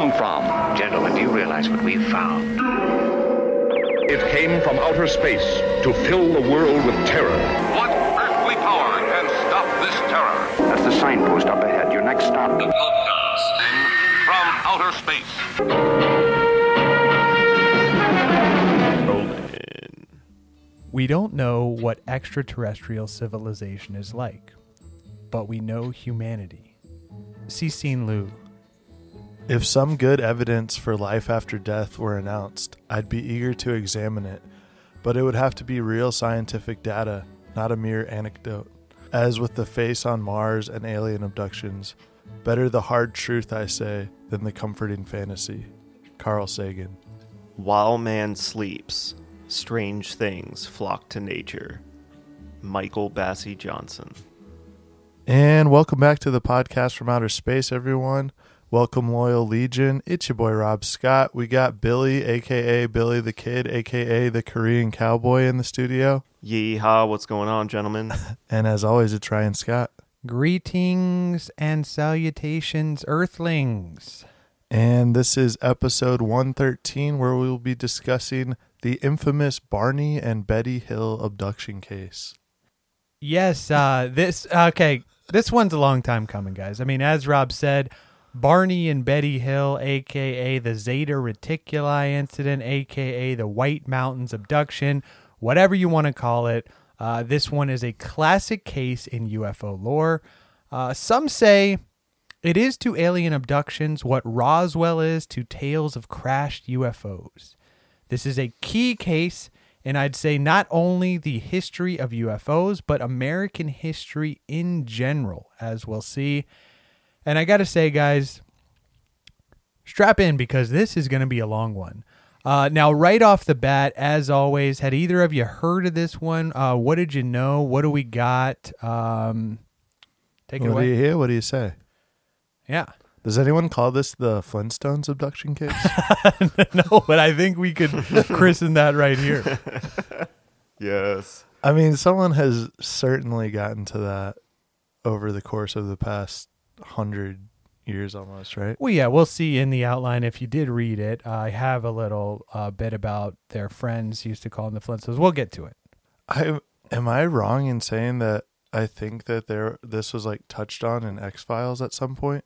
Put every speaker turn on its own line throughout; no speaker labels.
come from?
Gentlemen, do you realize what we've found?
It came from outer space to fill the world with terror.
What earthly power can stop this terror?
That's the signpost up ahead. Your next stop.
The broadcasting from outer space.
We don't know what extraterrestrial civilization is like, but we know humanity. Cixin Liu.
If some good evidence for life after death were announced, I'd be eager to examine it, but it would have to be real scientific data, not a mere anecdote. As with the face on Mars and alien abductions, better the hard truth, I say, than the comforting fantasy. Carl Sagan.
While man sleeps, strange things flock to nature. Michael Bassey Johnson.
And welcome back to the podcast from outer space, everyone. Welcome, Loyal Legion. It's your boy Rob Scott. We got Billy, aka Billy the Kid, aka the Korean Cowboy, in the studio.
Yeehaw, what's going on, gentlemen?
And as always, it's Ryan Scott.
Greetings and salutations, Earthlings.
And this is episode 113, where we will be discussing the infamous Barney and Betty Hill abduction case.
Yes, uh, this okay. This one's a long time coming, guys. I mean, as Rob said, Barney and Betty Hill, aka the Zeta Reticuli incident, aka the White Mountains abduction, whatever you want to call it. Uh, this one is a classic case in UFO lore. Uh, some say it is to alien abductions what Roswell is to tales of crashed UFOs. This is a key case, and I'd say not only the history of UFOs, but American history in general, as we'll see. And I got to say, guys, strap in because this is going to be a long one. Uh, now, right off the bat, as always, had either of you heard of this one? Uh, what did you know? What do we got? Um, take it
What do
away.
you hear? What do you say?
Yeah.
Does anyone call this the Flintstones abduction case?
no, but I think we could christen that right here.
yes.
I mean, someone has certainly gotten to that over the course of the past hundred years almost, right?
Well, yeah, we'll see in the outline if you did read it. I have a little uh, bit about their friends used to call them the Flintstones. We'll get to it.
I am I wrong in saying that I think that there this was like touched on in X Files at some point?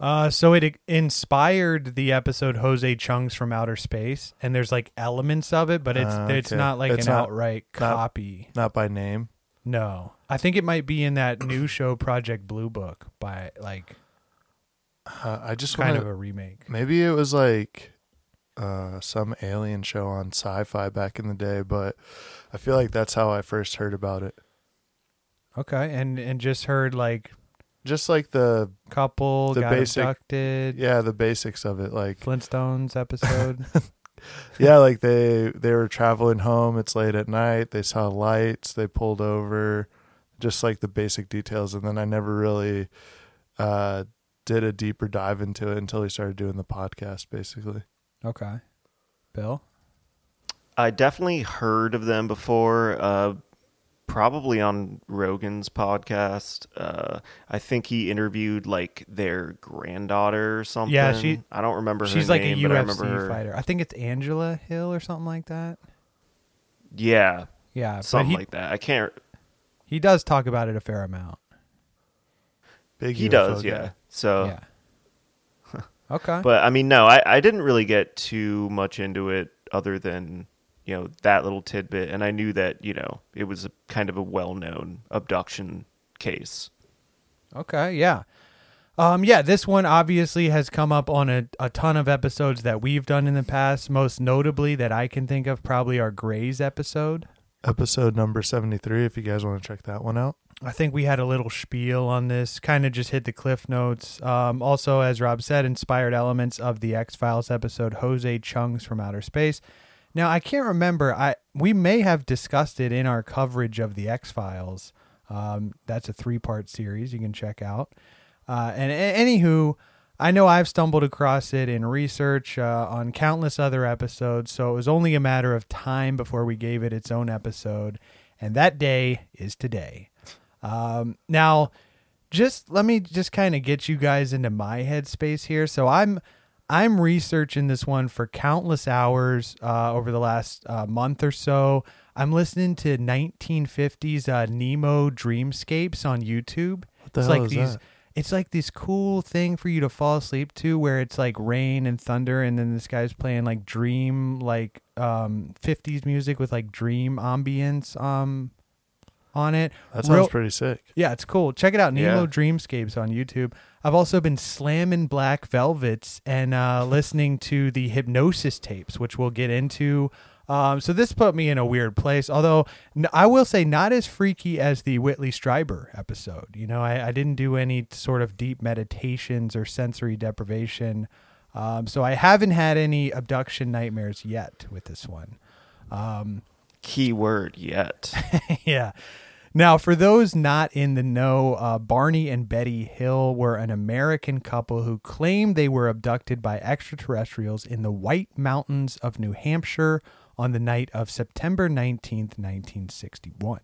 Uh, so it inspired the episode Jose Chung's from Outer Space, and there's like elements of it, but it's
Ah,
it's not like
It's
an
not-
outright
not-
copy.
Not by name.
No, I think it might be in that new show Project Blue Book by like
Uh, I just
kind
wanna,
of a remake.
maybe it was like uh, some alien show on Sci-Fi back in the day, but I feel like that's how I first heard about it.
Okay, and and just heard like
Just like the
couple
The
got
basic-
abducted.
yeah the basics of it, like
Flintstones episode.
yeah, like they they were traveling home. It's late at night. They saw lights. They pulled over, just like the basic details. And then I never really uh, did a deeper dive into it until we started doing the podcast. Basically,
okay, Bill.
I definitely heard of them before, uh, probably on Rogan's podcast. Uh, I think he interviewed like their granddaughter or something.
Yeah, she-
I don't remember her
She's like
name,
a
but I remember
UFC
her.
fighter. I think it's Angela Hill or something like that.
Yeah,
Yeah,
something
he,
like that. I can't.
He does talk about it a fair amount.
big
He
UFO
does,
guy.
yeah. So,
Yeah. okay.
but I mean, no, I, I didn't really get too much into it other than you know that little tidbit, and I knew that you know it was a kind of a well-known abduction case.
Okay, yeah. Um, yeah, this one obviously has come up on a, a ton of episodes that we've done in the past. Most notably, that I can think of, probably our Grays episode.
Episode number seventy three. If you guys want to check that one out.
I think we had a little spiel on this, kind of just hit the cliff notes. Um, also, as Rob said, inspired elements of the X Files episode Jose Chung's from Outer Space. Now, I can't remember. I we may have discussed it in our coverage of the X Files. Um, that's a three part series you can check out. Uh, and a- anywho, I know I've stumbled across it in research uh, on countless other episodes, so it was only a matter of time before we gave it its own episode, and that day is today. Um, now, just let me just kind of get you guys into my headspace here. So I'm I'm researching this one for countless hours uh, over the last uh, month or so. I'm listening to 1950s uh, Nemo Dreamscapes on YouTube. What
the
it's
hell
like
is
these.
that?
It's like this cool thing for you to fall asleep to, where it's like rain and thunder, and then this guy's playing like dream, like um, 50s music with like dream ambience um, on it.
That sounds
Real-
pretty sick.
yeah, it's cool. Check it out, Nemo
Yeah.
Dreamscapes on YouTube. I've also been slamming Black Velvets and uh, listening to the Hypnosis tapes, which we'll get into. Um, so this put me in a weird place. Although I will say, not as freaky as the Whitley Strieber episode. You know, I, I didn't do any sort of deep meditations or sensory deprivation. Um, so I haven't had any abduction nightmares yet with this one.
Key word yet.
yeah. Now, for those not in the know, uh, Barney and Betty Hill were an American couple who claimed they were abducted by extraterrestrials in the White Mountains of New Hampshire on the night of September 19th, 1961.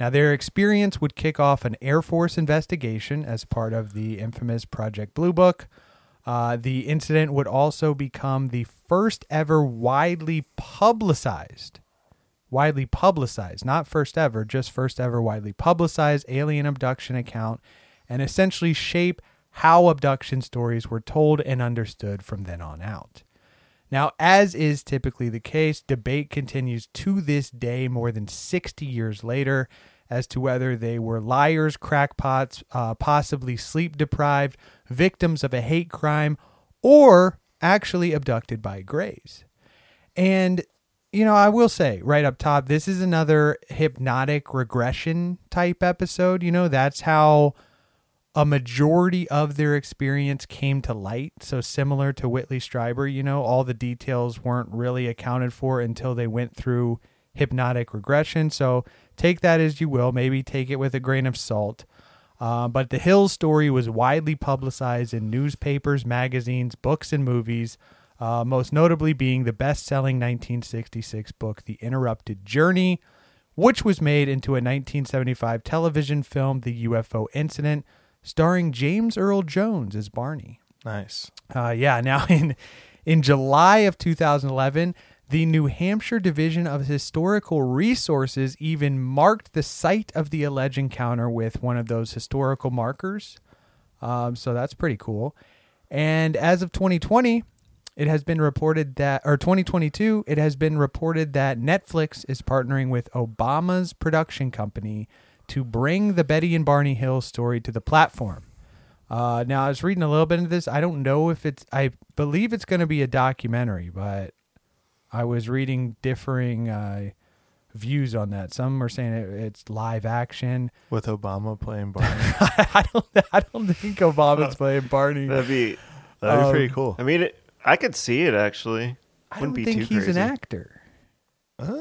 Now, their experience would kick off an Air Force investigation as part of the infamous Project Blue Book. Uh, the incident would also become the first ever widely publicized widely publicized, not first ever, just first ever widely publicized alien abduction account, and essentially shape how abduction stories were told and understood from then on out. Now, as is typically the case, debate continues to this day, more than 60 years later, as to whether they were liars, crackpots, uh, possibly sleep deprived, victims of a hate crime, or actually abducted by Greys. And you know, I will say right up top, this is another hypnotic regression type episode. You know, that's how a majority of their experience came to light. So similar to Whitley Strieber, you know, all the details weren't really accounted for until they went through hypnotic regression. So take that as you will. Maybe take it with a grain of salt. Uh, but the Hill story was widely publicized in newspapers, magazines, books, and movies uh, most notably being the best selling 1966 book, The Interrupted Journey, which was made into a 1975 television film, The UFO Incident, starring James Earl Jones as Barney.
Nice.
Uh, yeah, now in in July of 2011, the New Hampshire Division of Historical Resources even marked the site of the alleged encounter with one of those historical markers. Um, so that's pretty cool. And as of 2020, it has been reported that, or 2022, it has been reported that Netflix is partnering with Obama's production company to bring the Betty and Barney Hill story to the platform. Uh, now, I was reading a little bit into this. I don't know if it's, I believe it's going to be a documentary, but I was reading differing uh, views on that. Some are saying it, it's live action.
With Obama playing Barney.
I don't, I don't think Obama's playing Barney.
That'd be.
That'd be
Um,
pretty cool.
I mean, it, I could see it actually.
I
Wouldn't
don't
be
think
too
he's
crazy.
an actor.
Uh,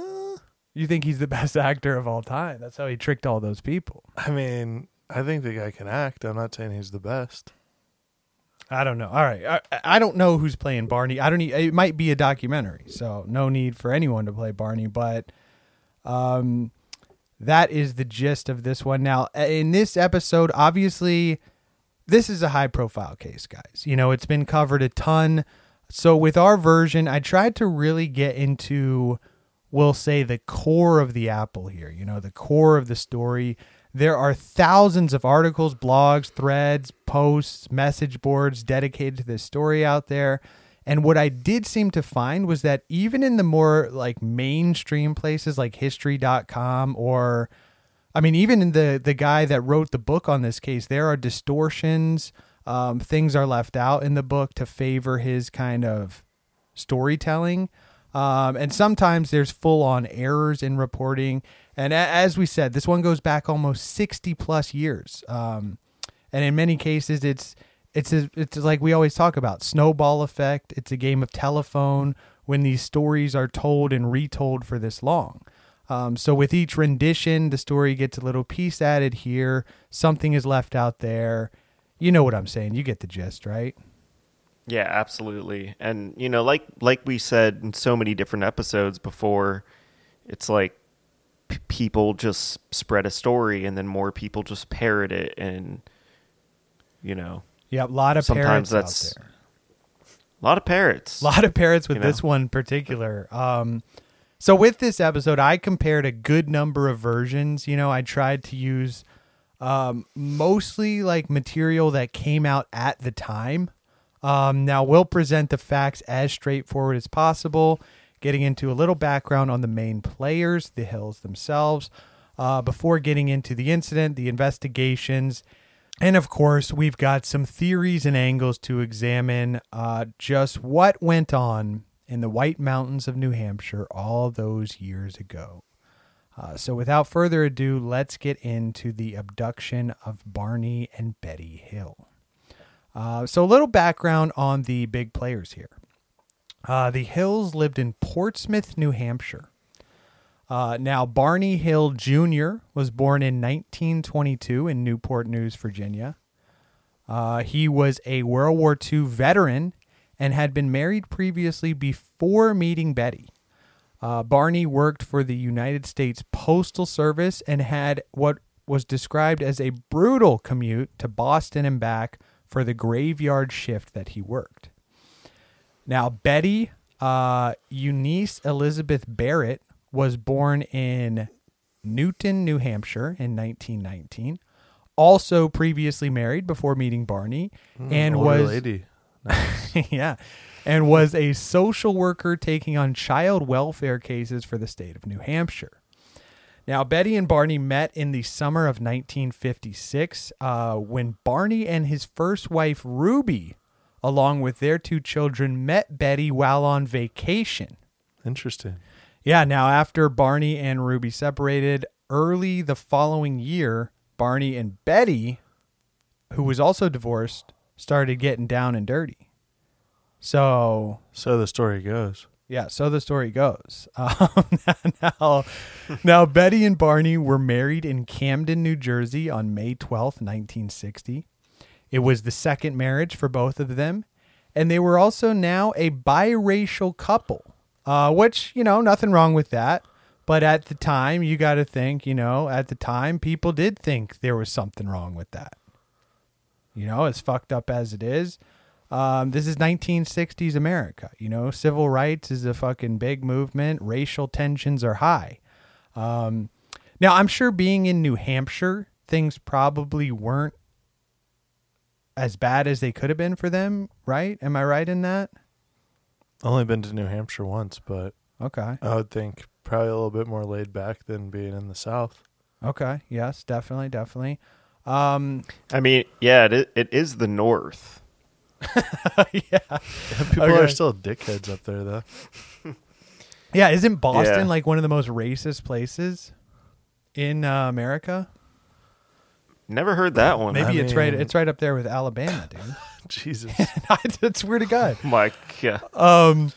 You think he's the best actor of all time? That's how he tricked all those people.
I mean, I think the guy can act. I'm not saying he's the best.
I don't know. All right, I, I don't know who's playing Barney. I don't. Need, it might be a documentary, so no need for anyone to play Barney. But, um, that is the gist of this one. Now, in this episode, obviously, this is a high profile case, guys. You know, it's been covered a ton. So with our version, I tried to really get into, we'll say, the core of the apple here. You know, the core of the story. There are thousands of articles, blogs, threads, posts, message boards dedicated to this story out there. And what I did seem to find was that even in the more like mainstream places like history.com or I mean even in the the guy that wrote the book on this case there are distortions um, things are left out in the book to favor his kind of storytelling um, and sometimes there's full on errors in reporting. And a- as we said this one goes back almost 60 plus years. Um, and in many cases it's it's a, it's like we always talk about snowball effect. It's a game of telephone when these stories are told and retold for this long. Um, so with each rendition the story gets a little piece added here. Something is left out there. You know what i'm saying. You get the gist right
Yeah, absolutely. And you know, like like we said in so many different episodes before, it's like p- people just spread a story and then more people just parrot it and you know,
yeah a lot of
Sometimes
parrots
that's-
out there
A lot of parrots.
A lot of parrots with
You know?
this one in particular. Um, so with this episode, I compared a good number of versions. You know, I tried to use um, mostly like material that came out at the time. Um, now we'll present the facts as straightforward as possible, getting into a little background on the main players, the hills themselves, uh, before getting into the incident, the investigations, and of course, we've got some theories and angles to examine uh, just what went on in the White Mountains of New Hampshire all those years ago. Uh, so, without further ado, let's get into the abduction of Barney and Betty Hill. Uh, so, a little background on the big players here. Uh, the Hills lived in Portsmouth, New Hampshire. Uh, now, Barney Hill Jr. was born in 1922 in Newport News, Virginia. Uh, he was a World War II veteran and had been married previously before meeting Betty. Uh, Barney worked for the United States Postal Service and had what was described as a brutal commute to Boston and back for the graveyard shift that he worked. Now, Betty uh, Eunice Elizabeth Barrett was born in Newton, New Hampshire in 1919. Also previously married before meeting Barney and
Older
was
lady.
yeah, and was a social worker taking on child welfare cases for the state of New Hampshire. Now, Betty and Barney met in the summer of 1956 uh, when Barney and his first wife, Ruby, along with their two children, met Betty while on vacation.
Interesting.
Yeah, now after Barney and Ruby separated early the following year, Barney and Betty, who was also divorced, started getting down and dirty. So,
So the story goes.
Yeah, so the story goes. Um, now, now, Betty and Barney were married in Camden, New Jersey on May 12th, 1960. It was the second marriage for both of them. And they were also now a biracial couple, uh, which, you know, nothing wrong with that. But at the time, you got to think, you know, at the time, people did think there was something wrong with that. You know, as fucked up as it is, um, this is 1960s America. You know, civil rights is a fucking big movement. Racial tensions are high. Um, now, I'm sure being in New Hampshire, things probably weren't as bad as they could have been for them, right? Am I right in that?
Only been to New Hampshire once, but
Okay.
I would think probably a little bit more laid back than being in the South.
Okay. Yes, definitely, definitely. Um,
I mean, yeah, it, it is the North.
yeah.
People
Okay.
are still dickheads up there, though.
Yeah, isn't Boston
Yeah.
like one of the most racist places in uh, America?
Never heard that one.
Maybe
I
it's right. It's right up there with Alabama, dude.
Jesus.
I swear to God.
My God.
Um,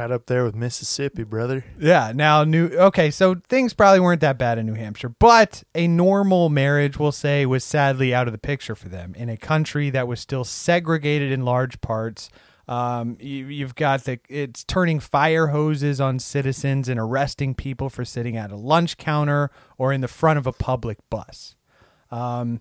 right up there with Mississippi, brother.
yeah. Now, new. Okay, so things probably weren't that bad in New Hampshire, but a normal marriage, we'll say, was sadly out of the picture for them in a country that was still segregated in large parts. Um, you, you've got the it's turning fire hoses on citizens and arresting people for sitting at a lunch counter or in the front of a public bus. Um,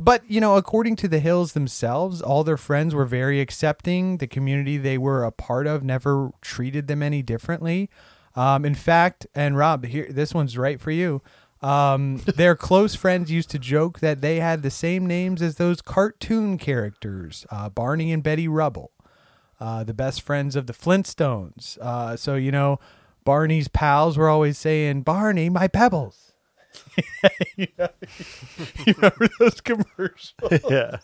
but you know, according to the Hills themselves, all their friends were very accepting. The community they were a part of never treated them any differently. Um, in fact, and Rob, here this one's right for you. Um, their close friends used to joke that they had the same names as those cartoon characters, uh, Barney and Betty Rubble, uh, the best friends of the Flintstones. Uh, so you know, Barney's pals were always saying, "Barney, my pebbles." you remember those commercials?
yeah.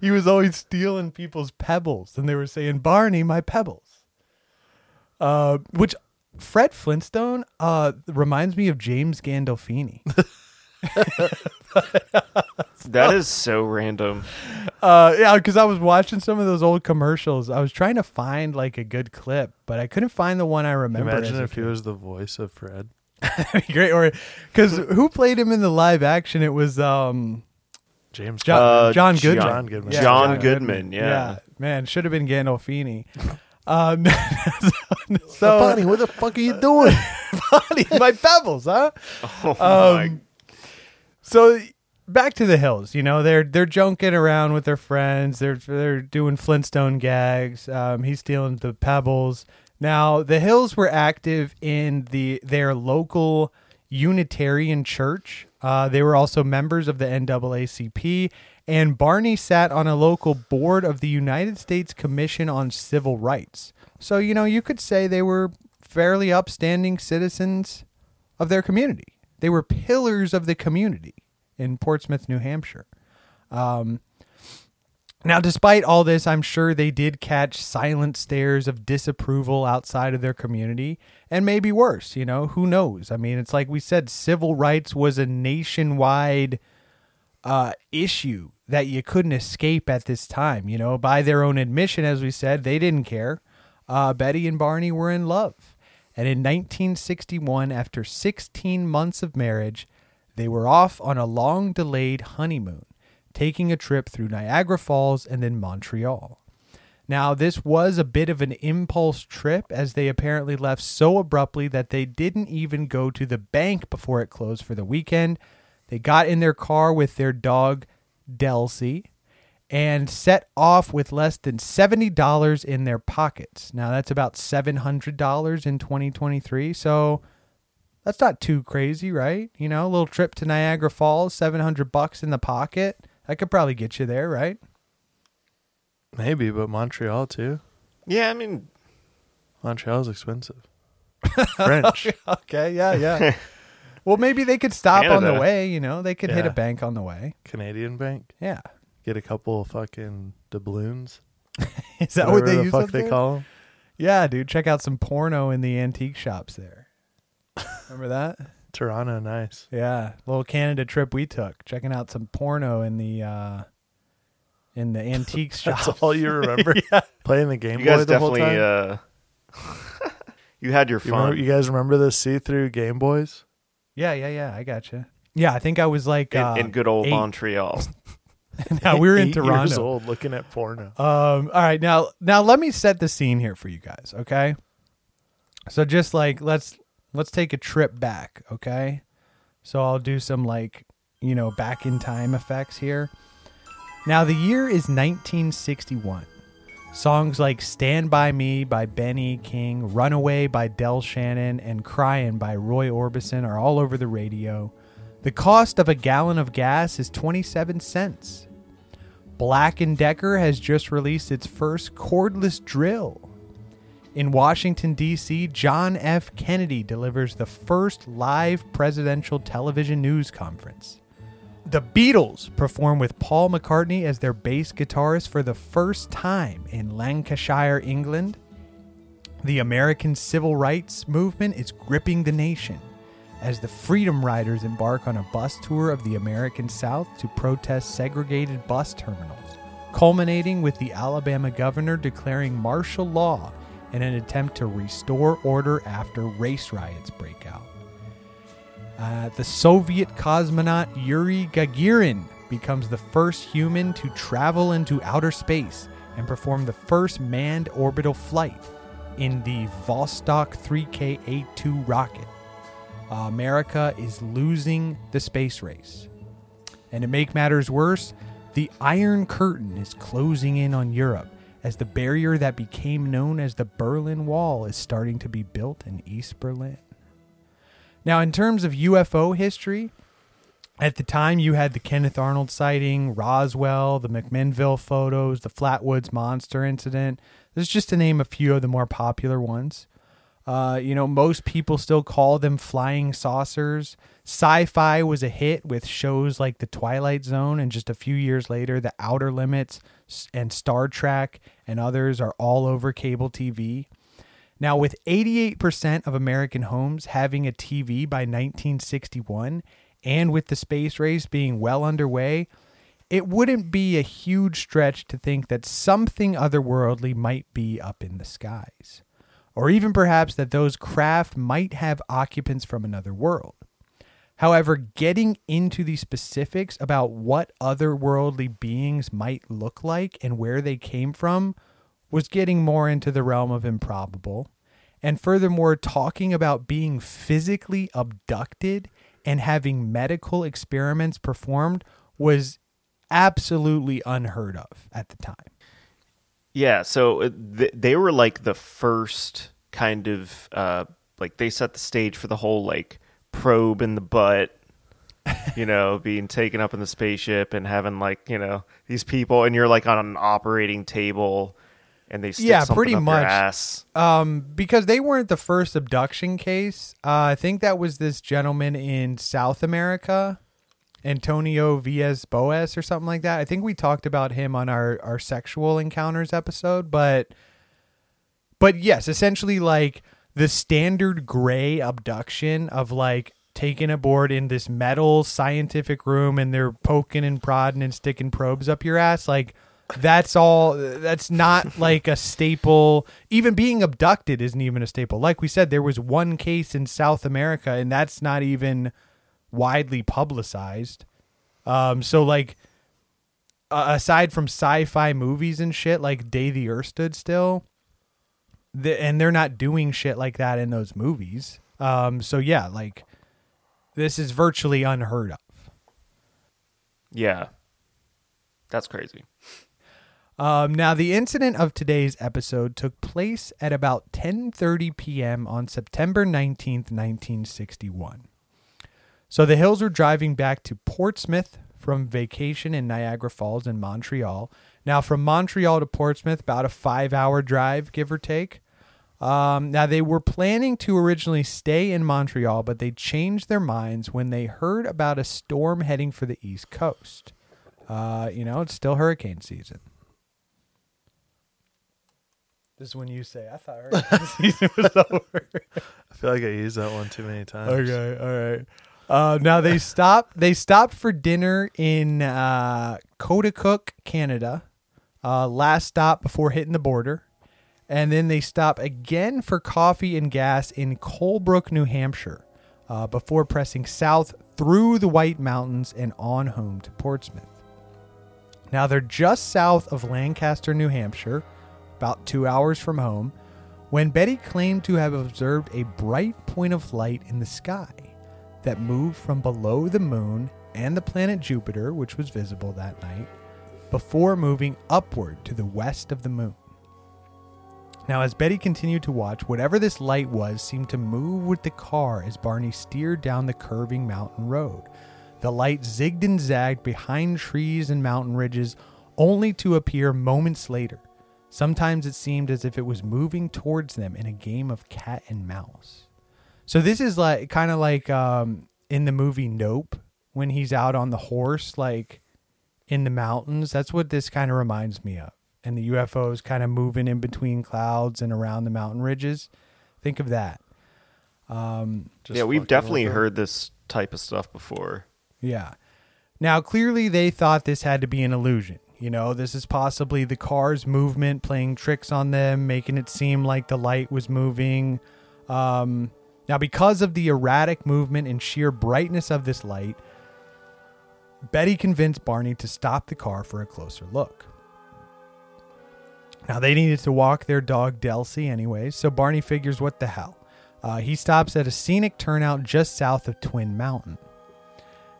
he was always stealing people's pebbles, and they were saying, "Barney, my pebbles." Uh, which Fred Flintstone uh reminds me of James Gandolfini.
That is so random.
Uh, yeah, because I was watching some of those old commercials. I was trying to find like a good clip, but I couldn't find the one I remember.
Imagine if he was the voice of Fred.
That'd be great. Or because who played him in the live action? It was um
James
John,
Uh,
John
John-
Goodman.
John Goodman.
Yeah,
John Goodman, yeah.
man, should have been Gandolfini. Um, so
Bonnie, what the fuck are you doing?
Bonnie, my pebbles, huh?
Oh my.
Um, So back to the hills. You know, they're they're junking around with their friends. They're they're doing Flintstone gags. Um, he's stealing the pebbles. Now, the hills were active in the their local Unitarian church. Uh, they were also members of the NAACP, and Barney sat on a local board of the United States Commission on Civil Rights. So, you know, you could say they were fairly upstanding citizens of their community. They were pillars of the community in Portsmouth, New Hampshire. Um, now, despite all this, I'm sure they did catch silent stares of disapproval outside of their community, and maybe worse. You know, who knows? I mean, it's like we said, civil rights was a nationwide uh, issue that you couldn't escape at this time. You know, by their own admission, as we said, they didn't care. Uh, Betty and Barney were in love. And in 1961, after 16 months of marriage, they were off on a long delayed honeymoon taking a trip through Niagara Falls and then Montreal. Now, this was a bit of an impulse trip as they apparently left so abruptly that they didn't even go to the bank before it closed for the weekend. They got in their car with their dog, Delsey, and set off with less than $70 in their pockets. Now, that's about $700 in 2023. So, that's not too crazy, right? You know, a little trip to Niagara Falls, 700 bucks in the pocket. That could probably get you there, right?
Maybe, but Montreal too.
Yeah, I mean,
Montreal's expensive. French.
Okay, yeah, yeah. well, maybe they could stop on the way, you know. They could hit a
Yeah.
bank on the way.
Canadian bank.
Yeah.
Get a couple fucking doubloons.
Is that what
Whatever
they
the
use
fuck
up
they
there?
call them?
Yeah, dude, check out some porno in the antique shops there. Remember that?
Toronto, nice.
Yeah, little Canada trip we took, checking out some porno in the uh in the antique shop.
That's all you remember. yeah. Playing the Game
you
Boy
guys
the whole
definitely
time.
uh, you had your
you, remember,
fun.
you guys remember the see-through Game Boys?
Yeah, yeah, yeah. I got you. Yeah, I think I was like
in,
uh,
in good old
eight.
Montreal.
now we were in
Eight
Toronto.
Years old, looking at porno.
Um, all right, now now let me set the scene here for you guys, okay? So just like let's let's take a trip back, okay? So I'll do some like, you know, back in time effects here. Now the year is 1961. Songs like Stand By Me by Benny King, Runaway by Del Shannon, and Cryin' by Roy Orbison are all over the radio. The cost of a gallon of gas is 27 cents. Black & Decker has just released its first cordless drill. In Washington, D.C., John F. Kennedy delivers the first live presidential television news conference. The Beatles perform with Paul McCartney as their bass guitarist for the first time in Lancashire, England. The American civil rights movement is gripping the nation as the Freedom Riders embark on a bus tour of the American South to protest segregated bus terminals, culminating with the Alabama governor declaring martial law in an attempt to restore order after race riots break out. Uh, the Soviet cosmonaut Yuri Gagarin becomes the first human to travel into outer space and perform the first manned orbital flight in the Vostok 3K-A2 rocket. Uh, America is losing the space race. And to make matters worse, the Iron Curtain is closing in on Europe as the barrier that became known as the Berlin Wall is starting to be built in East Berlin. Now, in terms of UFO history, at the time you had the Kenneth Arnold sighting, Roswell, the McMinnville photos, the Flatwoods monster incident. This is just to name a few of the more popular ones. Uh, you know, most people still call them flying saucers. Sci fi was a hit with shows like The Twilight Zone, and just a few years later, The Outer Limits and Star Trek and others are all over cable TV. Now, with 88% of American homes having a TV by 1961, and with the space race being well underway, it wouldn't be a huge stretch to think that something otherworldly might be up in the skies. Or even perhaps that those craft might have occupants from another world. However, getting into the specifics about what otherworldly beings might look like and where they came from was getting more into the realm of improbable. And furthermore, talking about being physically abducted and having medical experiments performed was absolutely unheard of at the time.
Yeah, so uh, th- they were like the first kind of uh, like they set the stage for the whole like probe in the butt, you know, being taken up in the spaceship and having like you know these people, and you're like on an operating table, and they stick
Yeah,
something
pretty much.
ass.
Um, because they weren't the first abduction case. Uh, I think that was this gentleman in South America, Antonio Villas Boas or something like that. I think we talked about him on our our sexual encounters episode, but but yes, essentially like the standard gray abduction of like taken aboard in this metal scientific room and they're poking and prodding and sticking probes up your ass like that's all that's not like a staple. Even being abducted isn't even a staple. Like we said there was one case in south america and that's not even widely publicized. Um so like uh, aside from sci-fi movies and shit like day the earth stood still the, and they're not doing shit like that in those movies um so yeah like this is virtually unheard of
Yeah, that's crazy.
Um, now, the incident of today's episode took place at about 10:30 p.m. on September 19th, 1961. So the Hills were driving back to Portsmouth from vacation in Niagara Falls in Montreal. Now, from Montreal to Portsmouth, about a five-hour drive, give or take. Um, now, they were planning to originally stay in Montreal, but they changed their minds when they heard about a storm heading for the East Coast. Uh, you know, it's still hurricane season. This is when you say, I thought hurricane season was over.
I feel like I used that one too many times.
Okay, all right. Uh, now they stopped. They stopped for dinner in uh, Coaticook, Canada. Uh, last stop before hitting the border, and then they stop again for coffee and gas in Colebrook, New Hampshire, uh, before pressing south through the White Mountains and on home to Portsmouth. Now they're just south of Lancaster, New Hampshire, about two hours from home, when Betty claimed to have observed a bright point of light in the sky that moved from below the moon and the planet Jupiter, which was visible that night, before moving upward to the west of the moon. Now, as Betty continued to watch, whatever this light was seemed to move with the car as Barney steered down the curving mountain road. The light zigged and zagged behind trees and mountain ridges, only to appear moments later. Sometimes it seemed as if it was moving towards them in a game of cat and mouse. So this is like kind of like um, in the movie Nope when he's out on the horse, like in the mountains. That's what this kind of reminds me of. And the UFOs kind of moving in between clouds and around the mountain ridges. Think of that.
Just
yeah, we've definitely
with it.
heard this type of stuff before.
Yeah. Now, clearly, they thought this had to be an illusion. You know, this is possibly the car's movement playing tricks on them, making it seem like the light was moving. Um, now, because of the erratic movement and sheer brightness of this light, Betty convinced Barney to stop the car for a closer look. Now, they needed to walk their dog Delsey anyway, so Barney figures what the hell. Uh, he stops at a scenic turnout just south of Twin Mountain.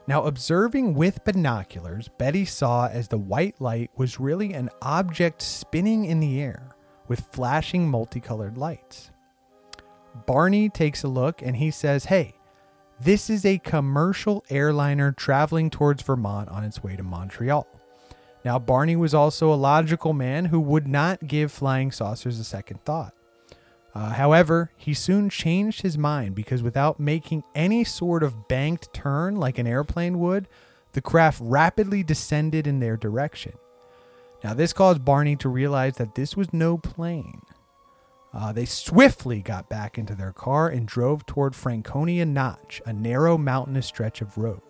Now, observing with binoculars, Betty saw as the white light was really an object spinning in the air with flashing multicolored lights. Barney takes a look and he says, Hey, this is a commercial airliner traveling towards Vermont on its way to Montreal. Now, Barney was also a logical man who would not give flying saucers a second thought. Uh, however, he soon changed his mind because without making any sort of banked turn like an airplane would, the craft rapidly descended in their direction. Now, this caused Barney to realize that this was no plane. Uh, they swiftly got back into their car and drove toward Franconia Notch, a narrow mountainous stretch of road.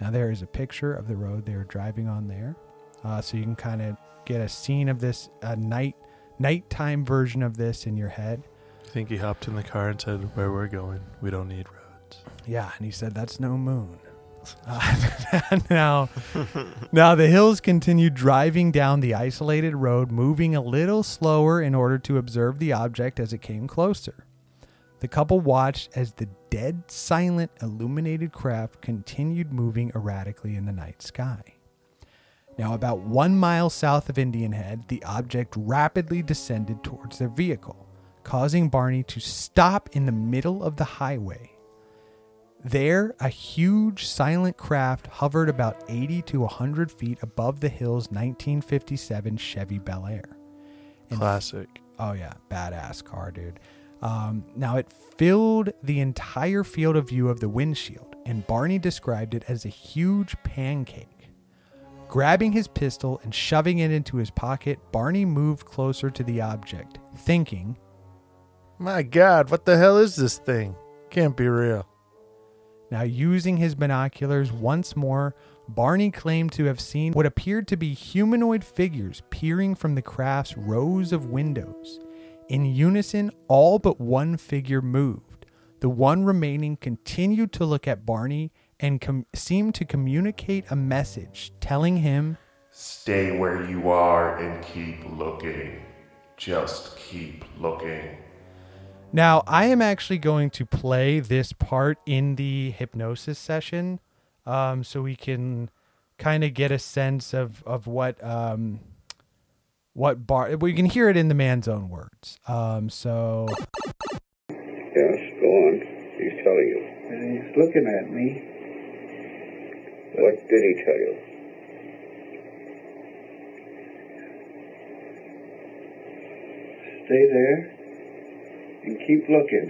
Now, there is a picture of the road they were driving on there, uh, so you can kind of get a scene of this, a night nighttime version of this in your head.
I think he hopped in the car and said, "Where we're going, we don't need roads."
Yeah, and he said that's no moon. Now, now the hills continued driving down the isolated road, moving a little slower in order to observe the object as it came closer. The couple watched as the dead silent illuminated craft continued moving erratically in the night sky. Now, about one mile south of Indian Head, the object rapidly descended towards their vehicle, causing Barney to stop in the middle of the highway. There, a huge silent craft hovered about 80 to 100 feet above the hill's 1957 Chevy Bel Air.
Classic.
Oh yeah, badass car, dude. Um, now it filled the entire field of view of the windshield, and Barney described it as a huge pancake. Grabbing his pistol and shoving it into his pocket, Barney moved closer to the object, thinking,
My God, what the hell is this thing? Can't be real.
Now, using his binoculars once more, Barney claimed to have seen what appeared to be humanoid figures peering from the craft's rows of windows. In unison, all but one figure moved. The one remaining continued to look at Barney and com- seemed to communicate a message telling him,
Stay where you are and keep looking. Just keep looking.
Now, I am actually going to play this part in the hypnosis session um, so we can kind of get a sense of, of what um, what bar we can hear it in the man's own words. Um, so
Yes, go on. He's telling you.
And he's looking at me.
What did he tell you?
Stay there and keep looking.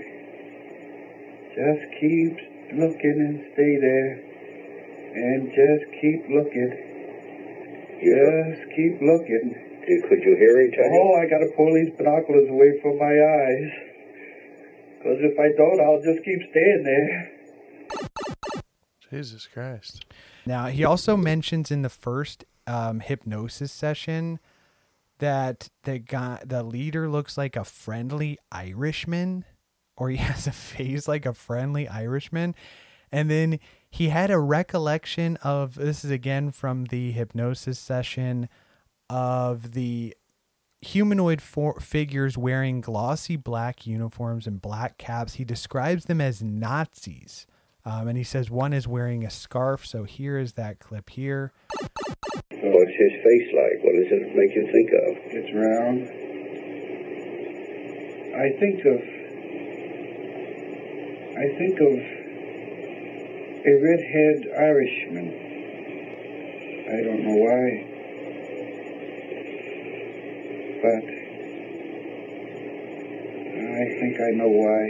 Just keep looking and stay there. And just keep looking. Just keep looking.
Could you hear him tell you?
Oh, I gotta pull these binoculars away from my eyes. Because if I don't, I'll just keep staying there.
Jesus Christ.
now he also mentions in the first um, hypnosis session that the guy, the leader, looks like a friendly Irishman, or he has a face like a friendly Irishman, and then he had a recollection of this is again from the hypnosis session of the humanoid for- figures wearing glossy black uniforms and black caps. He describes them as Nazis. Um, and he says one is wearing a scarf. So here is that clip here.
What's his face like? What does it make you think of?
It's round. I think of. I think of a red-haired Irishman. I don't know why, but I think I know why.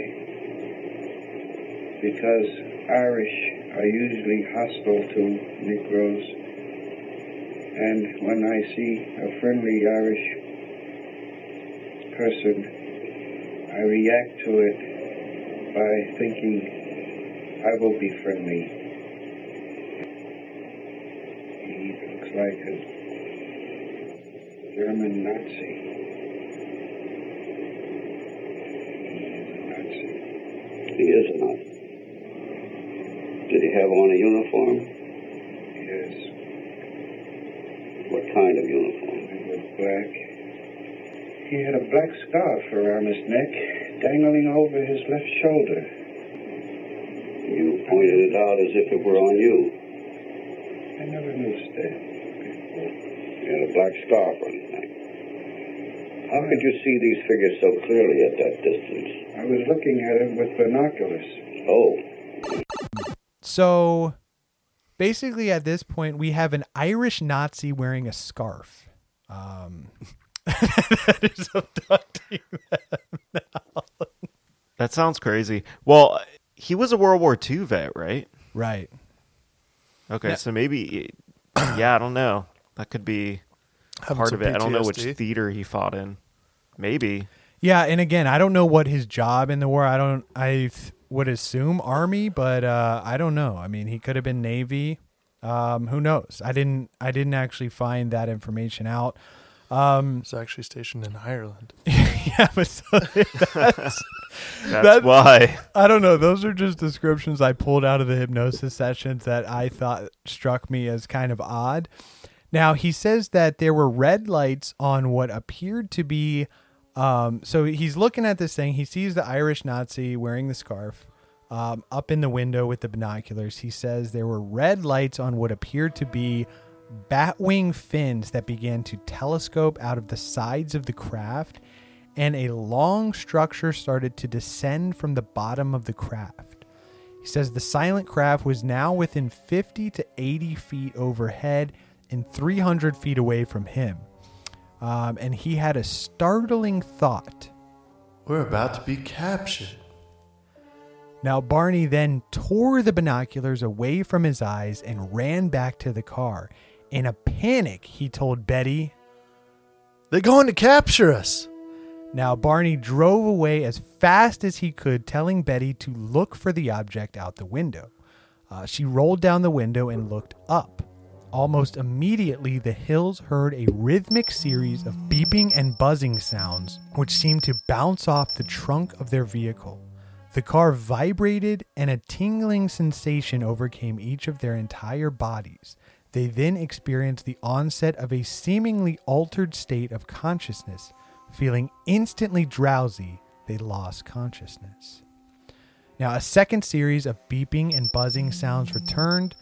Because Irish are usually hostile to Negroes. And when I see a friendly Irish person, I react to it by thinking I will be friendly. He looks like a German Nazi. He is a Nazi.
He is not. Did he have on a uniform?
Yes,
What kind of uniform?
it was black. He had a black scarf around his neck, dangling over his left shoulder.
You pointed it out as if it were on you.
I never noticed that before.
He had a black scarf on his neck. How could you see these figures so clearly at that distance?
I was looking at him with binoculars.
Oh,
So basically, at this point, we have an Irish Nazi wearing a scarf. Um, that is abducting them.
That sounds crazy. Well, he was a World War II vet, right?
Right.
Okay,
Yeah.
so maybe, yeah, I don't know. That could be
Having
part of it. I don't know which theater he fought in. Maybe.
Yeah, and again, I don't know what his job in the war. I don't. I would assume army, but uh, I don't know. I mean, he could have been navy. Um, who knows? I didn't. I didn't actually find that information out. Um,
It's actually stationed in Ireland.
yeah, but so that's,
That's
That-
why.
I don't know. Those are just descriptions I pulled out of the hypnosis sessions that I thought struck me as kind of odd. Now, he says that there were red lights on what appeared to be. Um, so he's looking at this thing. He sees the Irish Nazi wearing the scarf um, up in the window with the binoculars. He says there were red lights on what appeared to be batwing fins that began to telescope out of the sides of the craft, and a long structure started to descend from the bottom of the craft. He says the silent craft was now within 50 to 80 feet overhead and 300 feet away from him. Um, and he had a startling thought.
We're about to be captured.
Now, Barney then tore the binoculars away from his eyes and ran back to the car. In a panic, he told Betty,
They're going to capture us.
Now, Barney drove away as fast as he could, telling Betty to look for the object out the window. Uh, she rolled down the window and looked up. Almost immediately, the hills heard a rhythmic series of beeping and buzzing sounds, which seemed to bounce off the trunk of their vehicle. The car vibrated, and a tingling sensation overcame each of their entire bodies. They then experienced the onset of a seemingly altered state of consciousness. Feeling instantly drowsy, they lost consciousness. Now, a second series of beeping and buzzing sounds returned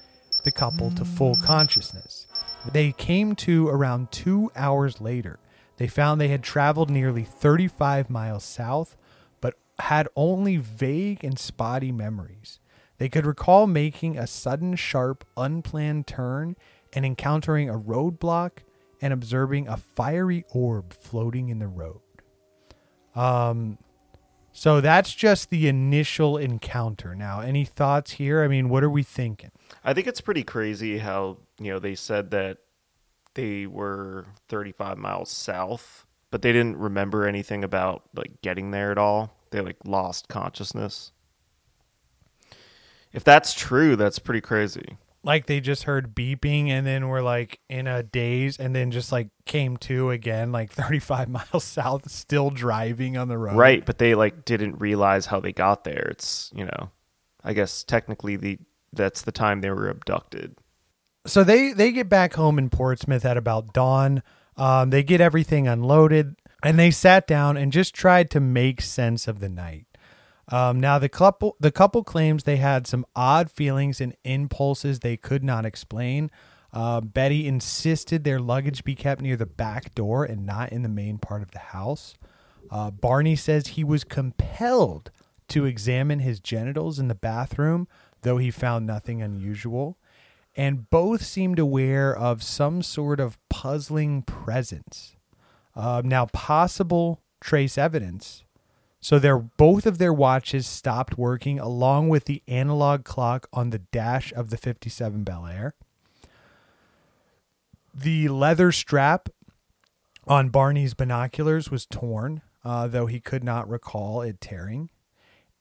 the couple to full consciousness. They came to around two hours later. They found they had traveled nearly 35 miles south, but had only vague and spotty memories. They could recall making a sudden, sharp, unplanned turn and encountering a roadblock and observing a fiery orb floating in the road. Um, so that's just the initial encounter. Now, any thoughts here? I mean, what are we thinking?
I think it's pretty crazy how, you know, they said that they were 35 miles south, but they didn't remember anything about like getting there at all. They like lost consciousness. If that's true, that's pretty crazy.
Like they just heard beeping and then were like in a daze and then just like came to again, like 35 miles south, still driving on the road.
Right, but they like didn't realize how they got there. It's, you know, I guess technically the that's the time they were abducted.
So they they get back home in Portsmouth at about dawn. Um, they get everything unloaded and they sat down and just tried to make sense of the night. Um, now the couple the couple claims they had some odd feelings and impulses they could not explain. Uh, Betty insisted their luggage be kept near the back door and not in the main part of the house. Uh, Barney says he was compelled to examine his genitals in the bathroom, though he found nothing unusual. And both seemed aware of some sort of puzzling presence. Uh, now, possible trace evidence. So their both of their watches stopped working along with the analog clock on the dash of the 57 Bel Air. The leather strap on Barney's binoculars was torn, uh, though he could not recall it tearing.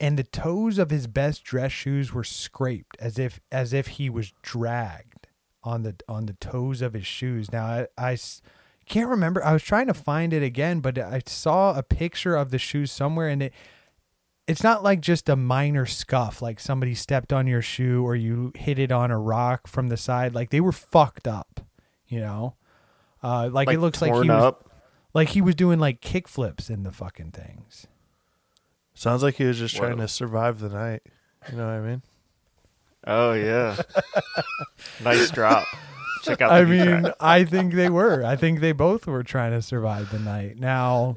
And the toes of his best dress shoes were scraped as if as if he was dragged on the on the toes of his shoes. Now I, I can't remember. I was trying to find it again, but I saw a picture of the shoes somewhere, and it it's not like just a minor scuff, like somebody stepped on your shoe or you hit it on a rock from the side. Like they were fucked up, you know. Uh, like,
Like
it looks like he was like he was doing like kick flips in the fucking things.
Sounds like he was just trying
Whoa.
to survive the night. You know what I mean?
Oh yeah. nice drop. Check out the
I mean,
track.
I think they were. I think they both were trying to survive the night. Now,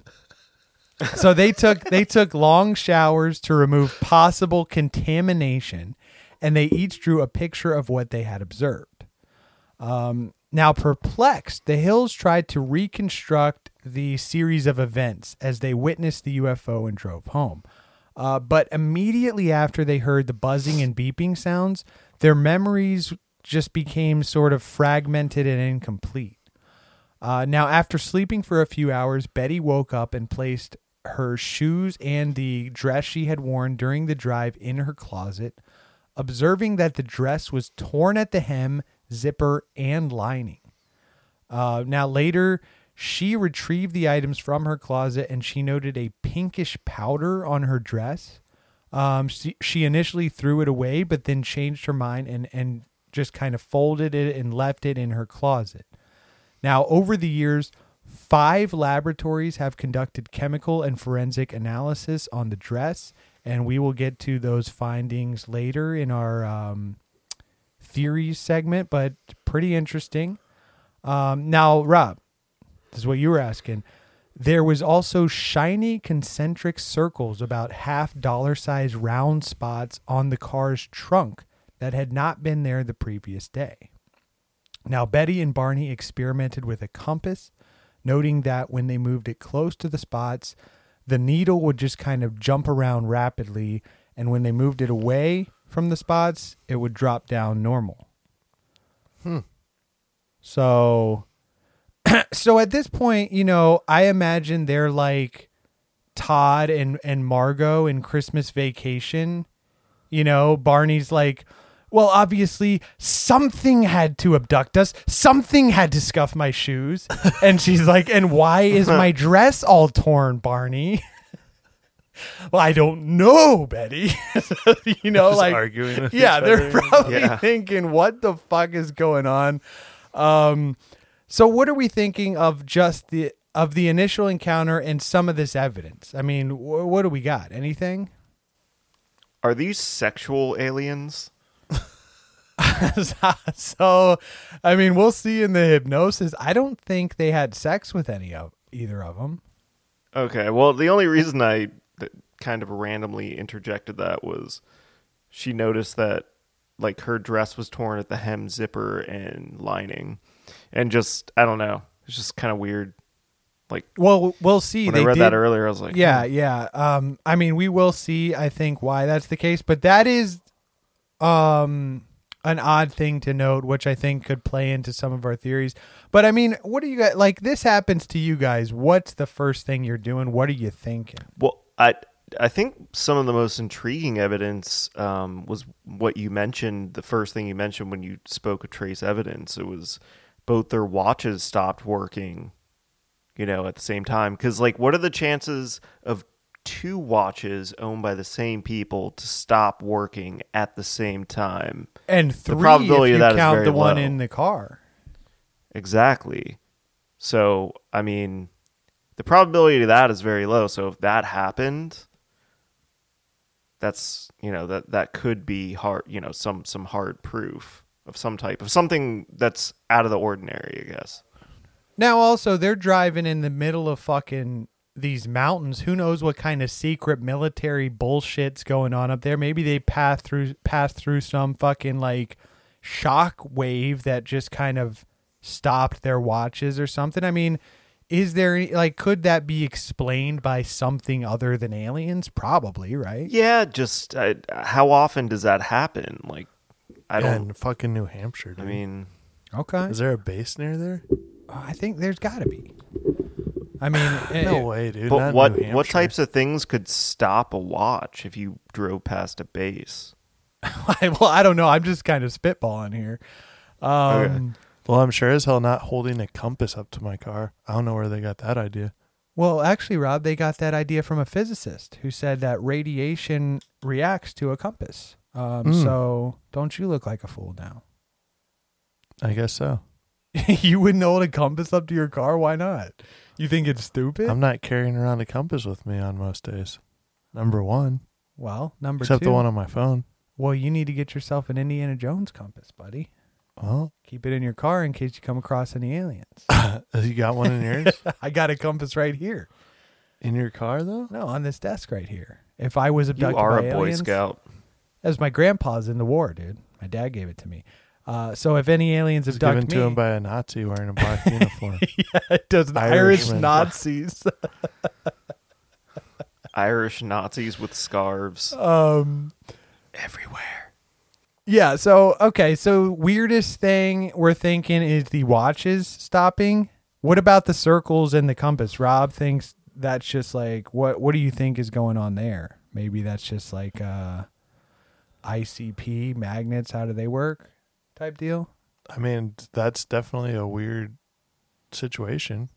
so they took they took long showers to remove possible contamination, and they each drew a picture of what they had observed. Um, now, perplexed, the Hills tried to reconstruct the series of events as they witnessed the UFO and drove home. Uh, but immediately after they heard the buzzing and beeping sounds, their memories just became sort of fragmented and incomplete. Uh, now, after sleeping for a few hours, Betty woke up and placed her shoes and the dress she had worn during the drive in her closet, observing that the dress was torn at the hem, zipper, and lining. Uh, now, later, she retrieved the items from her closet and she noted a pinkish powder on her dress. Um, she, she initially threw it away, but then changed her mind and, and just kind of folded it and left it in her closet. Now, over the years, five laboratories have conducted chemical and forensic analysis on the dress, and we will get to those findings later in our um, theories segment, but pretty interesting. Um, now, Rob, this is what you were asking. There was also shiny concentric circles, about half dollar size round spots on the car's trunk that had not been there the previous day. Now, Betty and Barney experimented with a compass, noting that when they moved it close to the spots, the needle would just kind of jump around rapidly, and when they moved it away from the spots, it would drop down normal.
Hmm.
So, so at this point, you know, I imagine they're like Todd and and Margot in Christmas Vacation. You know, Barney's like, well, obviously something had to abduct us. Something had to scuff my shoes. and she's like, and why is my dress all torn, Barney? well, I don't know, Betty. you know, like
arguing
yeah, they're
other.
probably
Yeah.
thinking, what the fuck is going on? Um, so what are we thinking of just the of the initial encounter and some of this evidence? I mean, wh- what do we got? Anything?
Are these sexual aliens?
so, I mean, we'll see in the hypnosis. I don't think they had sex with any of either of them.
Okay. Well, the only reason I kind of randomly interjected that was she noticed that like her dress was torn at the hem zipper and lining, and just I don't know, it's just kind of weird. Like
Well, we'll see.
when
they
I read
did,
that earlier, I was like,
yeah,
hmm.
yeah. Um, I mean, we will see. I think why that's the case, but that is, um, an odd thing to note, which I think could play into some of our theories. But I mean, what do you guys like? This happens to you guys. What's the first thing you're doing? What are you thinking?
Well, I I think some of the most intriguing evidence um, was what you mentioned. The first thing you mentioned when you spoke of trace evidence, it was both their watches stopped working, you know, at the same time. Because like, what are the chances of two watches owned by the same people to stop working at the same time?
And three, the
probability
if
of
you
that is
count
very
the one
low.
in the car.
Exactly. So, I mean, the probability of that is very low. So if that happened, that's, you know, that that could be hard, you know, some some hard proof of some type of something that's out of the ordinary, I guess.
Now, also, they're driving in the middle of fucking these mountains. Who knows what kind of secret military bullshit's going on up there? Maybe they pass through pass through some fucking like shock wave that just kind of stopped their watches or something. I mean, is there like could that be explained by something other than aliens? Probably, right?
Yeah, just uh, how often does that happen? Like I
Yeah,
don't
in fucking New Hampshire.
I
Dude.
mean,
Okay.
is there a base near there?
I think there's got to be. I mean,
No
eh,
way, dude.
but
in
what
New
what
Hampshire.
types of things could stop a watch if you drove past a base?
well, I don't know. I'm just kind of spitballing here. Um,
Well, I'm sure as hell not holding a compass up to my car. I don't know where they got that idea.
Well, actually, Rob, they got that idea from a physicist who said that radiation reacts to a compass. Um,
Hmm.
So don't you look like a fool now?
I guess so.
you wouldn't hold a compass up to your car? Why not? You think it's stupid?
I'm not carrying around a compass with me on most days. Number one,
well, number
except
two.
the one on my phone.
well, you need to get yourself an Indiana Jones compass, buddy.
Well,
Keep it in your car in case you come across any aliens.
you got one in yours?
I got a compass right here.
in your car though?
No, on this desk right here. If I was abducted, You
are
by
a boy scout.
That was my grandpa's in the war, dude. My dad gave it to me. Uh, so if any aliens
It was
abduct
given
me,
to him by a Nazi wearing a black uniform.
yeah, it does the Irish Nazis.
Irish Nazis with scarves
um,
everywhere.
yeah. So okay. So weirdest thing we're thinking is the watches stopping. What about the circles and the compass? Rob thinks that's just like what. What do you think is going on there? Maybe that's just like uh, ICP magnets. How do they work? Type deal.
I mean, that's definitely a weird situation.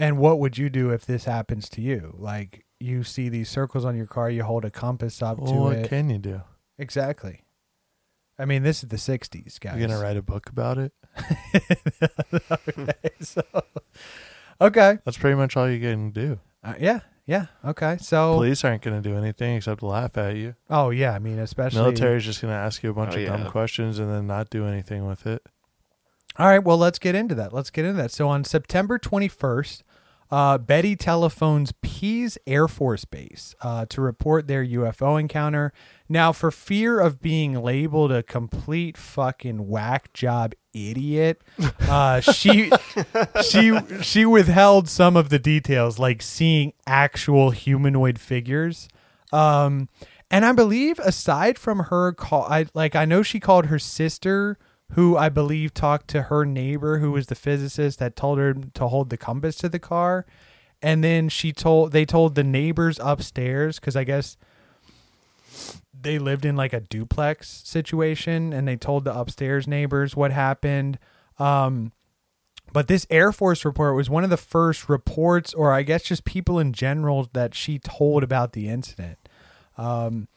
And what would you do if this happens to you? Like you see these circles on your car, you hold a compass up
Well,
to
what
it.
can you do?
Exactly. I mean, this is the '60s, guys.
You're gonna write a book about it?
okay, so, okay.
That's pretty much all you can do.
Uh, yeah, yeah. Okay, so
Police aren't gonna do anything except laugh at you.
oh yeah, I mean, especially
Military's just gonna ask you a bunch
Oh,
of dumb
yeah.
questions and then not do anything with it.
All right, well, let's get into that. Let's get into that. So on September 21st, uh, Betty telephones Pease Air Force Base uh, to report their UFO encounter. Now, for fear of being labeled a complete fucking whack job idiot, uh, she she she withheld some of the details, like seeing actual humanoid figures. Um, and I believe, aside from her call, I like I know she called her sister who I believe talked to her neighbor, who was the physicist that told her to hold the compass to the car. And then she told they told the neighbors upstairs because I guess they lived in like a duplex situation, and they told the upstairs neighbors what happened. Um, but this Air Force report was one of the first reports, or I guess just people in general, that she told about the incident. Um,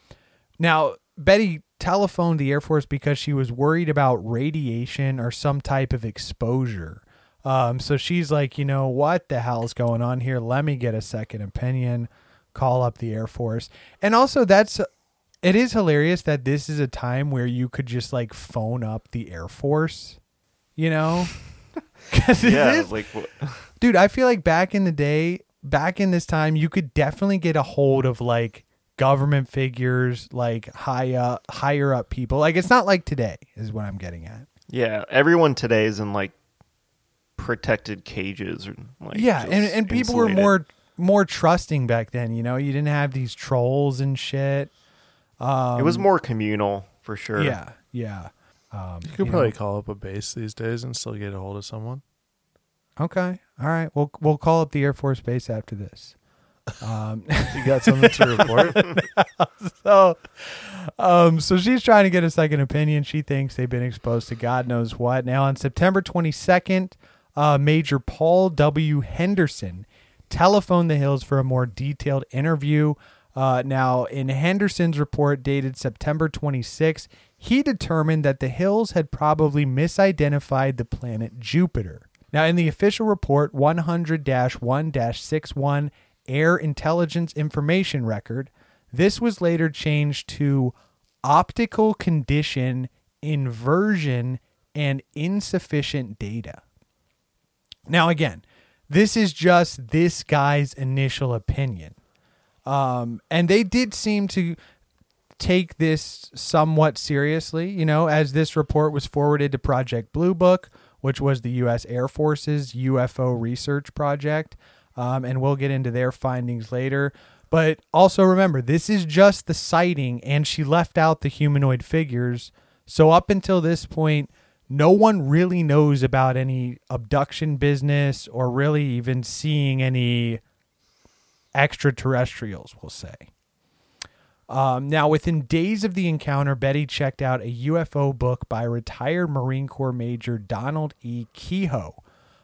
now, Betty telephoned the Air Force because she was worried about radiation or some type of exposure. Um, so she's like, you know, what the hell's going on here? Let me get a second opinion. Call up the Air Force. And also, that's it is hilarious that this is a time where you could just like phone up the Air Force, you know? 'Cause
Yeah,
is-
like what?
dude i feel like back in the day back in this time you could definitely get a hold of like government figures like high up higher up people like it's not like today is what i'm getting at
Yeah, everyone today is in like protected cages or like
yeah and, and people were more more trusting back then you know you didn't have these trolls and shit um,
it was more communal for sure.
yeah yeah um,
You could
you
probably
know.
call up a base these days and still get a hold of someone.
okay all right we'll we'll call up the air force base after this um,
You got something to report?
so um so she's trying to get a second opinion she thinks they've been exposed to god knows what now on september 22nd uh major paul w henderson telephoned the hills for a more detailed interview uh, now in henderson's report dated september 26 he determined that the hills had probably misidentified the planet jupiter now in the official report 100-1-61 air intelligence information record this was later changed to optical condition, inversion, and insufficient data. Now, again, this is just this guy's initial opinion. Um, and they did seem to take this somewhat seriously, you know, as this report was forwarded to Project Blue Book, which was the U.S. Air Force's UFO research project. Um, and we'll get into their findings later. But also remember, this is just the sighting, and she left out the humanoid figures. So up until this point, no one really knows about any abduction business or really even seeing any extraterrestrials, we'll say. Um, now, within days of the encounter, Betty checked out a UFO book by retired Marine Corps Major Donald E. Keyhoe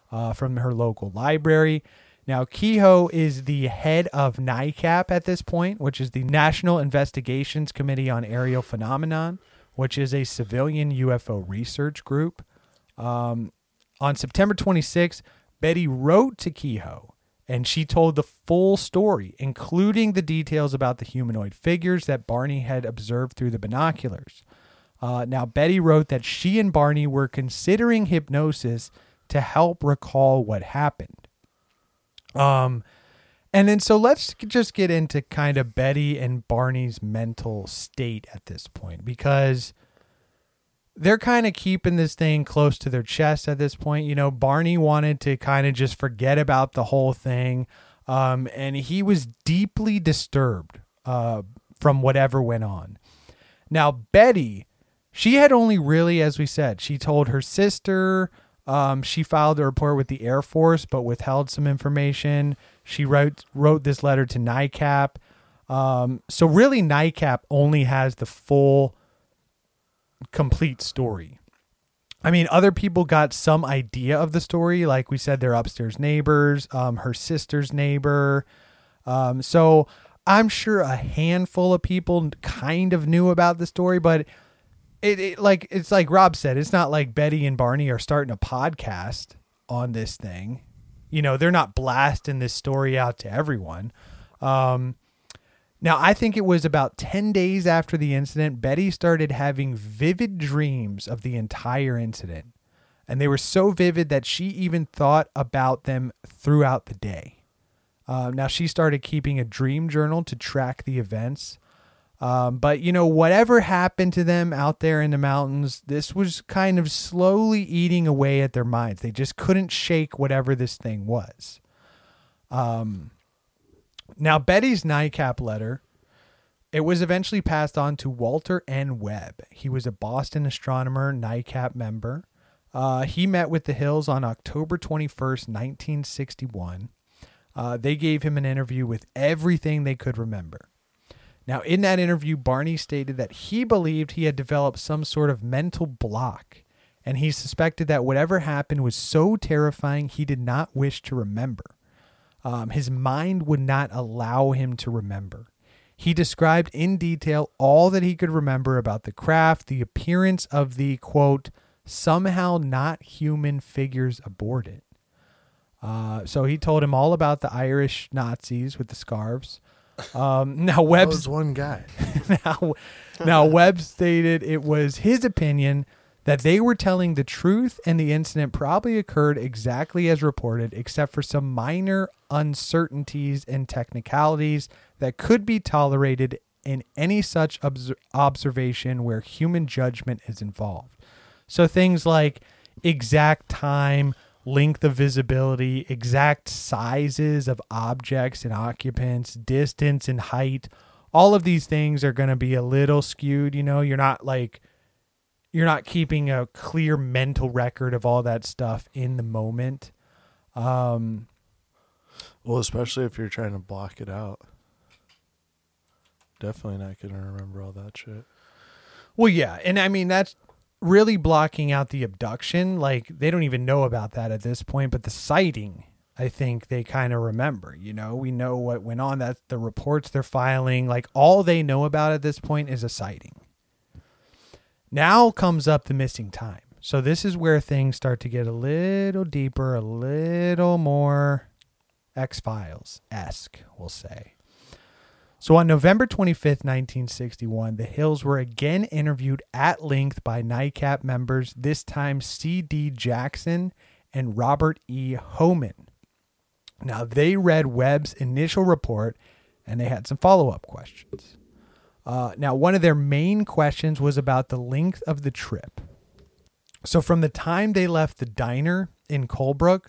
uh, from her local library. Now, Keyhoe is the head of NICAP at this point, which is the National Investigations Committee on Aerial Phenomenon, which is a civilian UFO research group. Um, on September 26, Betty wrote to Keyhoe and she told the full story, including the details about the humanoid figures that Barney had observed through the binoculars. Uh, now, Betty wrote that she and Barney were considering hypnosis to help recall what happened. Um, and then so let's just get into kind of Betty and Barney's mental state at this point because they're kind of keeping this thing close to their chest at this point. You know, Barney wanted to kind of just forget about the whole thing. Um, and he was deeply disturbed uh, from whatever went on. Now, Betty, she had only really, as we said, she told her sister. Um, she filed a report with the Air Force, but withheld some information. She wrote wrote this letter to NICAP. Um, so really, NICAP only has the full, complete story. I mean, other people got some idea of the story, like we said, their upstairs neighbors, um, her sister's neighbor. Um, so I'm sure a handful of people kind of knew about the story, but it, it like it's like Rob said, it's not like Betty and Barney are starting a podcast on this thing. You know, they're not blasting this story out to everyone. Um, now, I think it was about 10 days after the incident, Betty started having vivid dreams of the entire incident. And they were so vivid that she even thought about them throughout the day. Uh, now, she started keeping a dream journal to track the events. Um, but, you know, whatever happened to them out there in the mountains, this was kind of slowly eating away at their minds. They just couldn't shake whatever this thing was. Um, now, Betty's NICAP letter, it was eventually passed on to Walter N. Webb. He was a Boston astronomer, NICAP member. Uh, he met with the Hills on October 21st, 1961. Uh, they gave him an interview with everything they could remember. Now, in that interview, Barney stated that he believed he had developed some sort of mental block, and he suspected that whatever happened was so terrifying he did not wish to remember. Um, his mind would not allow him to remember. He described in detail all that he could remember about the craft, the appearance of the quote, somehow not human figures aboard it. Uh, so he told him all about the Irish Nazis with the scarves. Um, now Webb
was one guy.
now, now Webb stated it was his opinion that they were telling the truth and the incident probably occurred exactly as reported, except for some minor uncertainties and technicalities that could be tolerated in any such obs- observation where human judgment is involved. So things like exact time, length of visibility, exact sizes of objects and occupants, distance and height, all of these things are going to be a little skewed, you know, you're not like you're not keeping a clear mental record of all that stuff in the moment. Um
Well, especially if you're trying to block it out. Definitely not going to remember all that shit.
Well, yeah, and I mean that's really blocking out the abduction. Like they don't even know about that at this point, but the sighting, I think they kind of remember. You know, we know what went on. That's the reports they're filing. Like all they know about at this point is a sighting. Now comes up the missing time. So this is where things start to get a little deeper, a little more X Files esque, we'll say. So on November 25th, 1961, the Hills were again interviewed at length by NICAP members, this time C.D. Jackson and Robert E. Hohmann. Now, they read Webb's initial report and they had some follow up questions. Uh, now, one of their main questions was about the length of the trip. So, from the time they left the diner in Colebrook,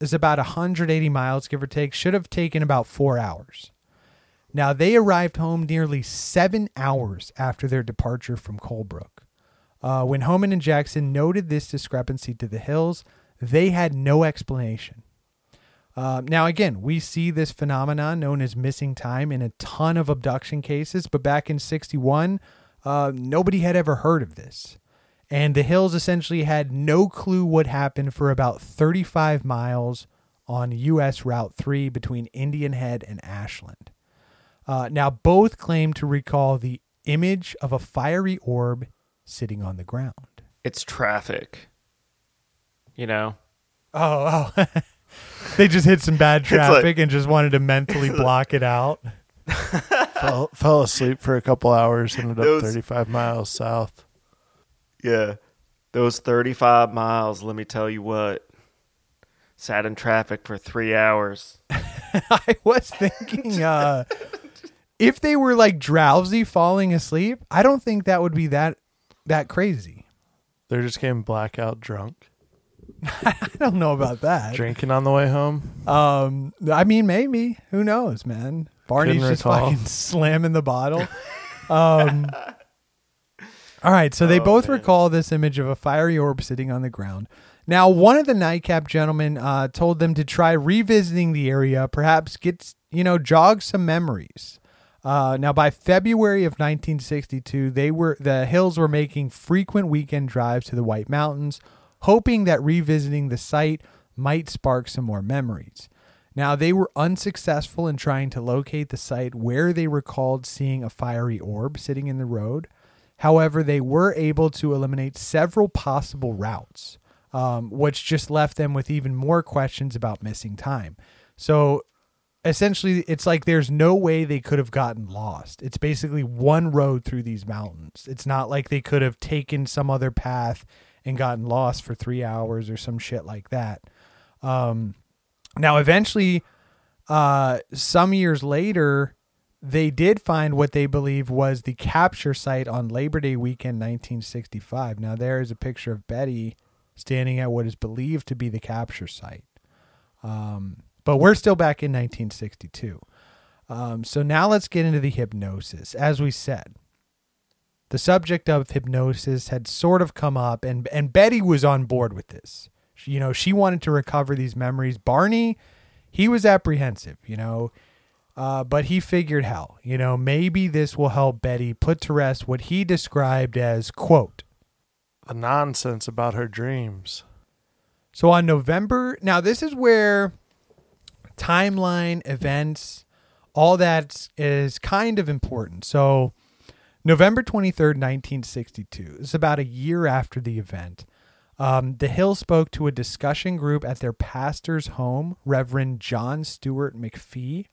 is about 180 miles, give or take, should have taken about four hours. Now, they arrived home nearly seven hours after their departure from Colebrook. Uh, when Hohmann and Jackson noted this discrepancy to the Hills, they had no explanation. Uh, now, again, we see this phenomenon known as missing time in a ton of abduction cases, but back in 61, uh, nobody had ever heard of this. And the Hills essentially had no clue what happened for about 35 miles on US Route 3 between Indian Head and Ashland. Uh, now, both claim to recall the image of a fiery orb sitting on the ground.
It's traffic. You know?
Oh, oh. they just hit some bad
It's like-
traffic and just wanted to mentally block it out.
fell, fell asleep for a couple hours, ended up 35 miles south.
Yeah. Those 35 miles, let me tell you what. Sat in traffic for three hours.
I was thinking, uh, if they were like drowsy, falling asleep, I don't think that would be that that crazy.
They just came blackout drunk,
I don't know about that.
drinking on the way home.
Um, I mean, maybe. Who knows, man? Barney's
Couldn't
just
recall.
fucking slamming the bottle. Um, all right, so they
Oh,
both
man.
recall this image of a fiery orb sitting on the ground. Now, one of the NICAP gentlemen uh, told them to try revisiting the area, perhaps get you know jog some memories. Uh, now, by February of 1962, they were the Hills were making frequent weekend drives to the White Mountains, hoping that revisiting the site might spark some more memories. Now, they were unsuccessful in trying to locate the site where they recalled seeing a fiery orb sitting in the road. However, they were able to eliminate several possible routes, um, which just left them with even more questions about missing time. So essentially, it's like there's no way they could have gotten lost. It's basically one road through these mountains. It's not like they could have taken some other path and gotten lost for three hours or some shit like that. Um, now, eventually, uh, some years later, they did find what they believe was the capture site on Labor Day weekend 1965. Now, there is a picture of Betty standing at what is believed to be the capture site. Um, but we're still back in 1962. Um, so now let's get into the hypnosis. As we said, the subject of hypnosis had sort of come up, and and Betty was on board with this. She, you know, she wanted to recover these memories. Barney, he was apprehensive. You know, uh, but he figured, hell, you know, maybe this will help Betty put to rest what he described as quote
The nonsense about her dreams.
So on November, now this is where timeline, events, all that is kind of important. So November 23rd, 1962, is about a year after the event. Um, the Hill spoke to a discussion group at their pastor's home, Reverend John Stewart McPhee.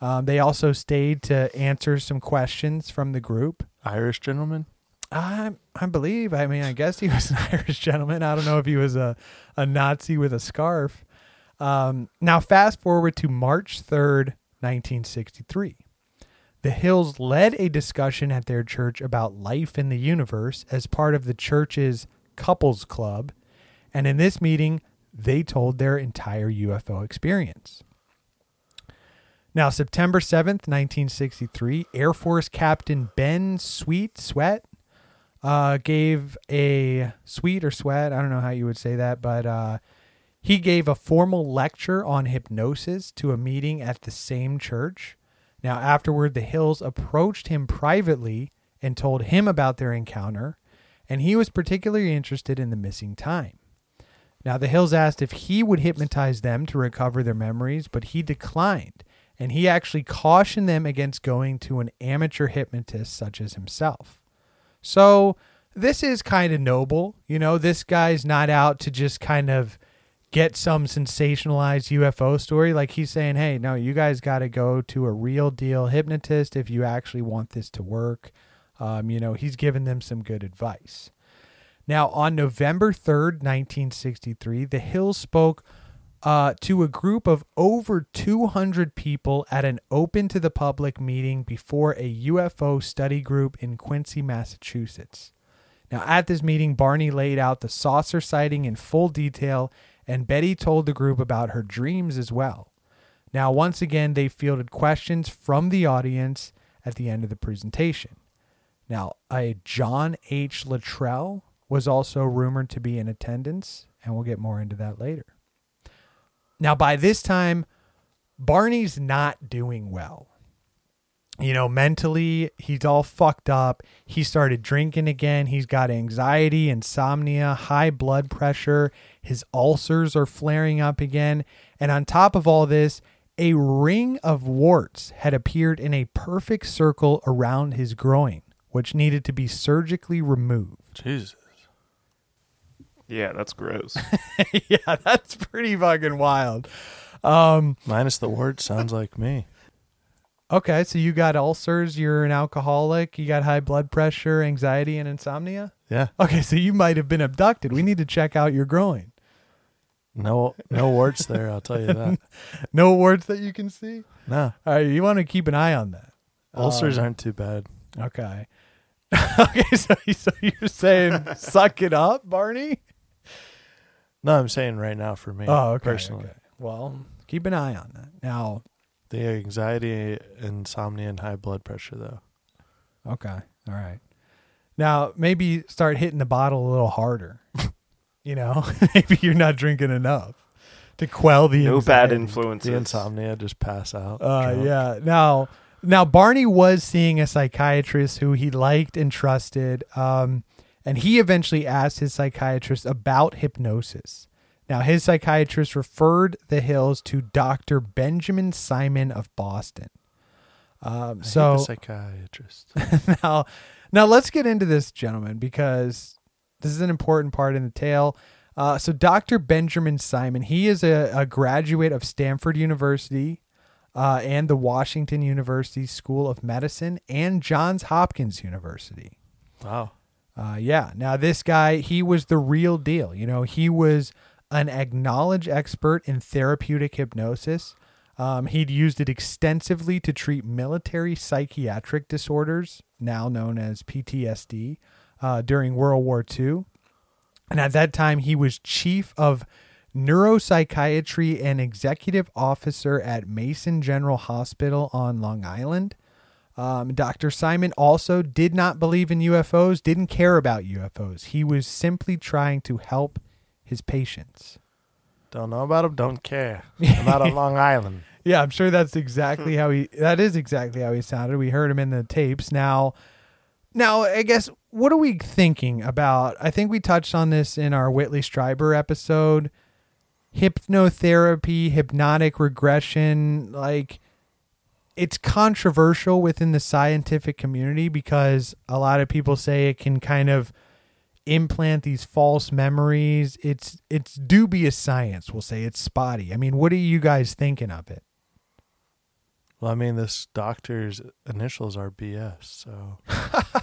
Um, they also stayed to answer some questions from the group.
Irish gentleman?
I I believe. I mean, I guess he was an Irish gentleman. I don't know if he was a, a Nazi with a scarf. Um, now, fast forward to March 3rd, 1963. The Hills led a discussion at their church about life in the universe as part of the church's couples club. And in this meeting, they told their entire UFO experience. Now, September 7th, 1963, Air Force Captain Ben Sweet Sweat uh, gave a sweet or sweat. I don't know how you would say that, but uh, he gave a formal lecture on hypnosis to a meeting at the same church. Now, afterward, the Hills approached him privately and told him about their encounter, and he was particularly interested in the missing time. Now, the Hills asked if he would hypnotize them to recover their memories, but he declined, and he actually cautioned them against going to an amateur hypnotist such as himself. So, this is kind of noble. You know, this guy's not out to just kind of get some sensationalized UFO story. Like he's saying, hey, no, you guys got to go to a real deal hypnotist if you actually want this to work. Um, you know, he's giving them some good advice. Now, on November 3rd, 1963, the Hills spoke uh, to a group of over 200 people at an open to the public meeting before a UFO study group in Quincy, Massachusetts. Now, at this meeting, Barney laid out the saucer sighting in full detail, and Betty told the group about her dreams as well. Now, once again, they fielded questions from the audience at the end of the presentation. Now, a John H. Luttrell was also rumored to be in attendance, and we'll get more into that later. Now, by this time, Barney's not doing well. You know, mentally, he's all fucked up. He started drinking again. He's got anxiety, insomnia, high blood pressure. His ulcers are flaring up again. And on top of all this, a ring of warts had appeared in a perfect circle around his groin, which needed to be surgically removed.
Jesus.
Yeah, that's gross.
yeah, that's pretty fucking wild. Um,
Minus the word sounds like me.
Okay, so you got ulcers, you're an alcoholic, you got high blood pressure, anxiety, and insomnia.
Yeah.
Okay, so you might have been abducted. We need to check out your groin.
No no warts there, I'll tell you that.
No warts that you can see.
No.
All right, you want to keep an eye on that.
Ulcers
Um,
aren't too bad.
Okay. okay, so, so you're saying suck it up, Barney?
No, I'm saying right now for me.
Oh, okay.
Personally.
okay. Well, keep an eye on that. Now,
The anxiety, insomnia, and high blood pressure though.
Okay. All right. Now, maybe start hitting the bottle a little harder. you know, maybe you're not drinking enough to quell the
no bad
anxiety.
influences.
The insomnia, just pass out.
Uh,
drunk.
yeah. Now, now Barney was seeing a psychiatrist who he liked and trusted, um, and he eventually asked his psychiatrist about hypnosis. Now, his psychiatrist referred the Hills to Dr. Benjamin Simon of Boston. Um, so
psychiatrist.
now, now let's get into this, gentlemen, because this is an important part in the tale. Uh, so, Dr. Benjamin Simon, he is a, a graduate of Stanford University uh, and the Washington University School of Medicine and Johns Hopkins University.
wow.
Uh, yeah. Now, this guy, he was the real deal. You know, he was an acknowledged expert in therapeutic hypnosis. Um, he'd used it extensively to treat military psychiatric disorders, now known as PTSD, uh, during World War II. And at that time, he was chief of neuropsychiatry and executive officer at Mason General Hospital on Long Island. Um, Dr. Simon also did not believe in UFOs, didn't care about UFOs. He was simply trying to help his patients.
Don't know about him. Don't care. I'm out on Long Island.
Yeah, I'm sure that's exactly how he. That is exactly how he sounded. We heard him in the tapes. Now, now I guess what are we thinking about? I think we touched on this in our Whitley Strieber episode. Hypnotherapy, hypnotic regression, like it's controversial within the scientific community because a lot of people say it can kind of implant these false memories. It's it's dubious science, we'll say. It's spotty. I mean, what are you guys thinking of it?
Well, I mean, this doctor's initials are BS, so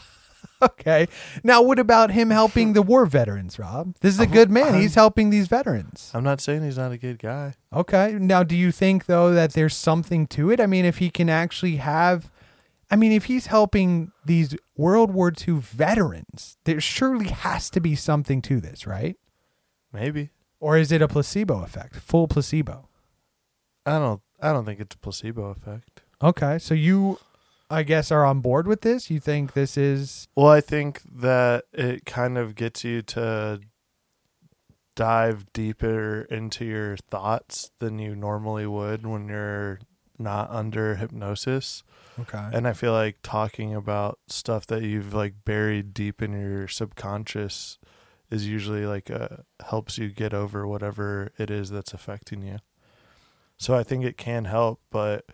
Okay. Now, what about him helping the war veterans, Rob? This is a good man. He's helping these veterans.
I'm not saying he's not a good guy.
Okay. Now, do you think, though, that there's something to it? I mean, if he can actually have, I mean, if he's helping these World War II veterans, there surely has to be something to this, right?
Maybe.
Or is it a placebo effect, full placebo?
I don't. I don't think it's a placebo effect.
Okay. So you, I guess, are on board with this? You think this is.
Well, I think that it kind of gets you to dive deeper into your thoughts than you normally would when you're not under hypnosis.
Okay.
And I feel like talking about stuff that you've like buried deep in your subconscious is usually like uh helps you get over whatever it is that's affecting you. So I think it can help, but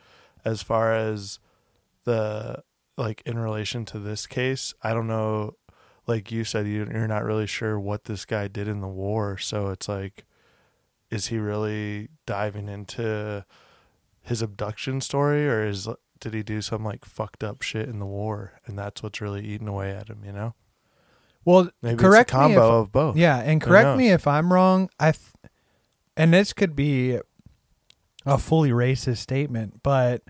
as far as the like in relation to this case, I don't know like you said you're not really sure what this guy did in the war, so it's like is he really diving into his abduction story or is did he do some like fucked up shit in the war and that's what's really eating away at him, you know?
Well,
Maybe
correct
it's a combo
if,
of both.
Yeah, and correct me if I'm wrong. I, th- and this could be a fully racist statement, but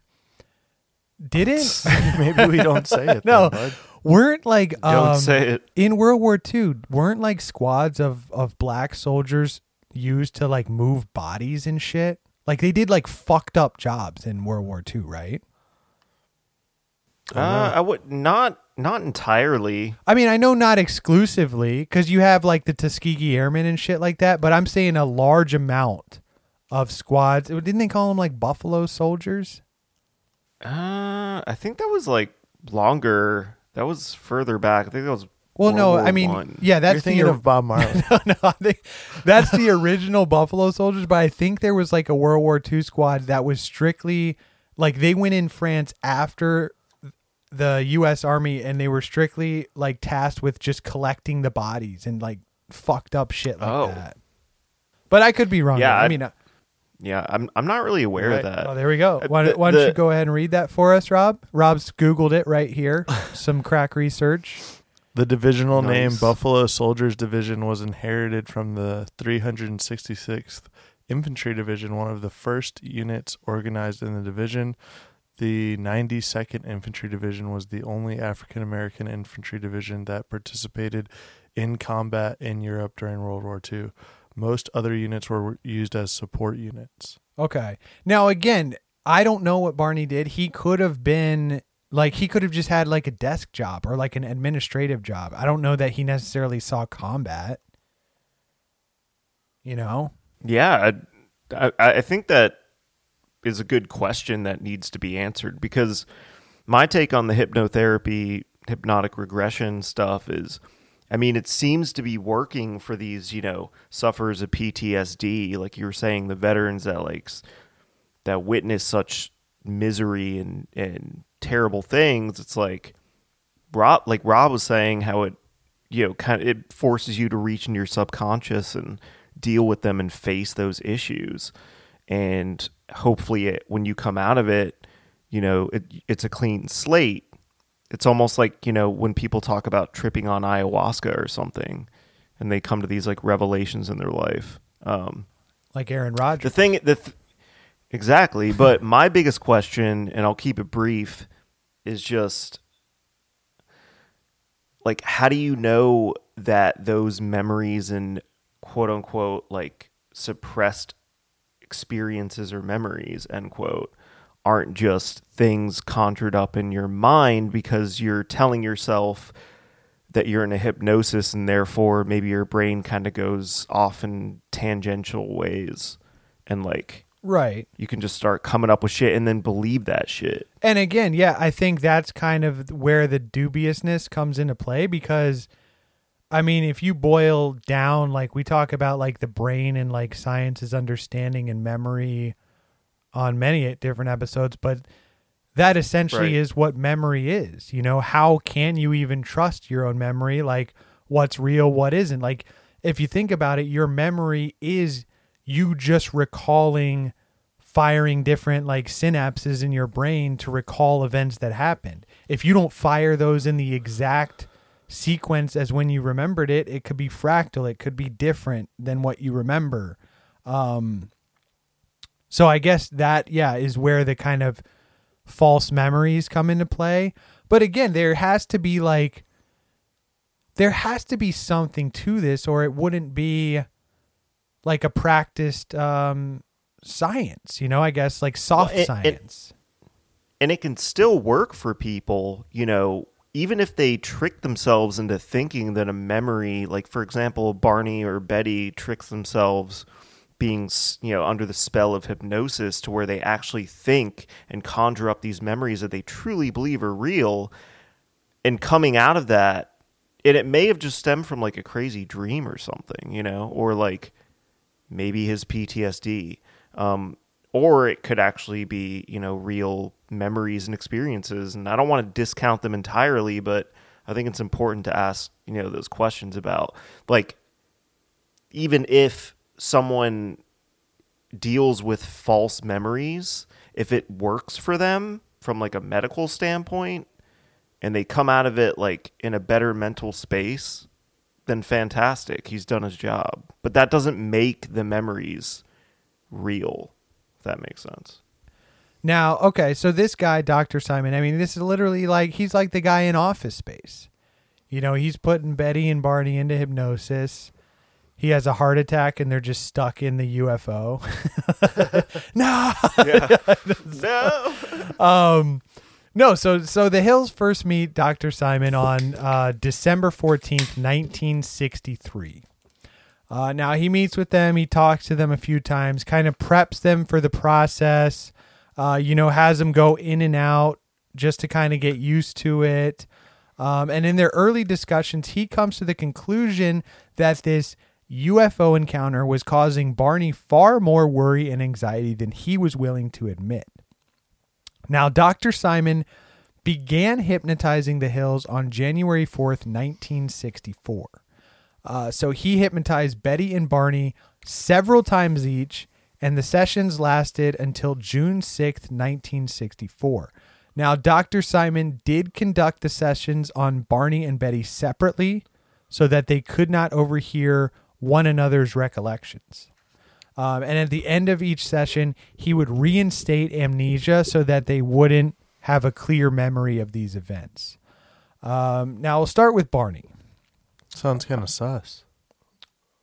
didn't
Maybe we don't say it.
no
then,
weren't like
Don't
um,
say it.
in World War II weren't like squads of of black soldiers used to like move bodies and shit. Like they did like fucked up jobs in World War II, right?
Uh, I would not not entirely.
I mean, I know not exclusively because you have like the Tuskegee Airmen and shit like that, but I'm saying a large amount of squads. Didn't they call them like Buffalo Soldiers?
Uh, I think that was like longer. That was further back. I think that was.
Well,
World
no,
War
I mean,
One.
yeah,
You're
that's the
thinking of Bob Marley.
no, no, I think that's the original Buffalo Soldiers, but I think there was like a World War II squad that was strictly like they went in France after the U.S. Army, and they were strictly like tasked with just collecting the bodies and like fucked up shit like
Oh.
that. But I could be wrong.
Yeah,
I
I-
mean, uh,
Yeah, I'm. I'm not really aware
Right.
of that.
oh, there we go.
Uh,
Why,
the-
why don't you go ahead and read that for us, Rob? Rob's googled it right here. Some crack research.
The divisional name Buffalo Soldiers Division was inherited from the 366th Infantry Division, one of the first units organized in the division. The 92nd Infantry Division was the only African American infantry division that participated in combat in Europe during World War II. Most other units were used as support units.
Okay. Now again, I don't know what Barney did. He could have been like he could have just had like a desk job or like an administrative job. I don't know that he necessarily saw combat. You know?
Yeah, I, I, I think that is a good question that needs to be answered because my take on the hypnotherapy, hypnotic regression stuff is, I mean, it seems to be working for these, you know, sufferers of PTSD, like you were saying, the veterans that like that witness such misery and and terrible things. It's like Rob, like Rob was saying, how it, you know, kind of it forces you to reach into your subconscious and deal with them and face those issues. And hopefully, it, when you come out of it, you know, it, it's a clean slate. it's almost like, you know, when people talk about tripping on ayahuasca or something and they come to these like revelations in their life. Um,
like Aaron Rodgers.
the thing, the th- exactly. But my biggest question, and I'll keep it brief, is just like, how do you know that those memories and quote unquote like suppressed experiences or memories end quote aren't just things conjured up in your mind because you're telling yourself that you're in a hypnosis and therefore maybe your brain kind of goes off in tangential ways and like
right.
you can just start coming up with shit and then believe that shit.
And again, yeah, I think that's kind of where the dubiousness comes into play because I mean, if you boil down like we talk about like the brain and like science's understanding and memory on many different episodes, but that essentially
Right.
is what memory is. You know, how can you even trust your own memory? Like what's real, what isn't? Like if you think about it, your memory is you just recalling firing different like synapses in your brain to recall events that happened. If you don't fire those in the exact sequence as when you remembered it, it could be fractal, it could be different than what you remember. Um so I guess that yeah is where the kind of false memories come into play. But again, there has to be like there has to be something to this or it wouldn't be like a practiced um science, you know, I guess like soft
Well, it- it-
science.
and it can still work for people, you know, even if they trick themselves into thinking that a memory, like for example, Barney or Betty tricks themselves being, you know, under the spell of hypnosis to where they actually think and conjure up these memories that they truly believe are real. And coming out of that, and it may have just stemmed from like a crazy dream or something, you know, or like maybe his PTSD. Um, or it could actually be, you know, real memories and experiences. And I don't want to discount them entirely, but I think it's important to ask, you know, those questions about like, even if someone deals with false memories, if it works for them from like a medical standpoint and they come out of it like in a better mental space, then fantastic. He's done his job. But that doesn't make the memories real, if that makes sense.
Now, okay, so this guy, Dr. Simon, I mean, this is literally like he's like the guy in office space. You know, he's putting Betty and Barney into hypnosis. He has a heart attack and they're just stuck in the UFO. no.
no.
Um no, so so the Hills first meet Dr. Simon on uh, December 14th, 1963. Uh, now he meets with them, he talks to them a few times, kind of preps them for the process, uh, you know, has them go in and out just to kind of get used to it. Um, and in their early discussions, he comes to the conclusion that this UFO encounter was causing Barney far more worry and anxiety than he was willing to admit. Now, Dr. Simon began hypnotizing the Hills on January 4th, 1964. Uh, so he hypnotized Betty and Barney several times each, and the sessions lasted until June 6th, 1964. Now, Dr. Simon did conduct the sessions on Barney and Betty separately so that they could not overhear one another's recollections. Um, and at the end of each session, he would reinstate amnesia so that they wouldn't have a clear memory of these events. Um, now, we'll start with Barney.
Sounds kind of sus.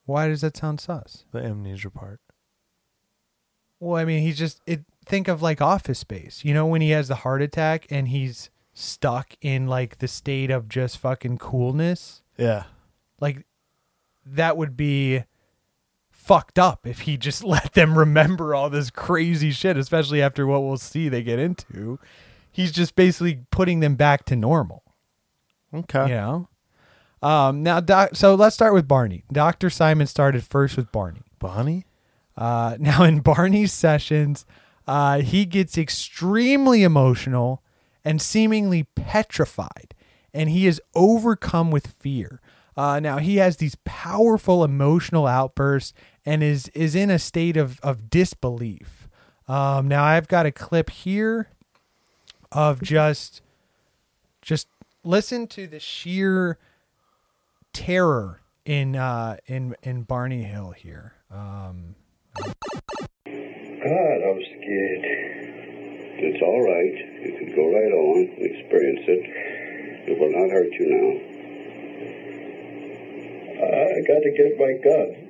Why does that sound sus?
The amnesia part.
Well, I mean, he's just it. Think of like Office Space. You know, when he has the heart attack and he's stuck in like the state of just fucking coolness.
Yeah.
Like that would be fucked up if he just let them remember all this crazy shit, especially after what we'll see they get into. He's just basically putting them back to normal.
Okay.
You know. Um, now, doc, so let's start with Barney. Doctor Simon started first with Barney.
Barney?
Uh, now, in Barney's sessions, uh, he gets extremely emotional and seemingly petrified, and he is overcome with fear. Uh, now, he has these powerful emotional outbursts and is is in a state of of disbelief. Um, now, I've got a clip here of just just listen to the sheer terror in uh in in Barney Hill here. Um
God, I was scared. It's all right. You can go right on experience it. It will not hurt you now. I got to get my gun.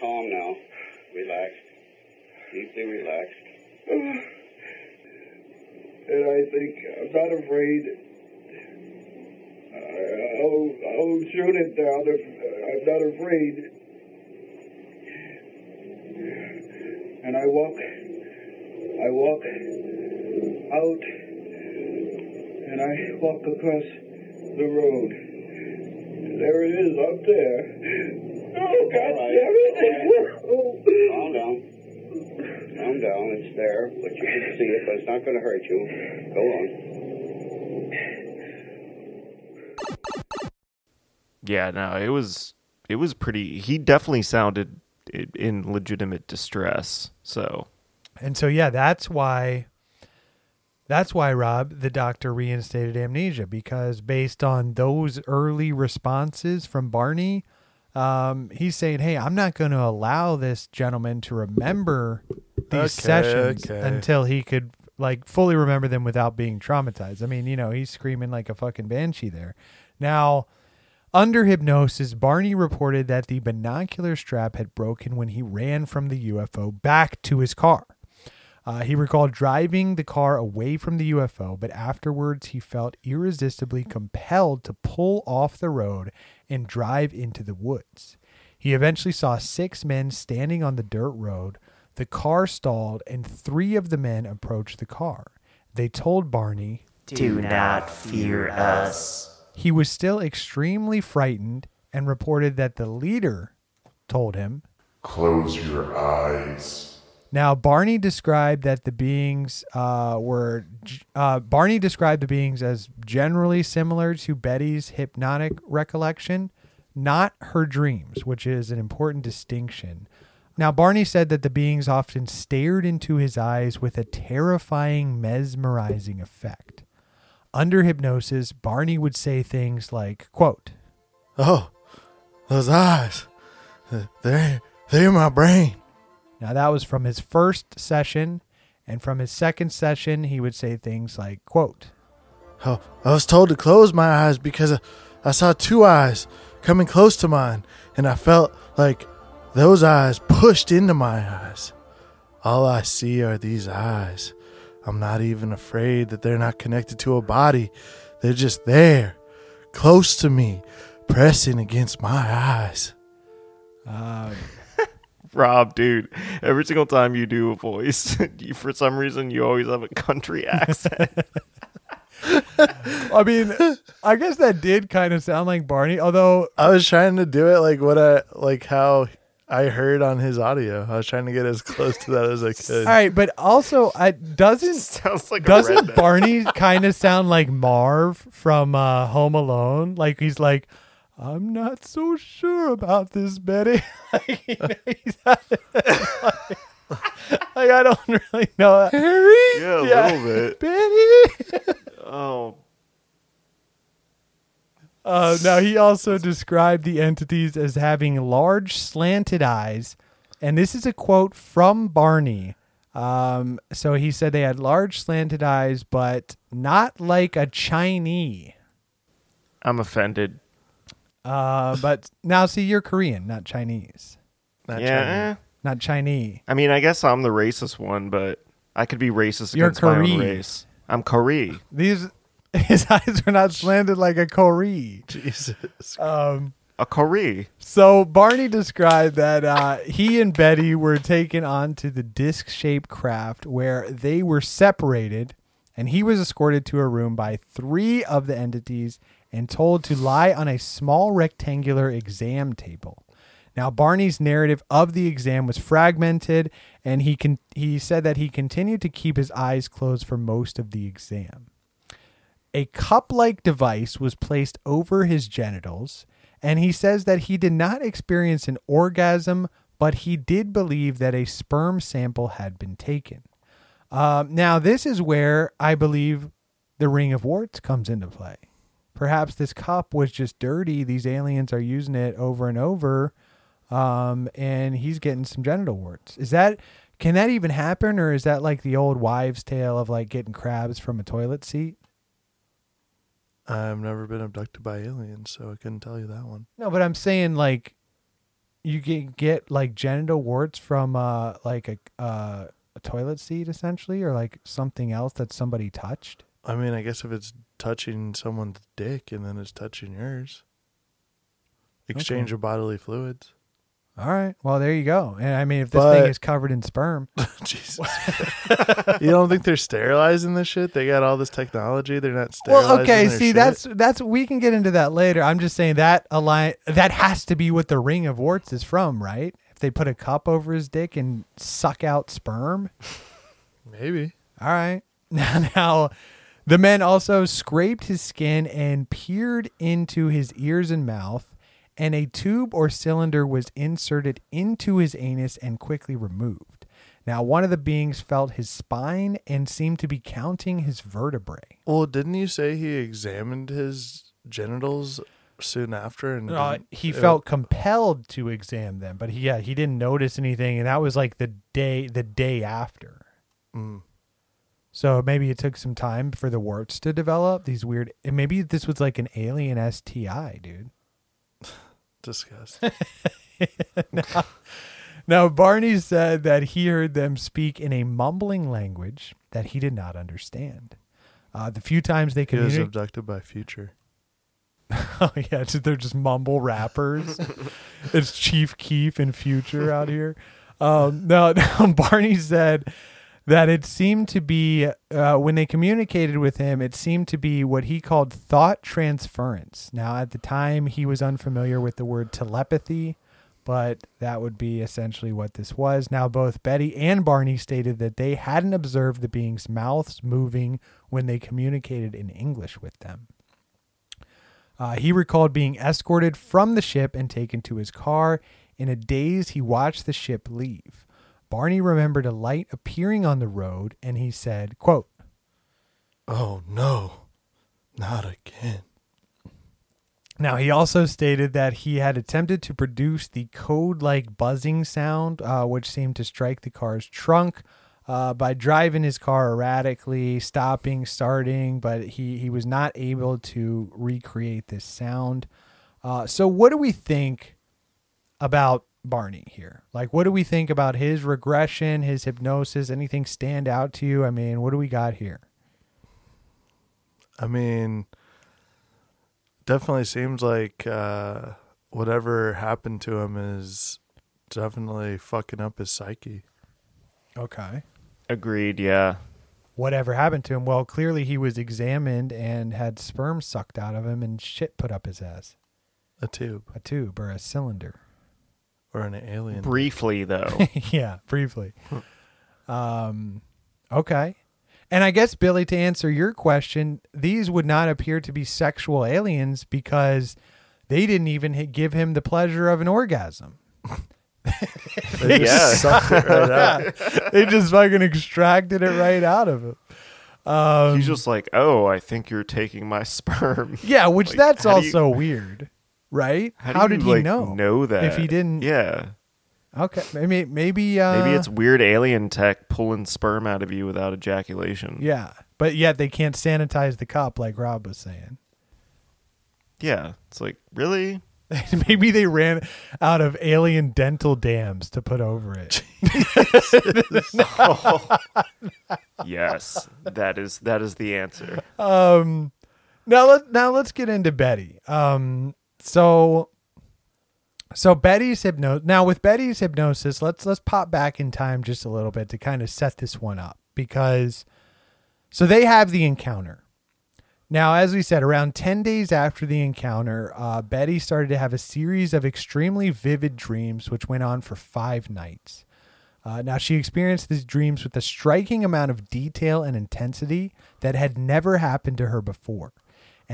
Calm now. Relaxed. Deeply relaxed. And I think I'm not afraid. I'll, I'll shoot it down if I'm not afraid. And I walk, I walk out, and I walk across the road. There it is up there. Oh, God damn it! Calm down. Calm down. It's there, but you can see it, but it's not going to hurt you. Go on.
Yeah, no, it was it was pretty. He definitely sounded in legitimate distress. So
And so yeah, that's why that's why Rob the doctor reinstated amnesia because based on those early responses from Barney, um, he's saying, "Hey, I'm not going to allow this gentleman to remember these
Okay,
sessions
okay.
until he could like fully remember them without being traumatized." I mean, you know, he's screaming like a fucking banshee there. Now, under hypnosis, Barney reported that the binocular strap had broken when he ran from the UFO back to his car. Uh, he recalled driving the car away from the UFO, but afterwards he felt irresistibly compelled to pull off the road and drive into the woods. He eventually saw six men standing on the dirt road. The car stalled, and three of the men approached the car. They told Barney
Do not fear us.
he was still extremely frightened and reported that the leader told him.
Close your eyes.
Now, Barney described that the beings uh, were. Uh, Barney described the beings as generally similar to Betty's hypnotic recollection, not her dreams, which is an important distinction. Now, Barney said that the beings often stared into his eyes with a terrifying, mesmerizing effect. Under hypnosis, Barney would say things like, quote,
Oh, those eyes. They're, they're my brain.
Now that was from his first session, and from his second session, he would say things like, quote,
Oh, I was told to close my eyes because I- saw two eyes coming close to mine, and I felt like those eyes pushed into my eyes. All I see are these eyes. I'm not even afraid that they're not connected to a body. They're just there, close to me, pressing against my eyes.
uh,
Rob, dude, every single time you do a voice, you, for some reason you always have a country accent.
I mean, I guess that did kind of sound like Barney, although
I was trying to do it like what I like how I heard on his audio. I was trying to get as close to that as I could.
all right, but also I doesn't
Sounds like
doesn't. Barney kind of sound like Marv from uh, Home Alone? Like he's like, I'm not so sure about this, Betty. like, he's- like, I don't really know. Harry,
Yeah, a
Yeah.
little bit.
Betty.
Oh,
Uh, now he also described the entities as having large slanted eyes, and this is a quote from Barney. Um, so he said they had large slanted eyes, but not like a Chinese.
I'm offended.
Uh, but now see, you're Korean, not Chinese,
Not
yeah,
Chinese.
not Chinese.
I mean, I guess I'm the racist one, but I could be racist
You're
against my own race. I'm Korean.
These his eyes are not slanted like a Korean.
Jesus.
Um,
A Korean.
So Barney described that uh, he and Betty were taken onto the disc-shaped craft where they were separated, and he was escorted to a room by three of the entities and told to lie on a small rectangular exam table. Now, Barney's narrative of the exam was fragmented, and he con- he said that he continued to keep his eyes closed for most of the exam. A cup like device was placed over his genitals, and he says that he did not experience an orgasm, but he did believe that a sperm sample had been taken. Um, now, this is where I believe the Ring of Warts comes into play. Perhaps this cup was just dirty. These aliens are using it over and over, um, and he's getting some genital warts. Is that can that even happen, or is that like the old wives' tale of like getting crabs from a toilet seat?
I've never been abducted by aliens, so I couldn't tell you that one.
No, but I'm saying like you get get like genital warts from uh like a uh, a toilet seat essentially, or like something else that somebody touched.
I mean, I guess if it's touching someone's dick and then it's touching yours, exchange of bodily fluids.
All right. Well, there you go. And I mean, if this
But-
thing is covered in sperm,
Jesus. you don't think they're sterilizing this shit? They got all this technology. They're not sterilizing.
well, okay. See,
shit?
that's that's we can get into that later. I'm just saying that align that has to be what the ring of warts is from, right? If they put a cup over his dick and suck out sperm.
maybe.
All right. Now, now, the men also scraped his skin and peered into his ears and mouth, and a tube or cylinder was inserted into his anus and quickly removed. Now, one of the beings felt his spine and seemed to be counting his vertebrae.
Well, didn't you say he examined his genitals soon after? And
Uh, he felt compelled to examine them, but he, yeah, he didn't notice anything, and that was like the day the day after.
Mm.
So maybe it took some time for the warts to develop. These weird, and maybe this was like an alien STI, dude.
disgusting.
now, now, Barney said that he heard them speak in a mumbling language that he did not understand. Uh, the few times they
he was abducted by Future.
oh yeah, they're just mumble rappers. it's Chief Keef and Future out here. Um, no, no, Barney said that it seemed to be uh, when they communicated with him, it seemed to be what he called thought transference. Now, at the time, he was unfamiliar with the word telepathy, but that would be essentially what this was. Now, both Betty and Barney stated that they hadn't observed the beings' mouths moving when they communicated in English with them. Uh, he recalled being escorted from the ship and taken to his car. In a daze, he watched the ship leave. Barney remembered a light appearing on the road, and he said, quote,
Oh no, not again.
Now, he also stated that he had attempted to produce the code like buzzing sound, uh, which seemed to strike the car's trunk uh, by driving his car erratically, stopping, starting, but he, he was not able to recreate this sound. Uh, so, what do we think about Barney here? Like, what do we think about his regression, his hypnosis? Anything stand out to you? I mean, what do we got here?
I mean, definitely seems like uh, whatever happened to him is definitely fucking up his psyche.
Okay.
Agreed. Yeah.
whatever happened to him. Well, clearly he was examined and had sperm sucked out of him and shit put up his ass.
A tube
A tube or a cylinder.
Or an alien.
Briefly though.
yeah, briefly. um, okay. And I guess, Billy, to answer your question, these would not appear to be sexual aliens because they didn't even hit, give him the pleasure of an orgasm.
They just
Yeah.
sucked it right out.
they just fucking extracted it right out of him. Um,
He's just like, oh, I think you're taking my sperm.
yeah, which
Like,
that's
how do you-
also weird, right?
How, do
did
you,
he
like,
know?
Know that
if he didn't?
Yeah.
Okay, maybe maybe uh,
Maybe it's weird alien tech pulling sperm out of you without ejaculation.
yeah, but yet they can't sanitize the cup like Rob was saying.
Yeah. It's like really.
maybe they ran out of alien dental dams to put over it.
Yes, that is that is the answer.
um, now let now let's get into Betty. Um, so so Betty's hypnosis. Now with Betty's hypnosis, let's let's pop back in time just a little bit to kind of set this one up because so they have the encounter. Now, as we said, around 10 days after the encounter, uh, Betty started to have a series of extremely vivid dreams, which went on for five nights. Uh, now, she experienced these dreams with a striking amount of detail and intensity that had never happened to her before.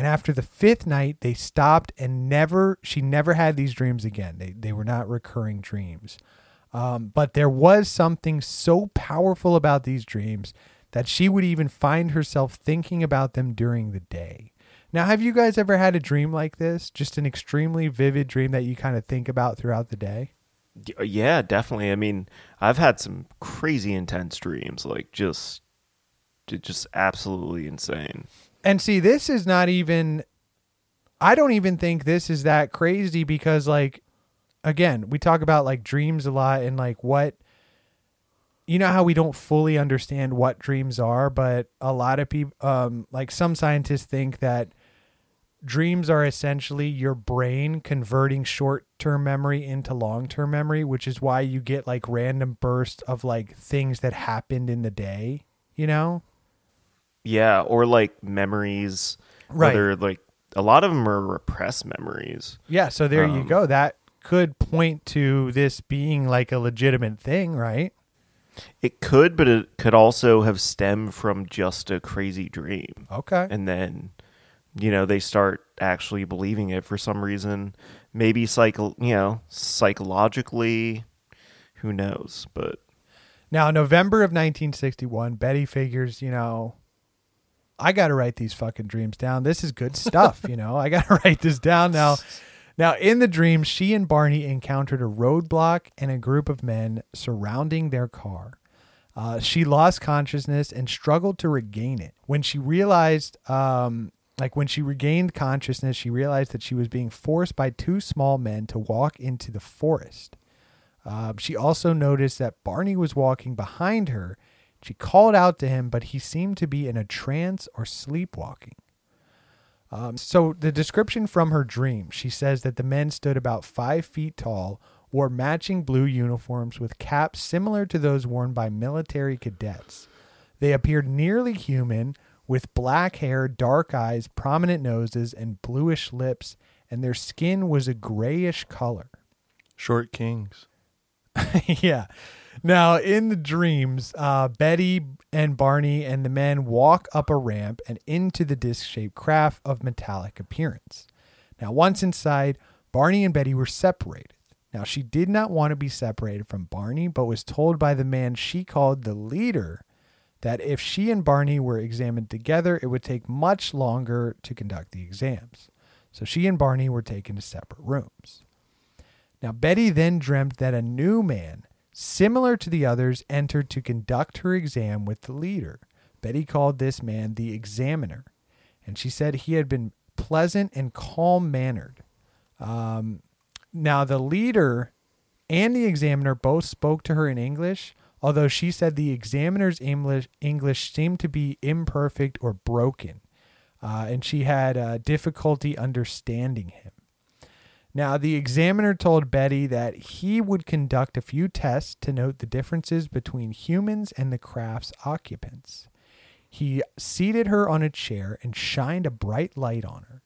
And after the fifth night, they stopped and never, she never had these dreams again. They, they were not recurring dreams. Um, but there was something so powerful about these dreams that she would even find herself thinking about them during the day. Now, have you guys ever had a dream like this? Just an extremely vivid dream that you kind of think about throughout the day?
Yeah, definitely. I mean, I've had some crazy intense dreams, like just, just absolutely insane.
And see, this is not even, I don't even think this is that crazy because, like, again, we talk about like dreams a lot and like what, you know, how we don't fully understand what dreams are, but a lot of people, um, like some scientists think that dreams are essentially your brain converting short term memory into long term memory, which is why you get like random bursts of like things that happened in the day, you know?
Yeah, or like memories,
Right.
Whether like a lot of them are repressed memories.
Yeah, so there you
Um,
go. That could point to this being like a legitimate thing, right?
It could, but it could also have stemmed from just a crazy dream.
Okay.
And then, you know, they start actually believing it for some reason. Maybe psycho, you know, psychologically, who knows? But
Now, November of 1961, Betty figures, you know, I got to write these fucking dreams down. This is good stuff, you know. I got to write this down now. Now, in the dream, she and Barney encountered a roadblock and a group of men surrounding their car. Uh, she lost consciousness and struggled to regain it. When she realized, um, like when she regained consciousness, she realized that she was being forced by two small men to walk into the forest. Um, she also noticed that Barney was walking behind her. She called out to him, but he seemed to be in a trance or sleepwalking. Um, so, the description from her dream she says that the men stood about five feet tall, wore matching blue uniforms with caps similar to those worn by military cadets. They appeared nearly human, with black hair, dark eyes, prominent noses, and bluish lips, and their skin was a grayish color.
Short kings.
yeah. Now, in the dreams, uh, Betty and Barney and the men walk up a ramp and into the disc shaped craft of metallic appearance. Now, once inside, Barney and Betty were separated. Now, she did not want to be separated from Barney, but was told by the man she called the leader that if she and Barney were examined together, it would take much longer to conduct the exams. So she and Barney were taken to separate rooms. Now, Betty then dreamt that a new man, similar to the others, entered to conduct her exam with the leader. Betty called this man the examiner, and she said he had been pleasant and calm mannered. Um, now, the leader and the examiner both spoke to her in English, although she said the examiner's English, English seemed to be imperfect or broken, uh, and she had uh, difficulty understanding him. Now, the examiner told Betty that he would conduct a few tests to note the differences between humans and the craft's occupants. He seated her on a chair and shined a bright light on her.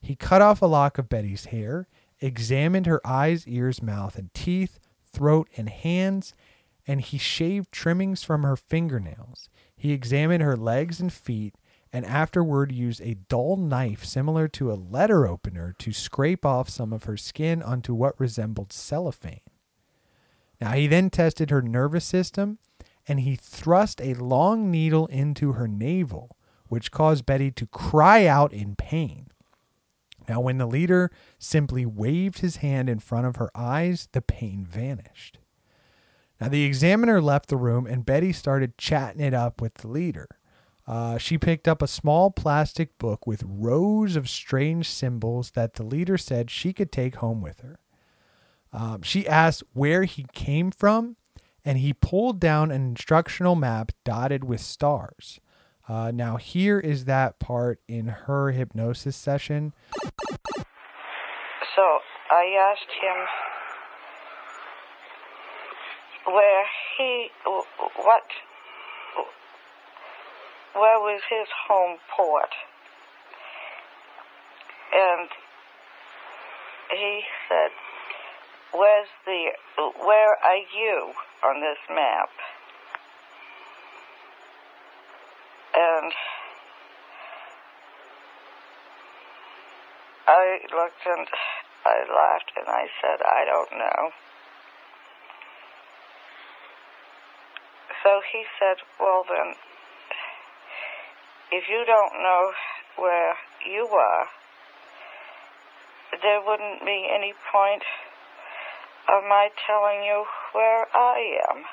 He cut off a lock of Betty's hair, examined her eyes, ears, mouth, and teeth, throat, and hands, and he shaved trimmings from her fingernails. He examined her legs and feet, and afterward used a dull knife similar to a letter opener to scrape off some of her skin onto what resembled cellophane. Now, he then tested her nervous system and he thrust a long needle into her navel, which caused Betty to cry out in pain. Now, when the leader simply waved his hand in front of her eyes, the pain vanished. Now, the examiner left the room and Betty started chatting it up with the leader. Uh, she picked up a small plastic book with rows of strange symbols that the leader said she could take home with her. Um, she asked where he came from, and he pulled down an instructional map dotted with stars. Uh, now, here is that part in her hypnosis session.
So I asked him where he, what, where was his home port. and he said, "Where's the? Where are you on this map?" And I looked and I laughed and I said, "I don't know." So he said, "Well then, if you don't know where you are, there wouldn't be any point of my telling you where I am.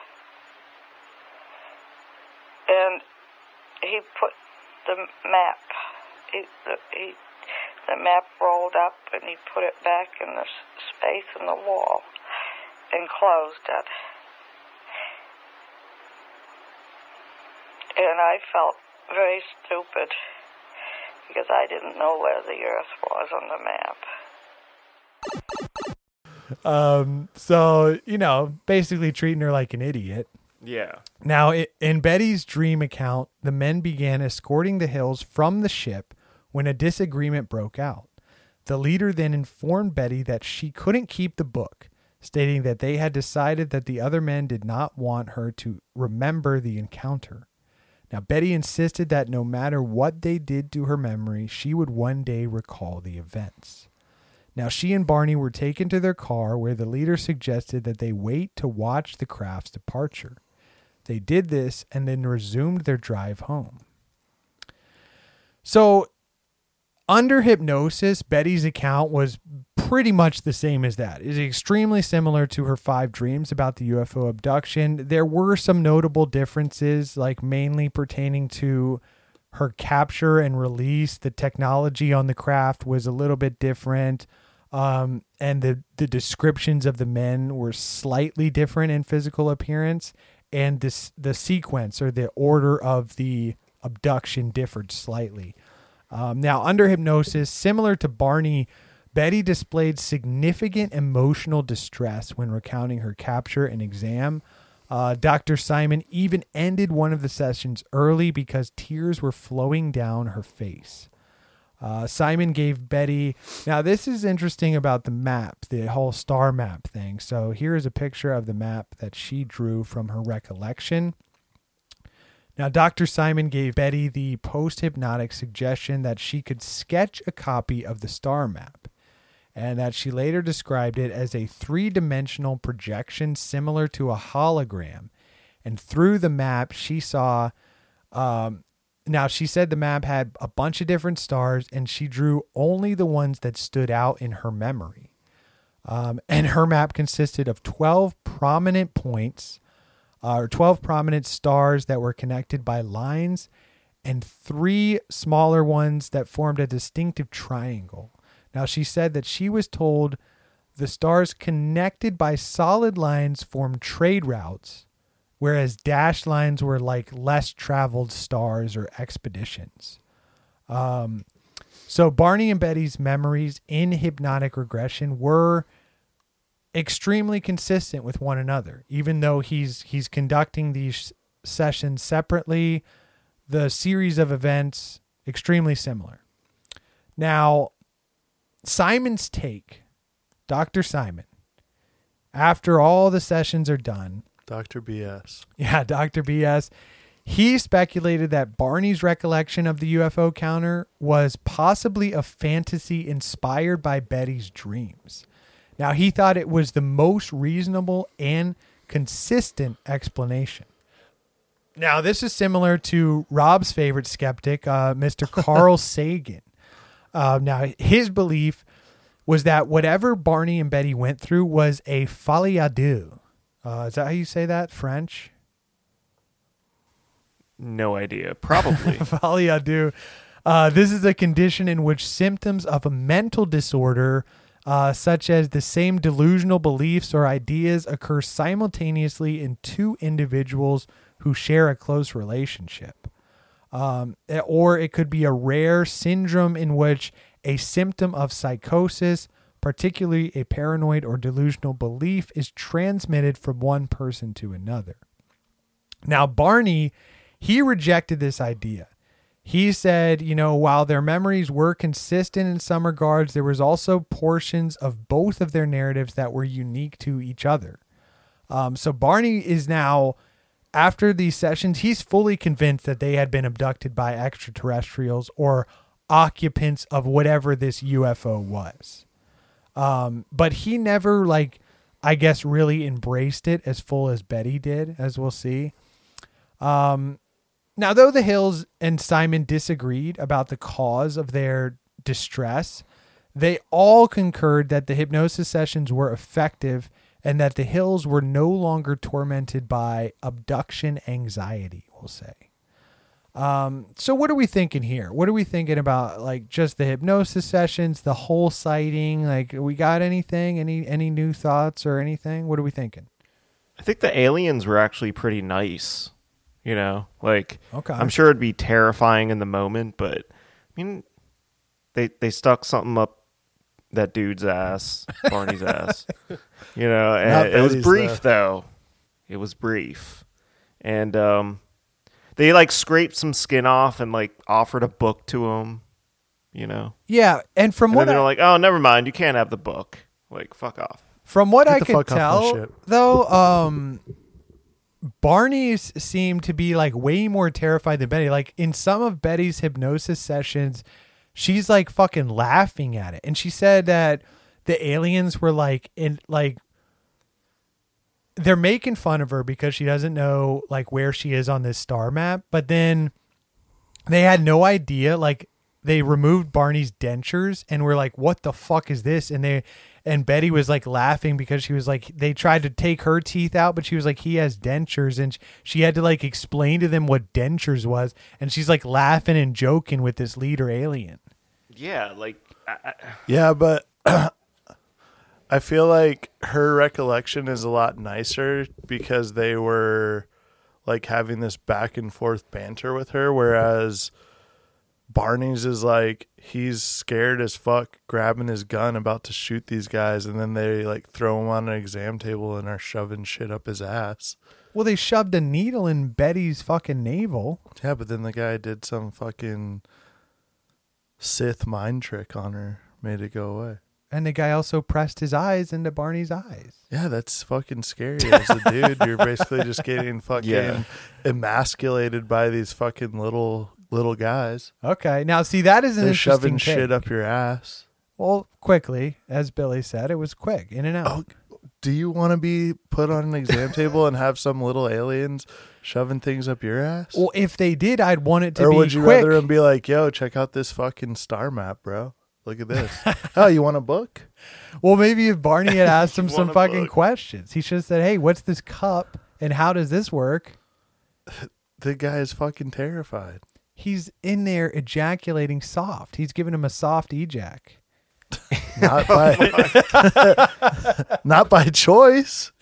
And he put the map, he, the, he, the map rolled up and he put it back in the space in the wall and closed it. And I felt very stupid because I didn't know where the Earth was on the map.
Um, so you know, basically treating her like an idiot.
Yeah.
Now, i- in Betty's dream account, the men began escorting the Hills from the ship when a disagreement broke out. The leader then informed Betty that she couldn't keep the book, stating that they had decided that the other men did not want her to remember the encounter. Now, Betty insisted that no matter what they did to her memory, she would one day recall the events. Now, she and Barney were taken to their car where the leader suggested that they wait to watch the craft's departure. They did this and then resumed their drive home. So, under hypnosis, Betty's account was pretty much the same as that. It is extremely similar to her five dreams about the UFO abduction. There were some notable differences, like mainly pertaining to her capture and release. The technology on the craft was a little bit different. Um, and the, the descriptions of the men were slightly different in physical appearance. And this the sequence or the order of the abduction differed slightly. Um, now, under hypnosis, similar to Barney, Betty displayed significant emotional distress when recounting her capture and exam. Uh, Dr. Simon even ended one of the sessions early because tears were flowing down her face. Uh, Simon gave Betty. Now, this is interesting about the map, the whole star map thing. So, here's a picture of the map that she drew from her recollection. Now, Dr. Simon gave Betty the post hypnotic suggestion that she could sketch a copy of the star map, and that she later described it as a three dimensional projection similar to a hologram. And through the map, she saw. Um, now, she said the map had a bunch of different stars, and she drew only the ones that stood out in her memory. Um, and her map consisted of 12 prominent points uh, or 12 prominent stars that were connected by lines and three smaller ones that formed a distinctive triangle. Now, she said that she was told the stars connected by solid lines formed trade routes, whereas dashed lines were like less traveled stars or expeditions. Um, so, Barney and Betty's memories in hypnotic regression were extremely consistent with one another even though he's he's conducting these sessions separately the series of events extremely similar now simon's take dr simon after all the sessions are done
Dr. BS.
yeah dr bs he speculated that barney's recollection of the ufo counter was possibly a fantasy inspired by betty's dreams now, he thought it was the most reasonable and consistent explanation. Now, this is similar to Rob's favorite skeptic, uh, Mr. Carl Sagan. Uh, now, his belief was that whatever Barney and Betty went through was a folie à deux. Uh, is that how you say that? French?
No idea. Probably.
folie à deux. Uh, this is a condition in which symptoms of a mental disorder uh, such as the same delusional beliefs or ideas occur simultaneously in two individuals who share a close relationship. Um, or it could be a rare syndrome in which a symptom of psychosis, particularly a paranoid or delusional belief, is transmitted from one person to another. Now, Barney, he rejected this idea. he said, you know, while their memories were consistent in some regards, there was also portions of both of their narratives that were unique to each other. Um, so Barney is now, after these sessions, he's fully convinced that they had been abducted by extraterrestrials or occupants of whatever this UFO was. Um, but he never, like, I guess, really embraced it as full as Betty did, as we'll see. Um, now, though the Hills and Simon disagreed about the cause of their distress, they all concurred that the hypnosis sessions were effective and that the Hills were no longer tormented by abduction anxiety, we'll say. Um, so what are we thinking here? What are we thinking about like just the hypnosis sessions, the whole sighting? Like we got anything? Any any new thoughts or anything? What are we thinking?
I think the aliens were actually pretty nice. You know, like
Okay.
I'm sure it'd be terrifying in the moment, but I mean, they they stuck something up that dude's ass, Barney's ass. You know, and it was brief
though.
though. It was brief, and um, they like scraped some skin off and like offered a book to him. You know,
Yeah, and from
and
what
they're
I,
like, "Oh, never mind, you can't have the book." Like, fuck off.
From what
Get
I
the
could
fuck off my
tell, though, um, Barney's seemed to be like way more terrified than Betty. Like in some of Betty's hypnosis sessions, she's like fucking laughing at it, and she said that the aliens were like in like they're making fun of her because she doesn't know like where she is on this star map, but then they had no idea like they removed Barney's dentures and were like what the fuck is this and they and Betty was like laughing because she was like they tried to take her teeth out but she was like he has dentures and she had to like explain to them what dentures was and she's like laughing and joking with this leader alien.
Yeah, like I, I,
Yeah, but I feel like her recollection is a lot nicer because they were like having this back and forth banter with her, whereas Barney's is like he's scared as fuck, grabbing his gun, about to shoot these guys, and then they like throw him on an exam table and are shoving shit up his ass.
Well, they shoved a needle in Betty's fucking navel.
Yeah, but then the guy did some fucking Sith mind trick on her, made it go away.
And the guy also pressed his eyes into Barney's eyes.
Yeah, that's fucking scary as a dude. You're basically just getting fucking
Yeah.
emasculated by these fucking little little guys.
Okay, now see that is an
They're
interesting
shoving
take.
shit up your ass.
Well, quickly, as Billy said, it was quick, in and out.
Oh, do you want to be put on an exam table and have some little aliens shoving things up your ass?
Well, if they did, I'd want it to be quick.
or
be
would you
quick.
rather them be like, "Yo, check out this fucking star map, bro. Look at this. oh, you want a book?
Well, maybe if Barney had asked him some fucking
book?
questions, he should have said, "Hey, what's this cup and how does this work?"
The guy is fucking terrified.
He's in there ejaculating soft. He's giving him a soft ejac.
Not by, oh not by choice.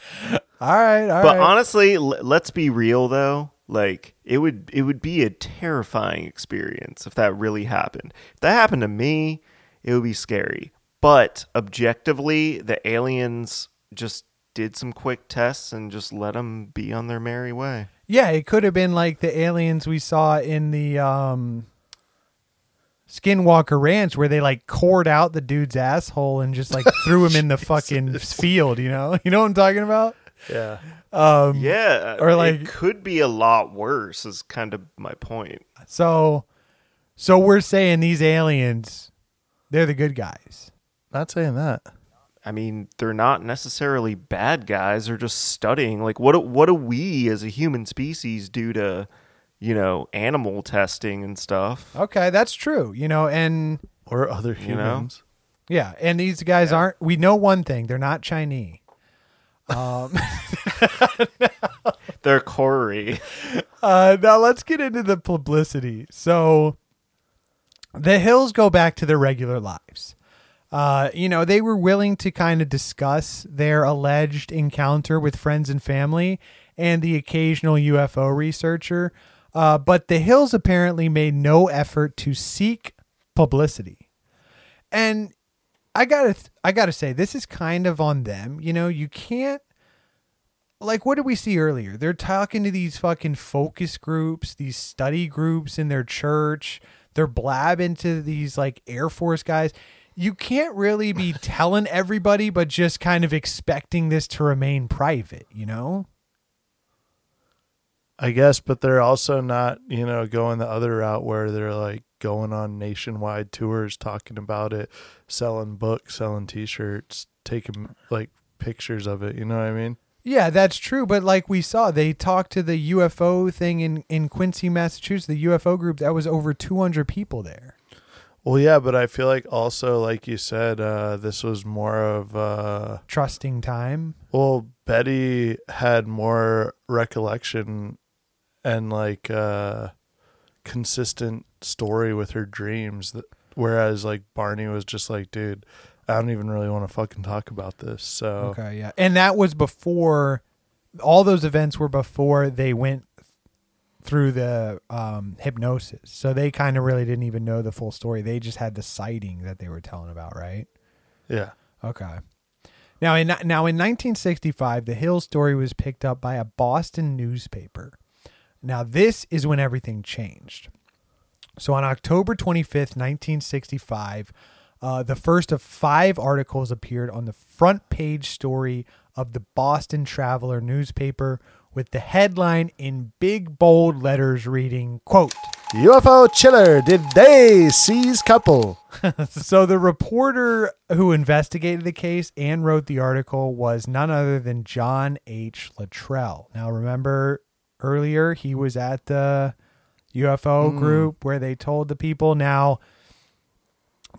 All right, all right.
but honestly, l- let's be real though. Like it would it would be a terrifying experience if that really happened. If that happened to me, it would be scary. But objectively, the aliens just did some quick tests and just let them be on their merry way.
yeah, it could have been like the aliens we saw in the um, Skinwalker Ranch, where they like cored out the dude's asshole and just like threw him in the fucking field. You know, you know what I'm talking about?
Yeah.
Um,
Yeah,
or like-
it could be a lot worse. Is kind of my point.
So, so we're saying these aliens, they're the good guys.
Not saying that.
I mean, they're not necessarily bad guys. They're just studying. Like, what do- what do we as a human species do to, you know, animal testing and stuff?
Okay, that's true. You know, and
Or other
You know?
humans.
yeah, and these guys aren't. We know one thing: they're not Chinese. Um,
They're Corey.
uh, now let's get into the publicity. So, the Hills go back to their regular lives. Uh, you know, they were willing to kind of discuss their alleged encounter with friends and family and the occasional UFO researcher. Uh, but the Hills apparently made no effort to seek publicity. And I gotta, I gotta say, this is kind of on them. You know, you can't. like what did we see earlier? They're talking to these fucking focus groups, these study groups in their church. They're blabbing to these like Air Force guys. You can't really be telling everybody, but just kind of expecting this to remain private, you know?
I guess, but they're also not, you know, going the other route where they're like going on nationwide tours, talking about it, selling books, selling T-shirts, taking like pictures of it. You know what I mean?
Yeah, that's true. But like we saw, they talked to the UFO thing in, in Quincy, Massachusetts, the UFO group. That was over 200 people there.
Well, yeah, but I feel like also, like you said, uh, this was more of uh,
Trusting time.
well, Betty had more recollection and like uh, consistent story with her dreams, that, whereas like Barney was just like, dude, I don't even really want to fucking talk about this. So
Okay, yeah. And that was before all those events were before they went through the um, hypnosis. So they kind of really didn't even know the full story. They just had the sighting that they were telling about, right?
yeah,
Okay. Now in now in 1965, the Hill story was picked up by a Boston newspaper. Now this is when everything changed. So on October 25th, 1965, uh, the first of five articles appeared on the front page story of the Boston Traveler newspaper with the headline in big bold letters reading, quote,
UFO chiller did they seize couple?
so the reporter who investigated the case and wrote the article was none other than John H. Luttrell. Now remember earlier he was at the UFO
Mm.
group where they told the people now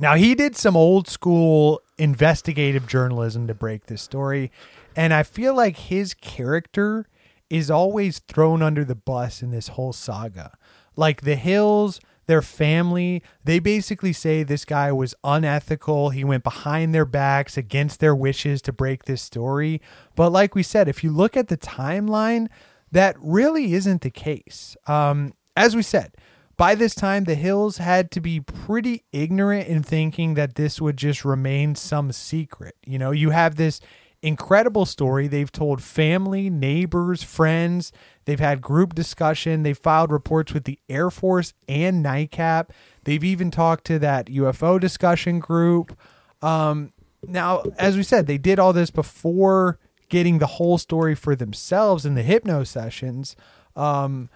now he did some old school investigative journalism to break this story and I feel like his character is always thrown under the bus in this whole saga. Like the Hills, their family, they basically say this guy was unethical. He went behind their backs against their wishes to break this story. But like we said, if you look at the timeline, that really isn't the case. Um, as we said, by this time, the Hills had to be pretty ignorant in thinking that this would just remain some secret. You know, you have this incredible story. They've told family, neighbors, friends. They've had group discussion. They filed reports with the Air Force and NICAP. They've even talked to that UFO discussion group. Um, now, as we said, they did all this before getting the whole story for themselves in the hypno sessions. Um,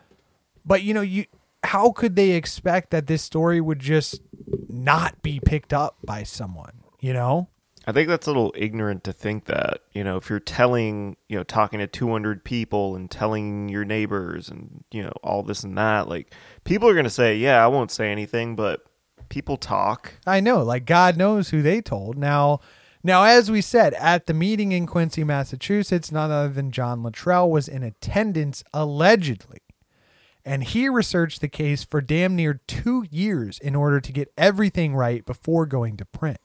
but you know, you how could they expect that this story would just not be picked up by someone? You know?
I think that's a little ignorant to think that, you know, if you're telling, you know, talking to 200 people and telling your neighbors and, you know, all this and that, like, people are going to say, yeah, I won't say anything, but people talk.
I know, like God knows who they told. Now, now as we said at the meeting in Quincy, Massachusetts, none other than John Luttrell was in attendance allegedly. And he researched the case for damn near 2 years in order to get everything right before going to print.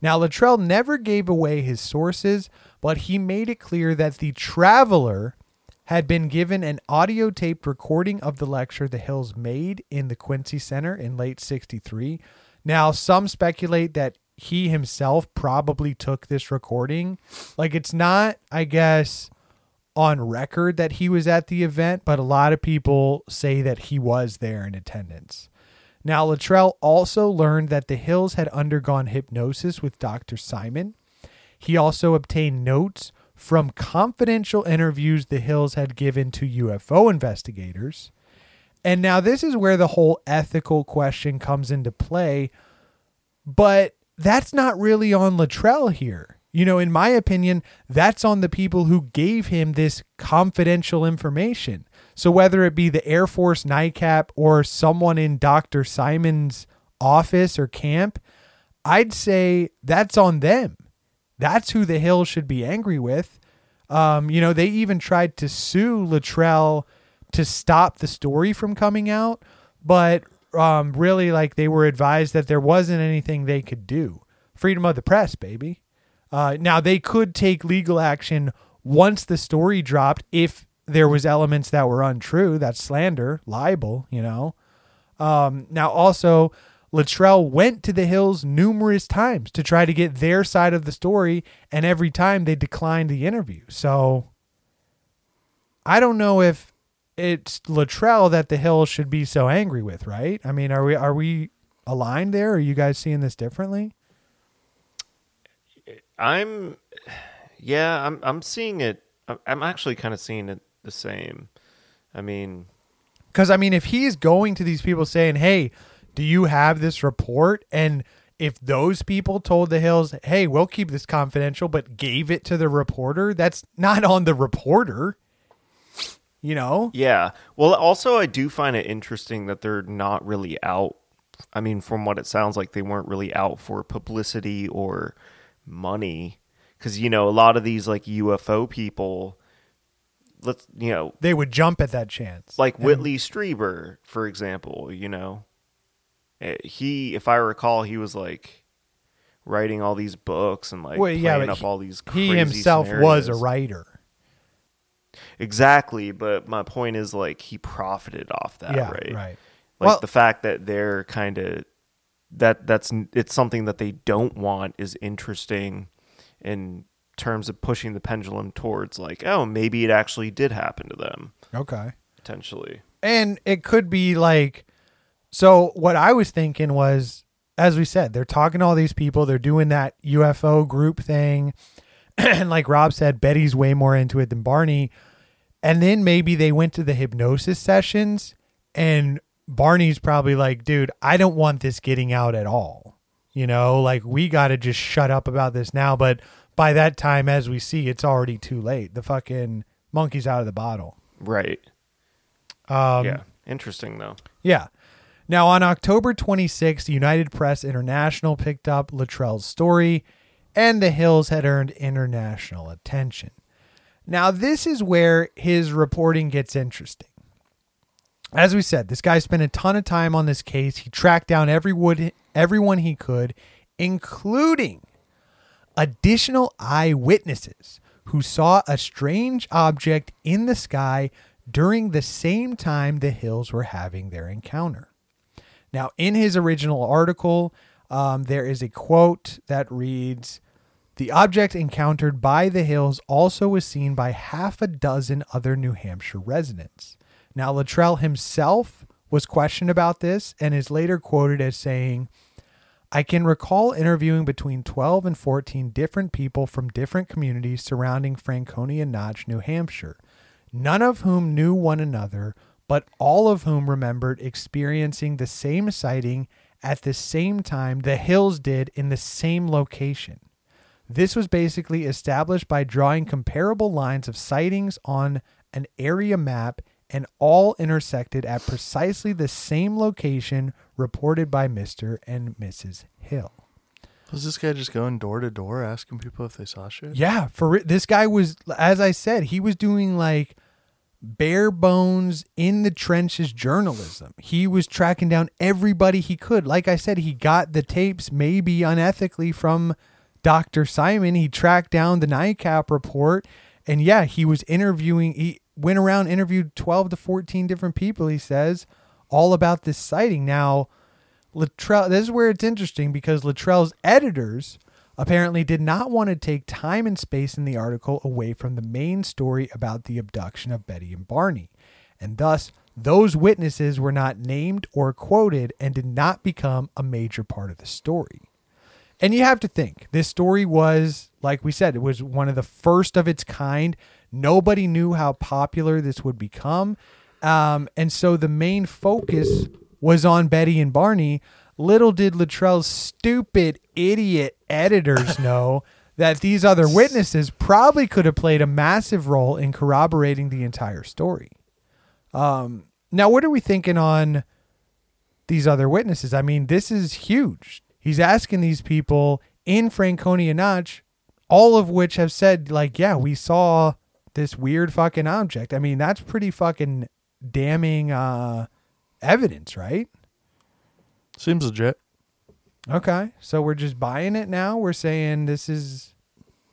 Now, Luttrell never gave away his sources, but he made it clear that the traveler had been given an audio taped recording of the lecture the Hills made in the Quincy Center in late 63. Now, some speculate that he himself probably took this recording. Like, it's not, I guess, on record that he was at the event, but a lot of people say that he was there in attendance. Now, Luttrell also learned that the Hills had undergone hypnosis with Dr. Simon. He also obtained notes from confidential interviews the Hills had given to UFO investigators. And now, this is where the whole ethical question comes into play, but that's not really on Luttrell here. You know, in my opinion, that's on the people who gave him this confidential information. So whether it be the Air Force NICAP or someone in Dr. Simon's office or camp, I'd say that's on them. That's who the Hill should be angry with. Um, you know, they even tried to sue Luttrell to stop the story from coming out, but um, really, like they were advised that there wasn't anything they could do. Freedom of the press, baby. Uh, now they could take legal action once the story dropped if there was elements that were untrue. That's slander, libel. You know. Um, now also, Luttrell went to the Hills numerous times to try to get their side of the story, and every time they declined the interview. So, I don't know if it's Luttrell that the Hills should be so angry with, right? I mean, are we are we aligned there? Are you guys seeing this differently?
I'm, yeah, I'm I'm seeing it. I'm- I'm actually kind of seeing it the same. I mean,
Because I mean, if he's going to these people saying, "Hey, do you have this report?" and if those people told the Hills, "Hey, we'll keep this confidential," but gave it to the reporter, that's not on the reporter. You know?
Yeah. Well, also, I do find it interesting that they're not really out. I mean, from what it sounds like, they weren't really out for publicity or money. Because, you know, a lot of these, like, UFO people, let's, you know,
They would jump at that chance.
like
And-
Whitley Strieber, for example, you know, Eh, he, if I recall, he was like writing all these books and like
Well, yeah,
playing up
he-
all these.
he himself was a writer.
Exactly, but my point is like he profited off that,
Yeah,
right?
right.
Like
Well-
the fact that they're kind of that that's it's something that they don't want is interesting in terms of pushing the pendulum towards like, oh, maybe it actually did happen to them
Okay.
potentially.
And it could be like so what I was thinking was as we said, they're talking to all these people, they're doing that UFO group thing. and like Rob said, Betty's way more into it than Barney. And then maybe they went to the hypnosis sessions and Barney's probably like, dude, I don't want this getting out at all. You know, like we got to just shut up about this now. But by that time, as we see, it's already too late. The fucking monkey's out of the bottle.
Right.
Um,
yeah. Interesting though.
Yeah. Now, on October 26th, United Press International picked up Luttrell's story, and the Hills had earned international attention. Now, this is where his reporting gets interesting. As we said, this guy spent a ton of time on this case. He tracked down everyone, everyone he could, including additional eyewitnesses who saw a strange object in the sky during the same time the Hills were having their encounter. Now, in his original article, um, there is a quote that reads The object encountered by the Hills also was seen by half a dozen other New Hampshire residents. Now, Luttrell himself was questioned about this and is later quoted as saying, I can recall interviewing between 12 and 14 different people from different communities surrounding Franconia Notch, New Hampshire, none of whom knew one another, but all of whom remembered experiencing the same sighting at the same time the Hills did in the same location. This was basically established by drawing comparable lines of sightings on an area map and all intersected at precisely the same location reported by Mr. and Mrs. Hill.
Was this guy just going door to door asking people if they saw shit?
Yeah, for this guy was as I said, he was doing like bare bones in the trenches journalism. He was tracking down everybody he could. Like I said, he got the tapes maybe unethically from Dr. Simon. He tracked down the NICAP report and yeah, he was interviewing he went around interviewed 12 to 14 different people he says all about this sighting. Now, Luttrell, this is where it's interesting because Luttrell's editors apparently did not want to take time and space in the article away from the main story about the abduction of Betty and Barney. And thus, those witnesses were not named or quoted and did not become a major part of the story. And you have to think, this story was, like we said, it was one of the first of its kind. Nobody knew how popular this would become. Um, and so the main focus was on Betty and Barney. Little did Luttrell's stupid idiot editors know that these other witnesses probably could have played a massive role in corroborating the entire story. Um, now, what are we thinking on these other witnesses? I mean, this is huge. He's asking these people in Franconia Notch, all of which have said, like, yeah, we saw this weird fucking object. I mean, that's pretty fucking damning uh, evidence, right?
Seems legit.
Okay, so we're just buying it now. We're saying this is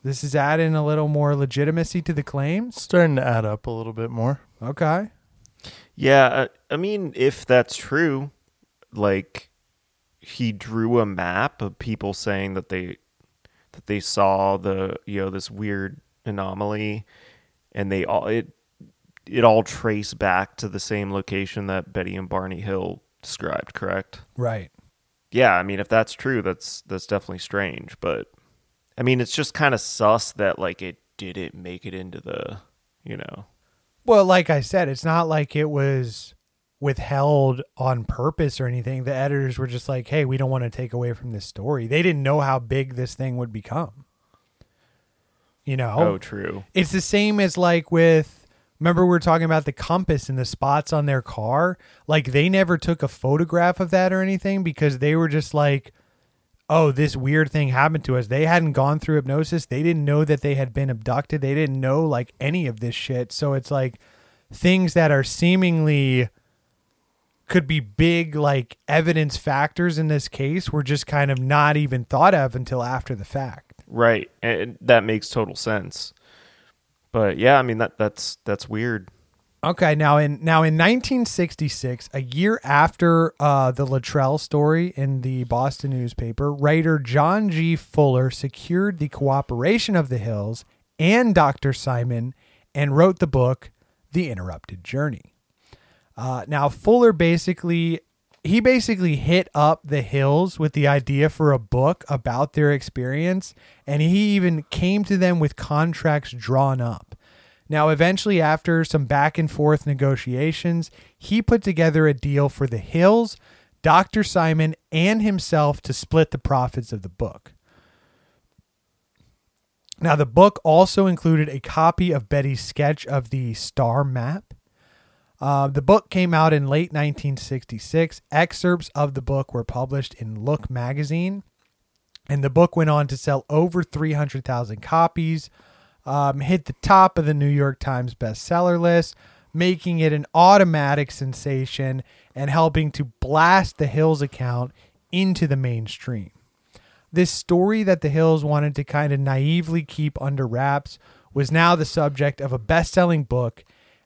this is adding a little more legitimacy to the claims.
Starting to add up a little bit more.
Okay.
Yeah, I, I mean, if that's true, like he drew a map of people saying that they that they saw the you know this weird anomaly, and they all it it all trace back to the same location that Betty and Barney Hill described, correct?
Right.
Yeah, I mean if that's true, that's that's definitely strange, but I mean it's just kind of sus that like it didn't make it into the, you know.
Well, like I said, it's not like it was withheld on purpose or anything. The editors were just like, "Hey, we don't want to take away from this story." They didn't know how big this thing would become. You know?
Oh, true.
It's the same as like with remember we were talking about the compass and the spots on their car? Like they never took a photograph of that or anything because they were just like oh, this weird thing happened to us. They hadn't gone through hypnosis. They didn't know that they had been abducted. They didn't know like any of this shit. So it's like things that are seemingly could be big like evidence factors in this case were just kind of not even thought of until after the fact.
Right. And that makes total sense. But yeah, I mean that that's that's weird.
Okay, now in now in 1966, a year after uh, the Luttrell story in the Boston newspaper, writer John G. Fuller secured the cooperation of the Hills and Dr. Simon and wrote the book The Interrupted Journey. Uh, now Fuller basically he basically hit up the Hills with the idea for a book about their experience, and he even came to them with contracts drawn up. Now, eventually, after some back and forth negotiations, he put together a deal for the Hills, Dr. Simon, and himself to split the profits of the book. Now, the book also included a copy of Betty's sketch of the star map. Uh, the book came out in late 1966. Excerpts of the book were published in Look magazine, and the book went on to sell over 300,000 copies um, hit the top of the New York Times bestseller list, making it an automatic sensation and helping to blast the Hills account into the mainstream. This story that the Hills wanted to kind of naively keep under wraps was now the subject of a best selling book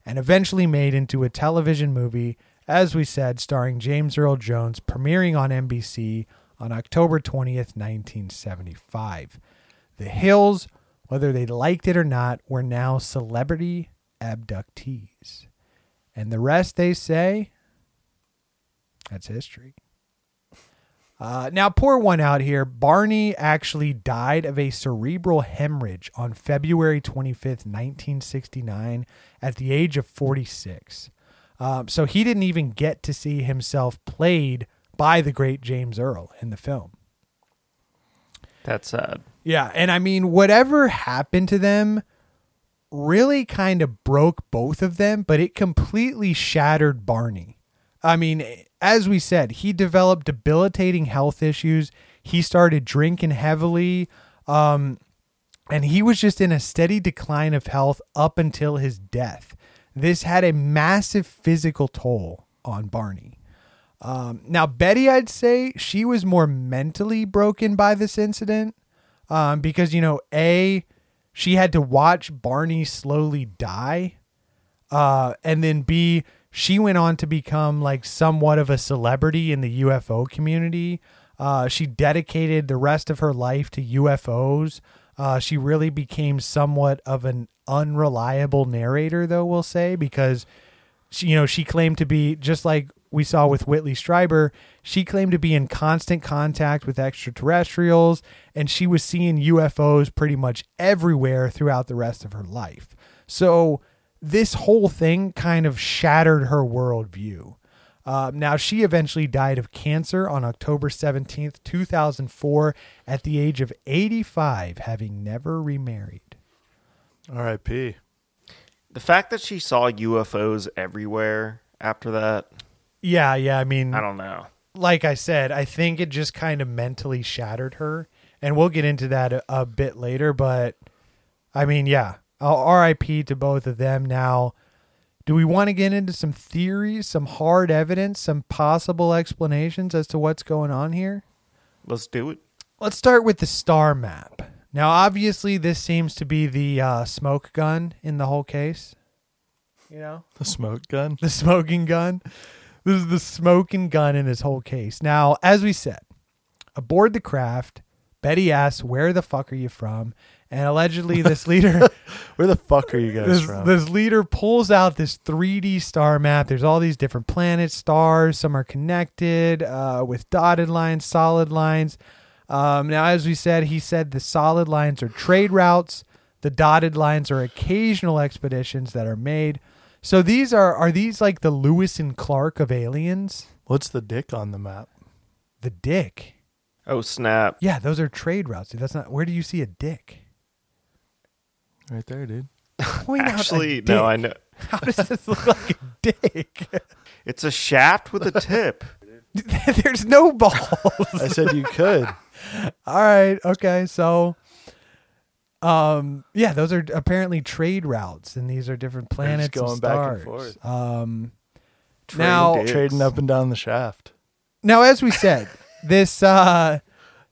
and eventually made into a television movie, as we said, starring James Earl Jones, premiering on NBC on October 20th, 1975. The Hills whether they liked it or not, were now celebrity abductees. And the rest, they say, that's history. Uh, now, pour one out here. Barney actually died of a cerebral hemorrhage on February 25th, 1969, at the age of 46. Um, so he didn't even get to see himself played by the great James Earl in the film.
That's sad.
Yeah, and I mean whatever happened to them really kind of broke both of them, but it completely shattered Barney. I mean, as we said, he developed debilitating health issues. He started drinking heavily. Um, and he was just in a steady decline of health up until his death. This had a massive physical toll on Barney. Um, now, Betty, I'd say she was more mentally broken by this incident um, because, you know, A, she had to watch Barney slowly die. Uh, and then B, she went on to become like somewhat of a celebrity in the UFO community. Uh, she dedicated the rest of her life to UFOs. Uh, she really became somewhat of an unreliable narrator, though, we'll say, because she, you know, she claimed to be just like we saw with Whitley Strieber, she claimed to be in constant contact with extraterrestrials and she was seeing UFOs pretty much everywhere throughout the rest of her life. So this whole thing kind of shattered her worldview. Uh, now, she eventually died of cancer on October 17th, 2004, at the age of 85, having never remarried.
R.I.P.
The fact that she saw UFOs everywhere after that.
Yeah, yeah. I mean,
I don't know.
Like I said, I think it just kind of mentally shattered her. And we'll get into that a, a bit later. But I mean, yeah, RIP to both of them. Now, do we want to get into some theories, some hard evidence, some possible explanations as to what's going on here?
Let's do it.
Let's start with the star map. Now, obviously, this seems to be the uh, smoke gun in the whole case. You know,
the smoke gun,
the smoking gun. This is the smoking gun in this whole case. Now, as we said, aboard the craft, Betty asks, "Where the fuck are you from?" And allegedly, this leader,
Where the fuck are you guys
this,
from?
this leader pulls out this 3D star map. There's all these different planets, stars. Some are connected uh, with dotted lines, solid lines. Um, now, as we said, he said the solid lines are trade routes. The dotted lines are occasional expeditions that are made. So these are are these like the Lewis and Clark of aliens?
What's the dick on the map?
The dick.
Oh snap!
Yeah, those are trade routes. That's not. Where do you see a dick?
Right there, dude.
Point out a
Actually, no, I know.
How does this look like a dick?
It's a shaft with a tip.
There's no balls.
I said you could.
All right. Okay. So, um, yeah, those are apparently trade routes, and these are different
They're just
planets and
going back and forth.
Um,
Trading
now,
dicks.
Trading up and down the shaft.
now, as we said, this uh,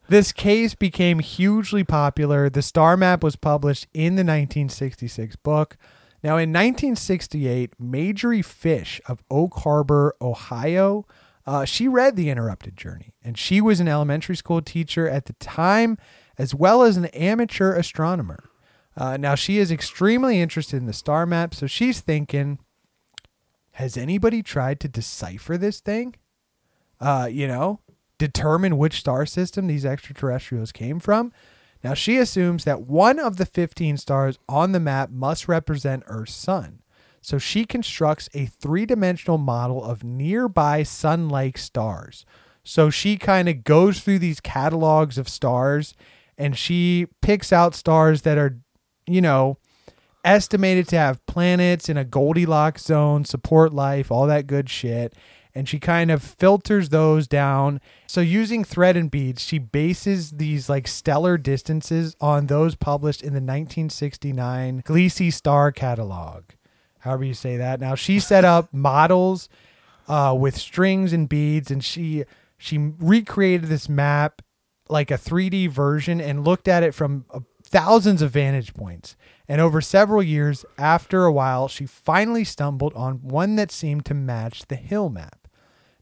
this case became hugely popular. The star map was published in the 1966 book. Now, in 1968, Marjorie Fish of Oak Harbor, Ohio, uh, she read The Interrupted Journey, and she was an elementary school teacher at the time, as well as an amateur astronomer. Uh, now, she is extremely interested in the star map, so she's thinking, has anybody tried to decipher this thing? Uh, you know, determine which star system these extraterrestrials came from? Now, she assumes that one of the 15 stars on the map must represent Earth's sun. So she constructs a three dimensional model of nearby sun like stars. So she kind of goes through these catalogs of stars and she picks out stars that are, you know, estimated to have planets in a Goldilocks zone, support life, all that good shit. And she kind of filters those down. So using thread and beads, she bases these like stellar distances on those published in the 1969 Gliese Star Catalog. However you say that. Now she set up models uh, with strings and beads, and she she recreated this map like a 3D version and looked at it from uh, thousands of vantage points. And over several years, after a while, she finally stumbled on one that seemed to match the hill map.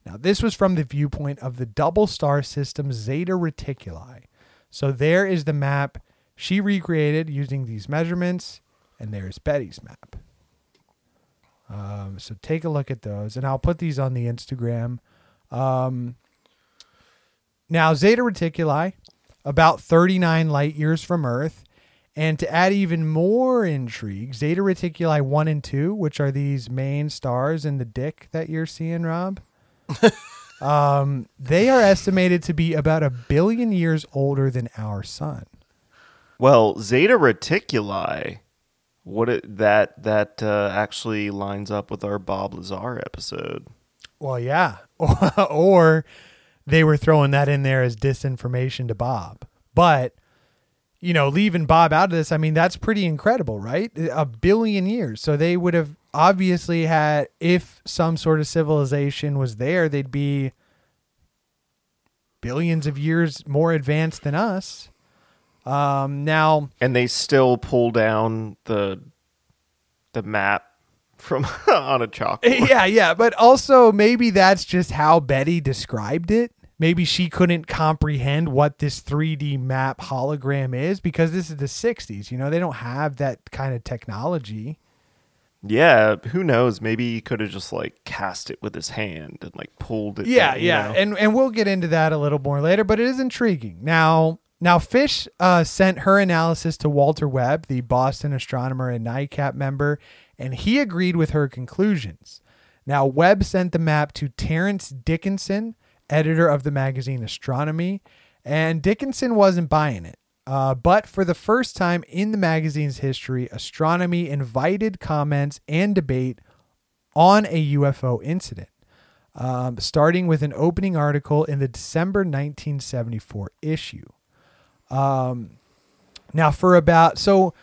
Now, this was from the viewpoint of the double star system Zeta Reticuli. So there is the map she recreated using these measurements, and there's Betty's map. Um, so take a look at those, and I'll put these on the Instagram. Um, now, Zeta Reticuli, about 39 light years from Earth. And to add even more intrigue, Zeta Reticuli 1 and 2, which are these main stars in the dick that you're seeing, Rob, um, they are estimated to be about a billion years older than our sun.
Well, Zeta Reticuli, what it, that that uh, actually lines up with our Bob Lazar episode.
Well, yeah. or they were throwing that in there as disinformation to Bob. But, you know, leaving Bob out of this, I mean, that's pretty incredible, right? A billion years. So they would have obviously had, if some sort of civilization was there, they'd be billions of years more advanced than us. Um, now,
And they still pull down the the map from on a chalkboard.
yeah, yeah, but also maybe that's just how Betty described it. Maybe she couldn't comprehend what this 3D map hologram is because this is the 60s. You know, they don't have that kind of technology.
Yeah, who knows? Maybe he could have just like cast it with his hand and like pulled it.
Yeah,
down, you
yeah,
know?
and and we'll get into that a little more later. But it is intriguing. Now, now Fish uh, sent her analysis to Walter Webb, the Boston astronomer and NICAP member, and he agreed with her conclusions. Now, Webb sent the map to Terence Dickinson, editor of the magazine Astronomy, and Dickinson wasn't buying it. Uh, but for the first time in the magazine's history, Astronomy invited comments and debate on a UFO incident, um, starting with an opening article in the December 1974 issue. Um, now, for about so,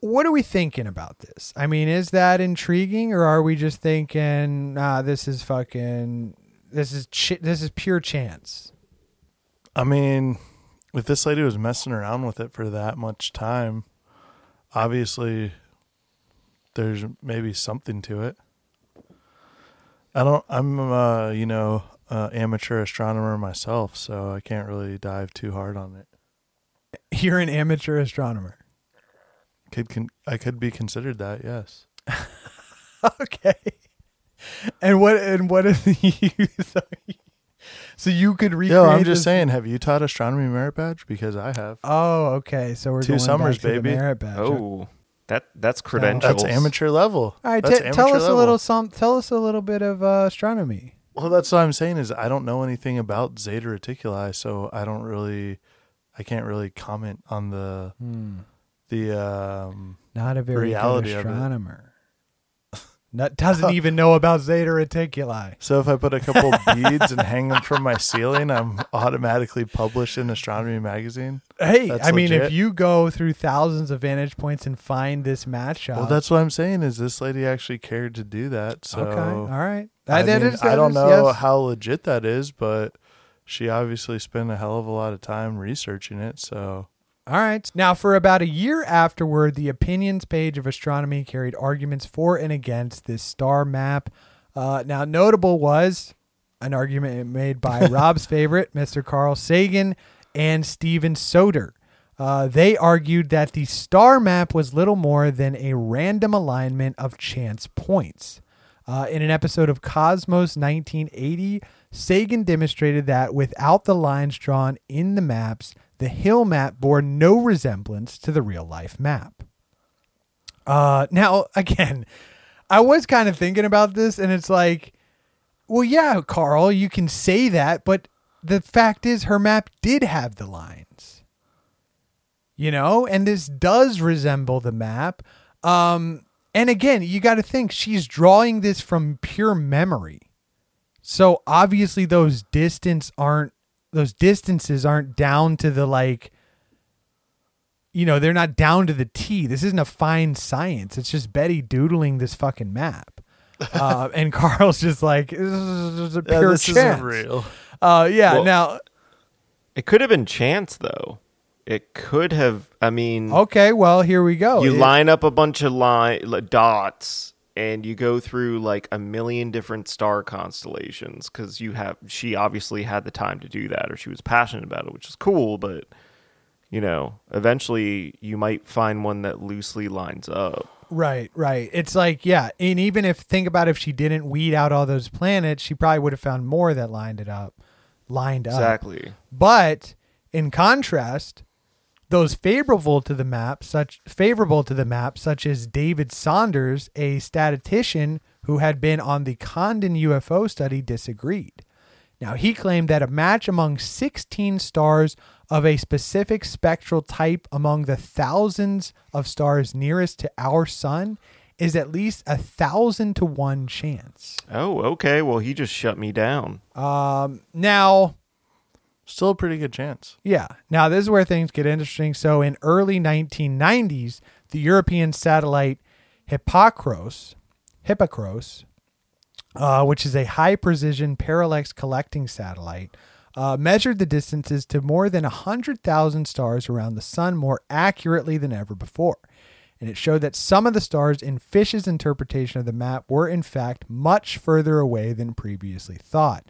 what are we thinking about this? I mean, is that intriguing, or are we just thinking, ah, this is fucking, this is ch- this is pure chance?
I mean, if this lady was messing around with it for that much time, obviously there's maybe something to it. I don't. I'm, uh, you know, uh, amateur astronomer myself, so I can't really dive too hard on it.
You're an amateur astronomer.
Could con- I could be considered that? Yes.
okay. And what and what is you? So, so you could recreate.
Yo, I'm just
this-
saying. Have you taught astronomy merit badge? Because I have.
Oh, okay. So we're
Two
going
summers,
back to the
baby.
merit badge.
Oh, that that's credentials.
That's amateur level.
All right,
That's
t- tell
amateur
us a
level.
little some. Tell us a little bit of uh, astronomy.
Well, that's what I'm saying is I don't know anything about Zeta Reticuli, so I don't really, I can't really comment on the
Hmm.
the um,
Not a very
reality
good
of it.
astronomer. Doesn't even know about Zeta Reticuli.
So if I put a couple beads and hang them from my ceiling, I'm automatically published in Astronomy magazine.
Hey,
That's
I mean, if you go through thousands of vantage points and find this matchup,
well, that's what I'm saying is this lady actually cared to do that. So
okay. All right,
I,
that
mean, I don't
is-
know
yes.
how legit that is, but she obviously spent a hell of a lot of time researching it. So
All right. Now, for about a year afterward, the opinions page of astronomy carried arguments for and against this star map. Uh, now, notable was an argument made by Rob's favorite, Mr. Carl Sagan, and Steven Soter. Uh, they argued that the star map was little more than a random alignment of chance points. Uh, in an episode of Cosmos 1980, Sagan demonstrated that without the lines drawn in the maps, the hill map bore no resemblance to the real life map. Uh, now, again, I was kind of thinking about this, and it's like, well, yeah, Carl, you can say that, but the fact is, her map did have the lines. You know, and this does resemble the map. Um, and again, you got to think she's drawing this from pure memory. So obviously those distance aren't those distances aren't down to the like you know, they're not down to the T. This isn't a fine science. It's just Betty doodling this fucking map. Uh, and Carl's just like, this is a
Yeah,
pure
this isn't
chance.
real.
Uh, yeah.
Well,
now,
It could have been chance though. It could have. I mean,
okay. Well, here we go.
you
It-
line up a bunch of line dots, and you go through like a million different star constellations because you have. She obviously had the time to do that, or she was passionate about it, which is cool. But you know, eventually you might find one that loosely lines up.
Right, right. It's like, yeah, and even if think about if she didn't weed out all those planets, she probably would have found more that lined it up, lined up.
Exactly.
But in contrast, those favorable to the map, such favorable to the map, such as David Saunders, a statistician who had been on the Condon UFO study, disagreed. Now, he claimed that a match among 16 stars of a specific spectral type among the thousands of stars nearest to our sun is at least a thousand to one chance.
Oh, okay. Well, he just shut me down.
Um, now,
still a pretty good chance.
Yeah. Now this is where things get interesting. So in early 1990s, the European satellite Hippocros, Hippocros, uh, which is a high precision parallax collecting satellite, uh, measured the distances to more than 100,000 stars around the sun more accurately than ever before. And it showed that some of the stars in Fish's interpretation of the map were, in fact, much further away than previously thought.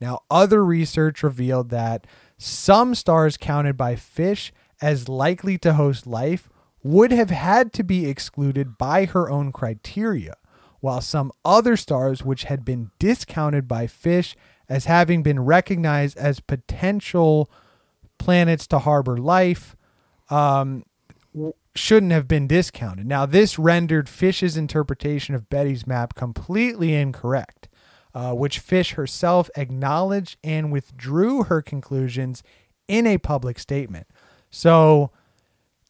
Now, other research revealed that some stars counted by Fish as likely to host life would have had to be excluded by her own criteria, while some other stars, which had been discounted by Fish as having been recognized as potential planets to harbor life, um, shouldn't have been discounted. Now, this rendered Fish's interpretation of Betty's map completely incorrect, uh, which Fish herself acknowledged and withdrew her conclusions in a public statement. So,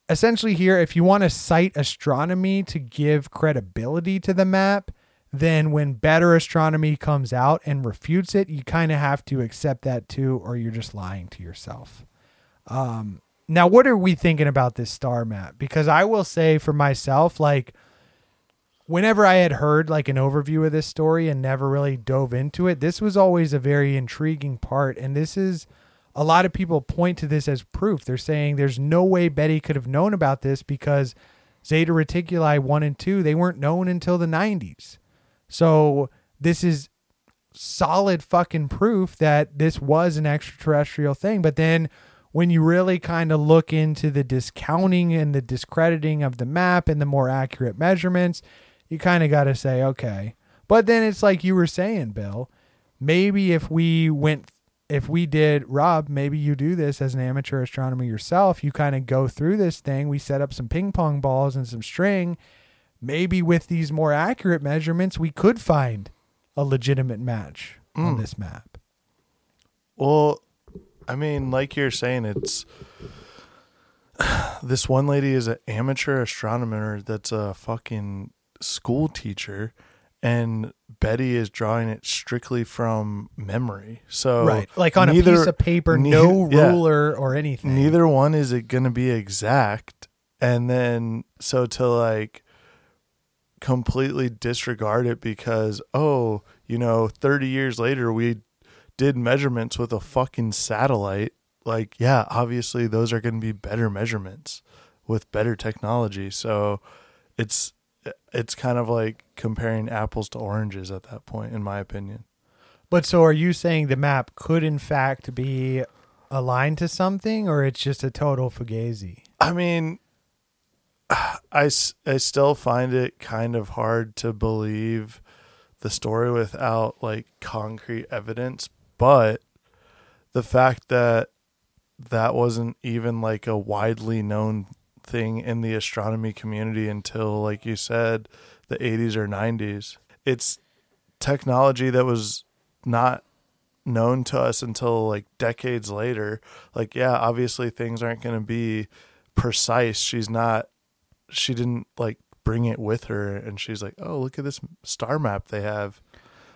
essentially, here, if you want to cite astronomy to give credibility to the map, then when better astronomy comes out and refutes it, you kind of have to accept that too, or you're just lying to yourself. Um, now, what are we thinking about this star map? Because I will say for myself, like, whenever I had heard like an overview of this story and never really dove into it, this was always a very intriguing part. And this is a lot of people point to this as proof. They're saying there's no way Betty could have known about this because Zeta Reticuli 1 and 2, they weren't known until the 90s. So this is solid fucking proof that this was an extraterrestrial thing. But then when you really kind of look into the discounting and the discrediting of the map and the more accurate measurements, you kind of got to say, okay. But then it's like you were saying, Bill, maybe if we went, if we did, Rob, maybe you do this as an amateur astronomer yourself. You kind of go through this thing. We set up some ping pong balls and some string. Maybe with these more accurate measurements, we could find a legitimate match on
Mm.
this map.
Well, I mean, like you're saying, it's this one lady is an amateur astronomer that's a fucking school teacher, and Betty is drawing it strictly from memory. So
right. Like on a
neither-
piece of paper,
ne-
no
yeah.
ruler or anything.
Neither one is it going to be exact, and then so to like completely disregard it because oh, you know, thirty years later we did measurements with a fucking satellite. Like, yeah, obviously those are going to be better measurements with better technology. So it's it's kind of like comparing apples to oranges at that point, in my opinion.
But so are you saying the map could in fact be aligned to something or it's just a total fugazi?
I mean, I, I still find it kind of hard to believe the story without like concrete evidence, but the fact that that wasn't even like a widely known thing in the astronomy community until like you said the 80s or 90s it's technology that was not known to us until like decades later. Like yeah obviously things aren't going to be precise. She's not she didn't like bring it with her and she's like oh look at this star map they have.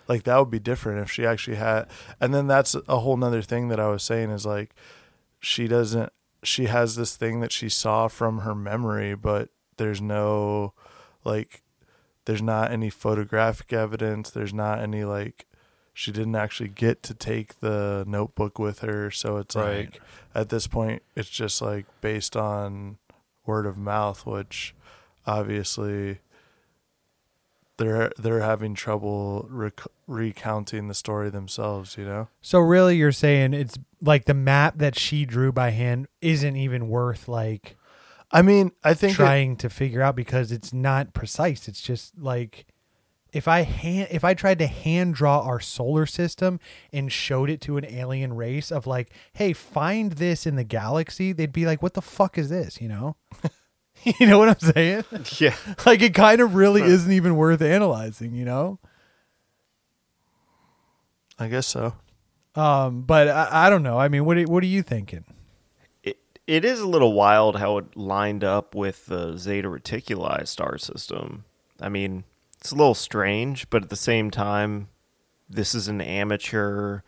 Like that would be different if she actually had and then that's a whole nother thing that i was saying is like she doesn't she has this thing that she saw from her memory but there's no like there's not any photographic evidence there's not any like she didn't actually get to take the notebook with her so it's
Right.
like at this point it's just like based on word of mouth which obviously they're they're having trouble rec- recounting the story themselves you know
So really you're saying it's like the map that she drew by hand isn't even worth like
I mean, I think it-
trying to figure out because it's not precise. It's just like if I hand if I tried to hand draw our solar system and showed it to an alien race of like, hey, find this in the galaxy, they'd be like, what the fuck is this? You know? you know what I'm saying?
Yeah.
like it kind of really isn't even worth analyzing, you know?
I guess so.
Um, but I, I don't know. I mean, what are, what are you thinking?
It it is a little wild how it lined up with the Zeta Reticuli star system. I mean, it's a little strange, but at the same time, this is an amateur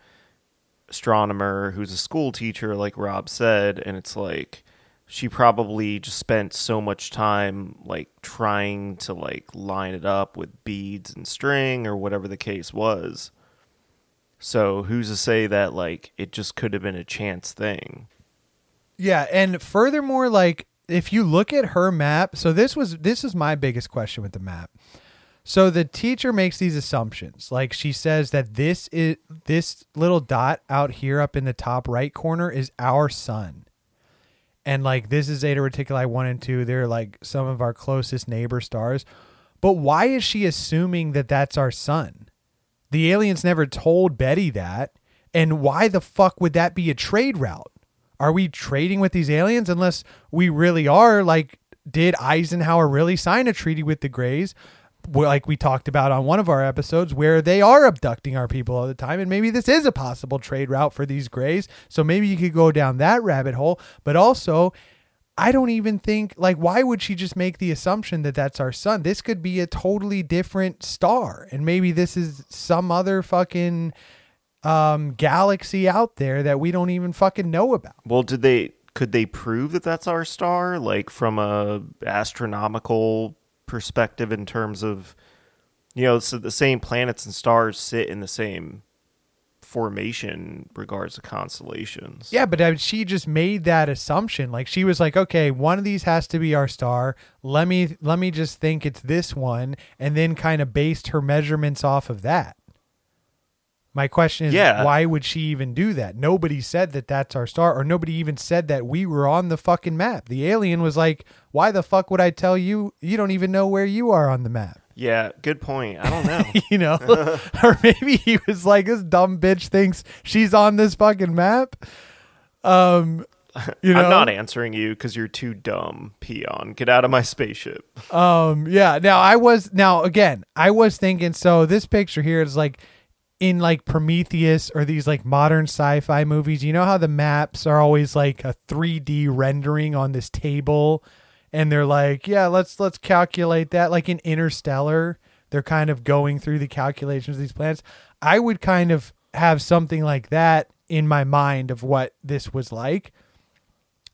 astronomer who's a school teacher, like Rob said, and it's like she probably just spent so much time like trying to like line it up with beads and string or whatever the case was. So who's to say that like it just could have been a chance thing?
Yeah, and furthermore, like if you look at her map, so this was this is my biggest question with the map. So the teacher makes these assumptions. Like she says that this is this little dot out here up in the top right corner is our sun. And like this is Zeta Reticuli 1 and 2. They're like some of our closest neighbor stars. But why is she assuming that that's our sun? The aliens never told Betty that. And why the fuck would that be a trade route? Are we trading with these aliens unless we really are? Like, did Eisenhower really sign a treaty with the Greys? Like we talked about on one of our episodes, where they are abducting our people all the time, and maybe this is a possible trade route for these Greys. So maybe you could go down that rabbit hole. But also, I don't even think like why would she just make the assumption that that's our sun? This could be a totally different star, and maybe this is some other fucking um galaxy out there that we don't even fucking know about.
Well, did they could they prove that that's our star like from a astronomical perspective in terms of you know, so the same planets and stars sit in the same formation regards to constellations.
Yeah, but uh, she just made that assumption. Like she was like, "Okay, one of these has to be our star. Let me let me just think it's this one," and then kind of based her measurements off of that. My question is,
Yeah.
why would she even do that? Nobody said that that's our star, or nobody even said that we were on the fucking map. The alien was like, "Why the fuck would I tell you? You don't even know where you are on the map."
Yeah, good point. I don't know.
you know, or maybe he was like, "This dumb bitch thinks she's on this fucking map." Um, you know,
I'm not answering you because you're too dumb, peon. Get out of my spaceship.
Um, yeah. Now I was now again, I was thinking. So this picture here is like in like Prometheus or these like modern sci-fi movies. You know how the maps are always like a 3D rendering on this table, and they're like, yeah, let's let's calculate that. Like in Interstellar, they're kind of going through the calculations of these planets. I would kind of have something like that in my mind of what this was like.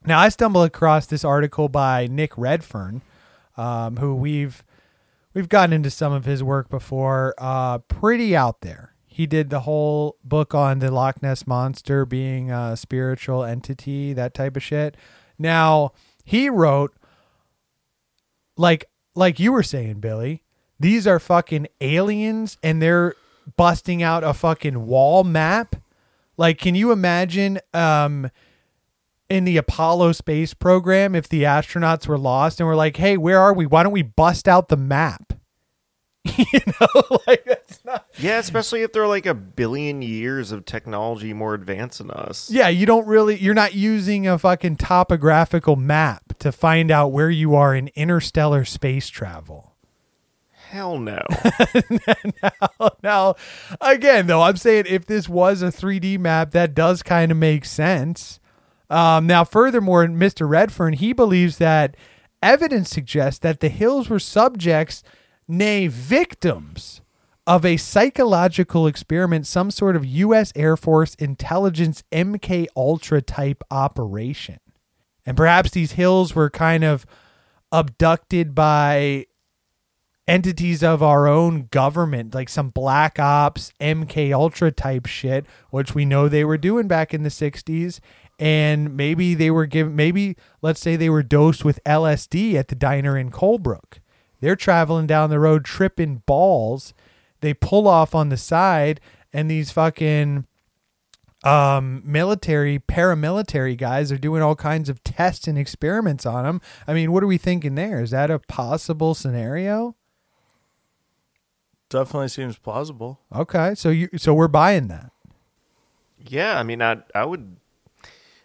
Now I stumbled across this article by Nick Redfern, um, who we've we've gotten into some of his work before. Uh, pretty out there. He did the whole book on the Loch Ness monster being a spiritual entity, that type of shit. Now he wrote like like you were saying, Billy. These are fucking aliens, and they're busting out a fucking wall map. Like, can you imagine? Um, in the Apollo space program if the astronauts were lost and were like, "Hey, where are we? Why don't we bust out the map?" you know, like that's not.
Yeah, especially if they're like a billion years of technology more advanced than us.
Yeah, you don't really. You're not using a fucking topographical map to find out where you are in interstellar space travel.
Hell no.
now, now, again, though, I'm saying if this was a 3D map, that does kind of make sense. Um, now, furthermore, Mr. Redfern, he believes that evidence suggests that the hills were subjects, nay, victims of a psychological experiment, some sort of U.S. Air Force intelligence MK Ultra type operation. And perhaps these hills were kind of abducted by entities of our own government, like some black ops, MK Ultra type shit, which we know they were doing back in the 60s. And maybe they were given, maybe let's say they were dosed with LSD at the diner in Colebrook. They're traveling down the road, tripping balls. They pull off on the side, and these fucking um military paramilitary guys are doing all kinds of tests and experiments on them i mean what are we thinking there is that a possible scenario
Definitely seems plausible.
okay so you so we're buying that
yeah, I mean, I I would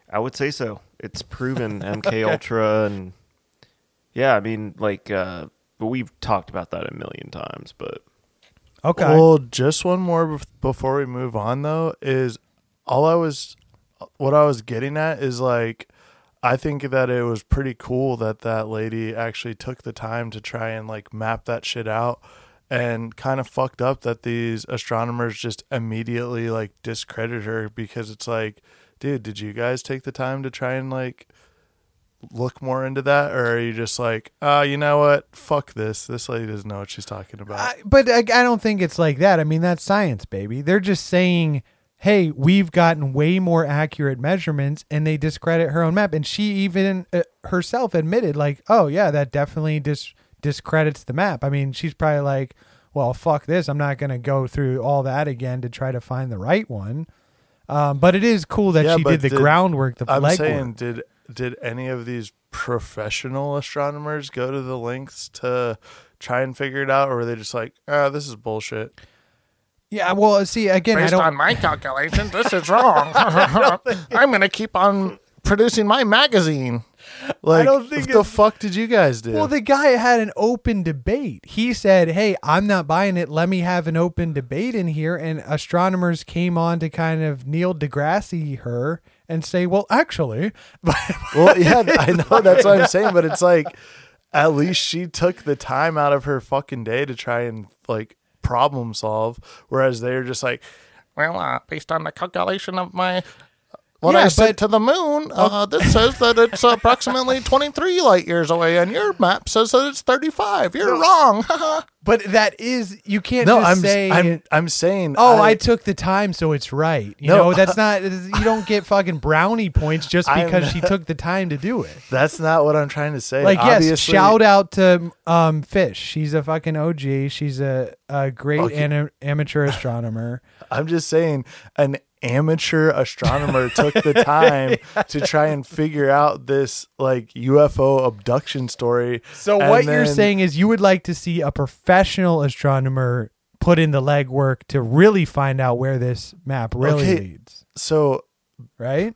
I would say so. It's proven MK Ultra and yeah, I mean, like uh, but we've talked about that a million times, but
okay.
Well, just one more before we move on, though, is all I was, what I was getting at is like, I think that it was pretty cool that that lady actually took the time to try and like map that shit out and kind of fucked up that these astronomers just immediately like discredit her because it's like, dude, did you guys take the time to try and like look more into that or are you just like, oh, you know what? Fuck this. This lady doesn't know what she's talking about.
I, but I, I don't think it's like that i mean that's science baby they're just saying hey we've gotten way more accurate measurements and they discredit her own map and she even uh, herself admitted like oh yeah that definitely dis- discredits the map i mean she's probably like well fuck this i'm not going to go through all that again to try to find the right one um, but it is cool that
Yeah,
she did the
did-
groundwork the
I'm
legwork.
saying, did did any of these professional astronomers go to the lengths to try and figure it out, or were they just like, ah, this is bullshit?
yeah well see again i
Based
don't
on my calculations, this is wrong. I'm going to keep on producing my magazine.
Like,
don't think
what the fuck did you guys do?
Well, the guy had an open debate. He said, "Hey, I'm not buying it. Let me have an open debate in here." And astronomers came on to kind of Neil deGrasse her and say, "Well, actually,
well, yeah, I know that's what I'm saying, but it's like, at least she took the time out of her fucking day to try and like problem solve, whereas they're just like,
Well, uh, based on the calculation of my What
Yeah,
I
but-
to the moon, uh, this says that it's approximately 23 light years away, and your map says that it's 35. You're wrong.
But that is you can't
No,
just
I'm
say
I'm I'm saying.
Oh, I, took the time, so it's right. You
No.
know, that's not. You don't get fucking brownie points just because she took the time to do it.
That's not what I'm trying to say.
Like, yes, shout out to um Fish. She's a fucking OG. She's a a great
Okay.
ana- amateur astronomer.
I'm just saying, an amateur astronomer took the time to try and figure out this like UFO abduction story.
So
and
what you're
then-
saying is you would like to see a professional astronomer put in the legwork to really find out where this map really
Okay,
leads,
So
right?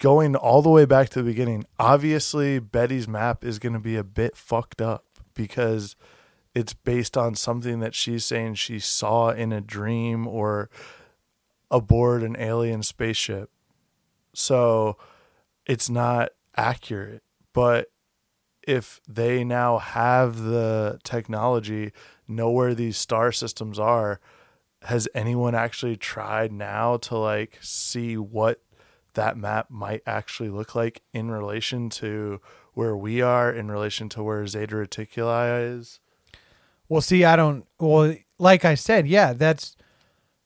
going all the way back to the beginning, obviously Betty's map is going to be a bit fucked up because it's based on something that she's saying she saw in a dream or aboard an alien spaceship. So it's not accurate. But if they now have the technology, know where these star systems are, has anyone actually tried now to like see what that map might actually look like in relation to where we are in relation to where Zeta Reticuli is?
Well, see, I don't. Well, like I said, yeah, that's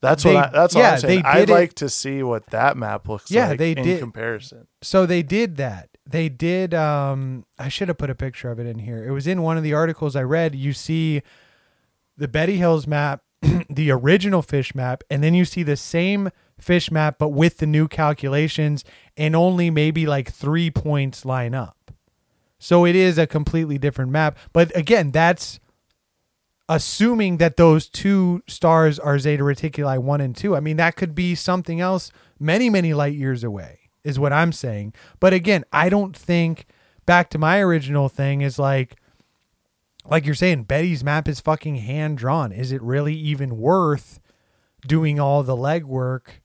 That's
They-
what I, that's
yeah,
what I'm saying.
they
I'd
it-
like to see what that map looks
Yeah,
like
they
in
did.
comparison.
So they did that. They did. Um, I should have put a picture of it in here. It was in one of the articles I read. You see the Betty Hills map, the original fish map, and then you see the same fish map, but with the new calculations, and only maybe like three points line up. So it is a completely different map. But again, that's assuming that those two stars are Zeta Reticuli 1 and 2. I mean, that could be something else many, many light years away, is what I'm saying. But again, I don't think, back to my original thing, is like, like you're saying, Betty's map is fucking hand drawn. Is it really even worth doing all the legwork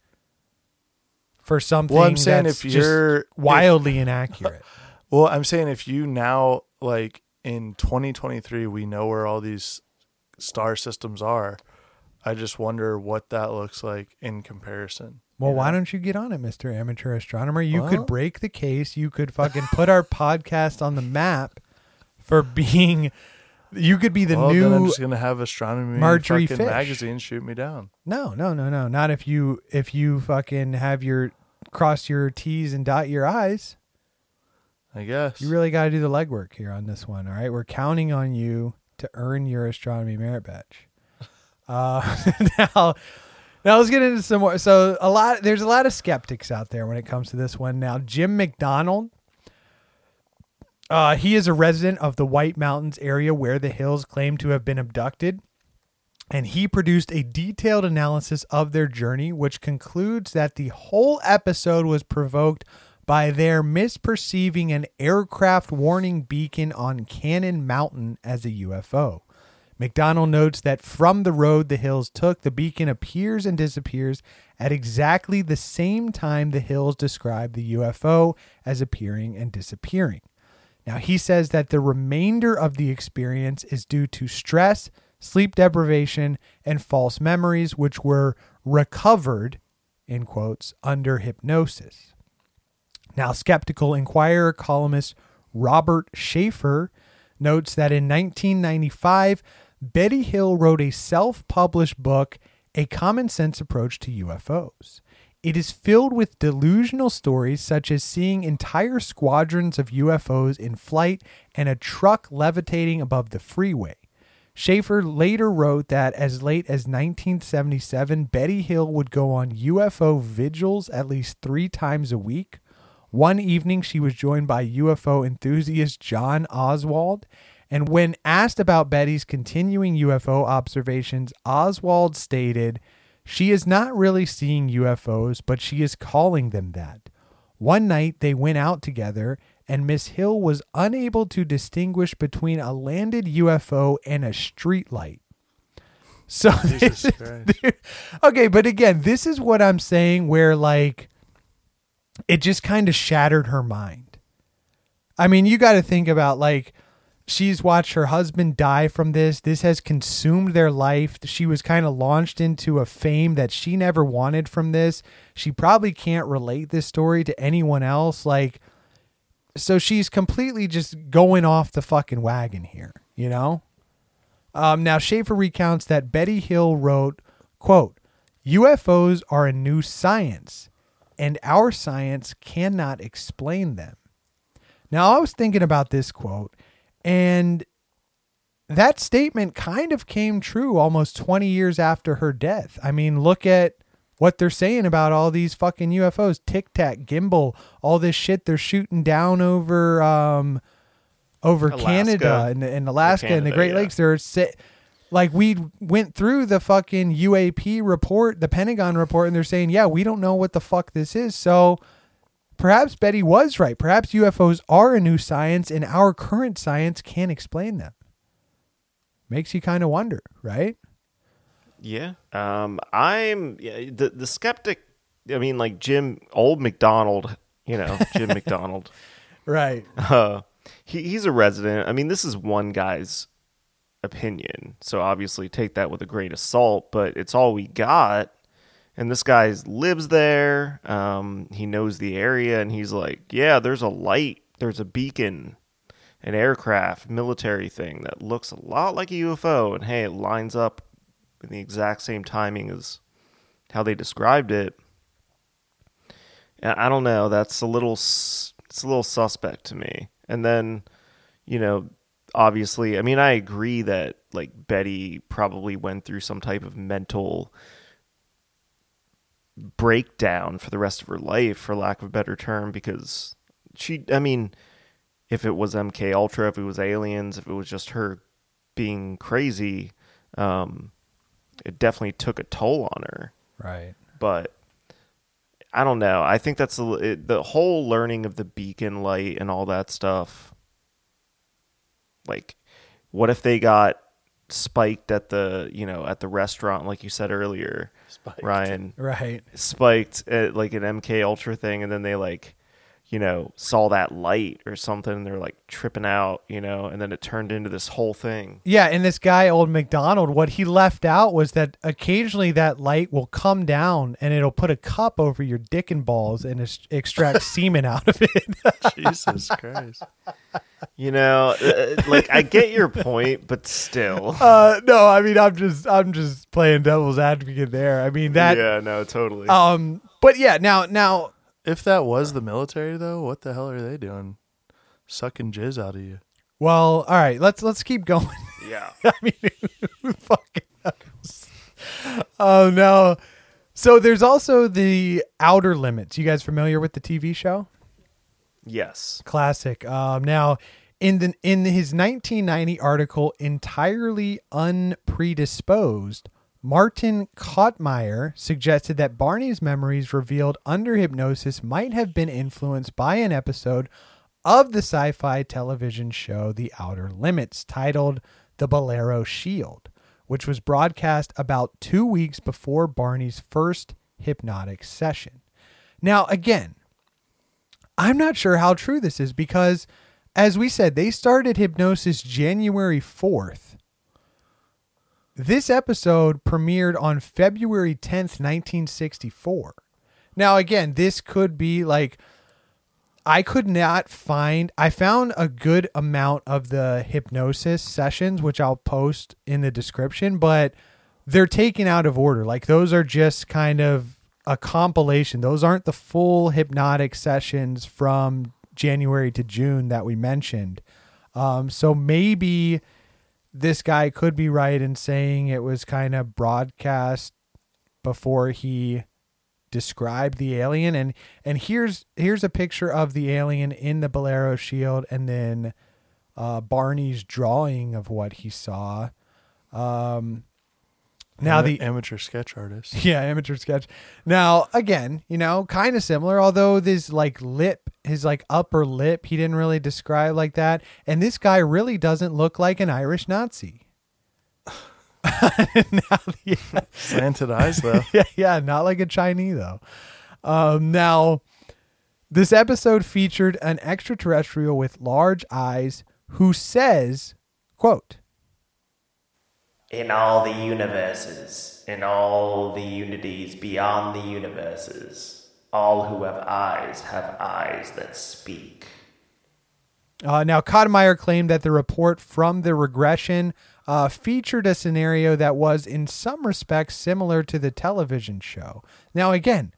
for something
Well, I'm saying
that's
if you're-
wildly inaccurate?
Well, I'm saying if you now like in 2023 we know where all these star systems are, I just wonder what that looks like in comparison.
Well, why don't you get on it, Mr. Amateur Astronomer? You
Well-
could break the case. You could fucking put our podcast on the map for being. You could be the
well,
new.
then I'm just gonna have astronomy
Marjorie
fucking
Fish.
magazine shoot me down.
No, no, no, no. Not if you if you fucking have your cross your T's and dot your I's.
I guess.
You really got to do the legwork here on this one. All right, we're counting on you to earn your astronomy merit badge. Uh, now, now let's get into some more. So a lot, there's a lot of skeptics out there when it comes to this one. Now, Jim McDonald, uh, he is a resident of the White Mountains area where the Hills claim to have been abducted. And he produced a detailed analysis of their journey, which concludes that the whole episode was provoked by their misperceiving an aircraft warning beacon on Cannon Mountain as a UFO. McDonald notes that from the road the hills took, the beacon appears and disappears at exactly the same time the hills describe the UFO as appearing and disappearing. Now, he says that the remainder of the experience is due to stress, sleep deprivation, and false memories, which were recovered, in quotes, under hypnosis. Now, skeptical Inquirer columnist Robert Sheaffer notes that in 1995, Betty Hill wrote a self published book, A Common Sense Approach to UFOs. It is filled with delusional stories such as seeing entire squadrons of UFOs in flight and a truck levitating above the freeway. Sheaffer later wrote that as late as 1977, Betty Hill would go on UFO vigils at least three times a week. One evening, she was joined by UFO enthusiast John Oswald. And when asked about Betty's continuing UFO observations, Oswald stated, She is not really seeing UFOs, but she is calling them that. One night, they went out together, and Miss Hill was unable to distinguish between a landed UFO and a streetlight. So, this is- okay, but again, this is what I'm saying where like it just kind of shattered her mind. I mean, you got to think about like she's watched her husband die from this. This has consumed their life. She was kind of launched into a fame that she never wanted from this. She probably can't relate this story to anyone else. Like, so she's completely just going off the fucking wagon here, you know? Um, now, Sheaffer recounts that Betty Hill wrote, quote, UFOs are a new science, and our science cannot explain them. Now, I was thinking about this quote, and that statement kind of came true almost 20 years after her death. I mean, look at what they're saying about all these fucking UFOs, Tic Tac, Gimbal, all this shit they're shooting down over um over
Alaska.
Canada and, and Alaska and the Great
yeah.
Lakes. They're like we went through the fucking UAP report, the Pentagon report, and they're saying, yeah, we don't know what the fuck this is. So perhaps Betty was right. Perhaps UFOs are a new science, and our current science can't explain them. Makes you kind of wonder, right?
Yeah. Um, I'm yeah, the the skeptic. I mean, like Jim, old McDonald. You know, Jim McDonald.
Right.
Uh, he he's a resident. I mean, this is one guy's opinion, so obviously take that with a grain of salt. But it's all we got. And this guy lives there. Um, he knows the area, and he's like, "Yeah, there's a light. There's a beacon." An aircraft, military thing that looks a lot like a UFO, and hey, it lines up in the exact same timing as how they described it. I don't know. That's a little. It's a little suspect to me. And then, you know, obviously, I mean, I agree that like Betty probably went through some type of mental breakdown for the rest of her life, for lack of a better term, because she. I mean, if it was MK Ultra, if it was aliens, if it was just her being crazy, um, it definitely took a toll on her.
Right.
But I don't know. I think that's a, it, the whole learning of the beacon light and all that stuff. Like, what if they got spiked at the you know at the restaurant like you said earlier,
Spiked.
Ryan?
Right.
Spiked at like an MK Ultra thing, and then they like you know saw that light or something. They're like tripping out, you know, and then it turned into this whole thing.
Yeah, and this guy, old McDonald, what he left out was that occasionally that light will come down and it'll put a cup over your dick and balls and es- extract semen out of it.
Jesus Christ.
You know, uh, like I get your point, but still.
uh, no, I mean I'm just I'm just playing devil's advocate there. I mean that.
yeah, no, totally.
Um, but yeah, now now
If that was the military, though, what the hell are they doing? Sucking jizz out of you.
well, all right, let's let's keep going.
yeah.
I mean, who fucking knows? Oh no. So there's also the Outer Limits. You guys familiar with the TV show?
Yes.
Classic. Um, now, in the in his 1990 article, entirely unpredisposed, Martin Kottmeyer suggested that Barney's memories revealed under hypnosis might have been influenced by an episode of the sci-fi television show The Outer Limits, titled "The Bellero Shield," which was broadcast about two weeks before Barney's first hypnotic session. Now, again, I'm not sure how true this is because, as we said, they started hypnosis January 4th. This episode premiered on February 10th, 1964. Now, again, this could be like, I could not find, I found a good amount of the hypnosis sessions, which I'll post in the description, but they're taken out of order. Like, those are just kind of a compilation. Those aren't the full hypnotic sessions from January to June that we mentioned. Um, so maybe this guy could be right in saying it was kind of broadcast before he described the alien and and here's here's a picture of the alien in the Bellero shield and then uh, Barney's drawing of what he saw. Um, now the
amateur sketch artist.
yeah, amateur sketch. Now, again, you know, kind of similar, although this like lip, his like upper lip, he didn't really describe like that. And this guy really doesn't look like an Irish Nazi. now, yeah,
Slanted eyes, though.
yeah, yeah, not like a Chinese though. Um, now, this episode featured an extraterrestrial with large eyes who says, quote,
In all the universes, in all the unities beyond the universes, all who have eyes have eyes that speak.
Uh, now, Kottmeyer claimed that the report from the regression uh, featured a scenario that was, in some respects, similar to the television show. Now, again,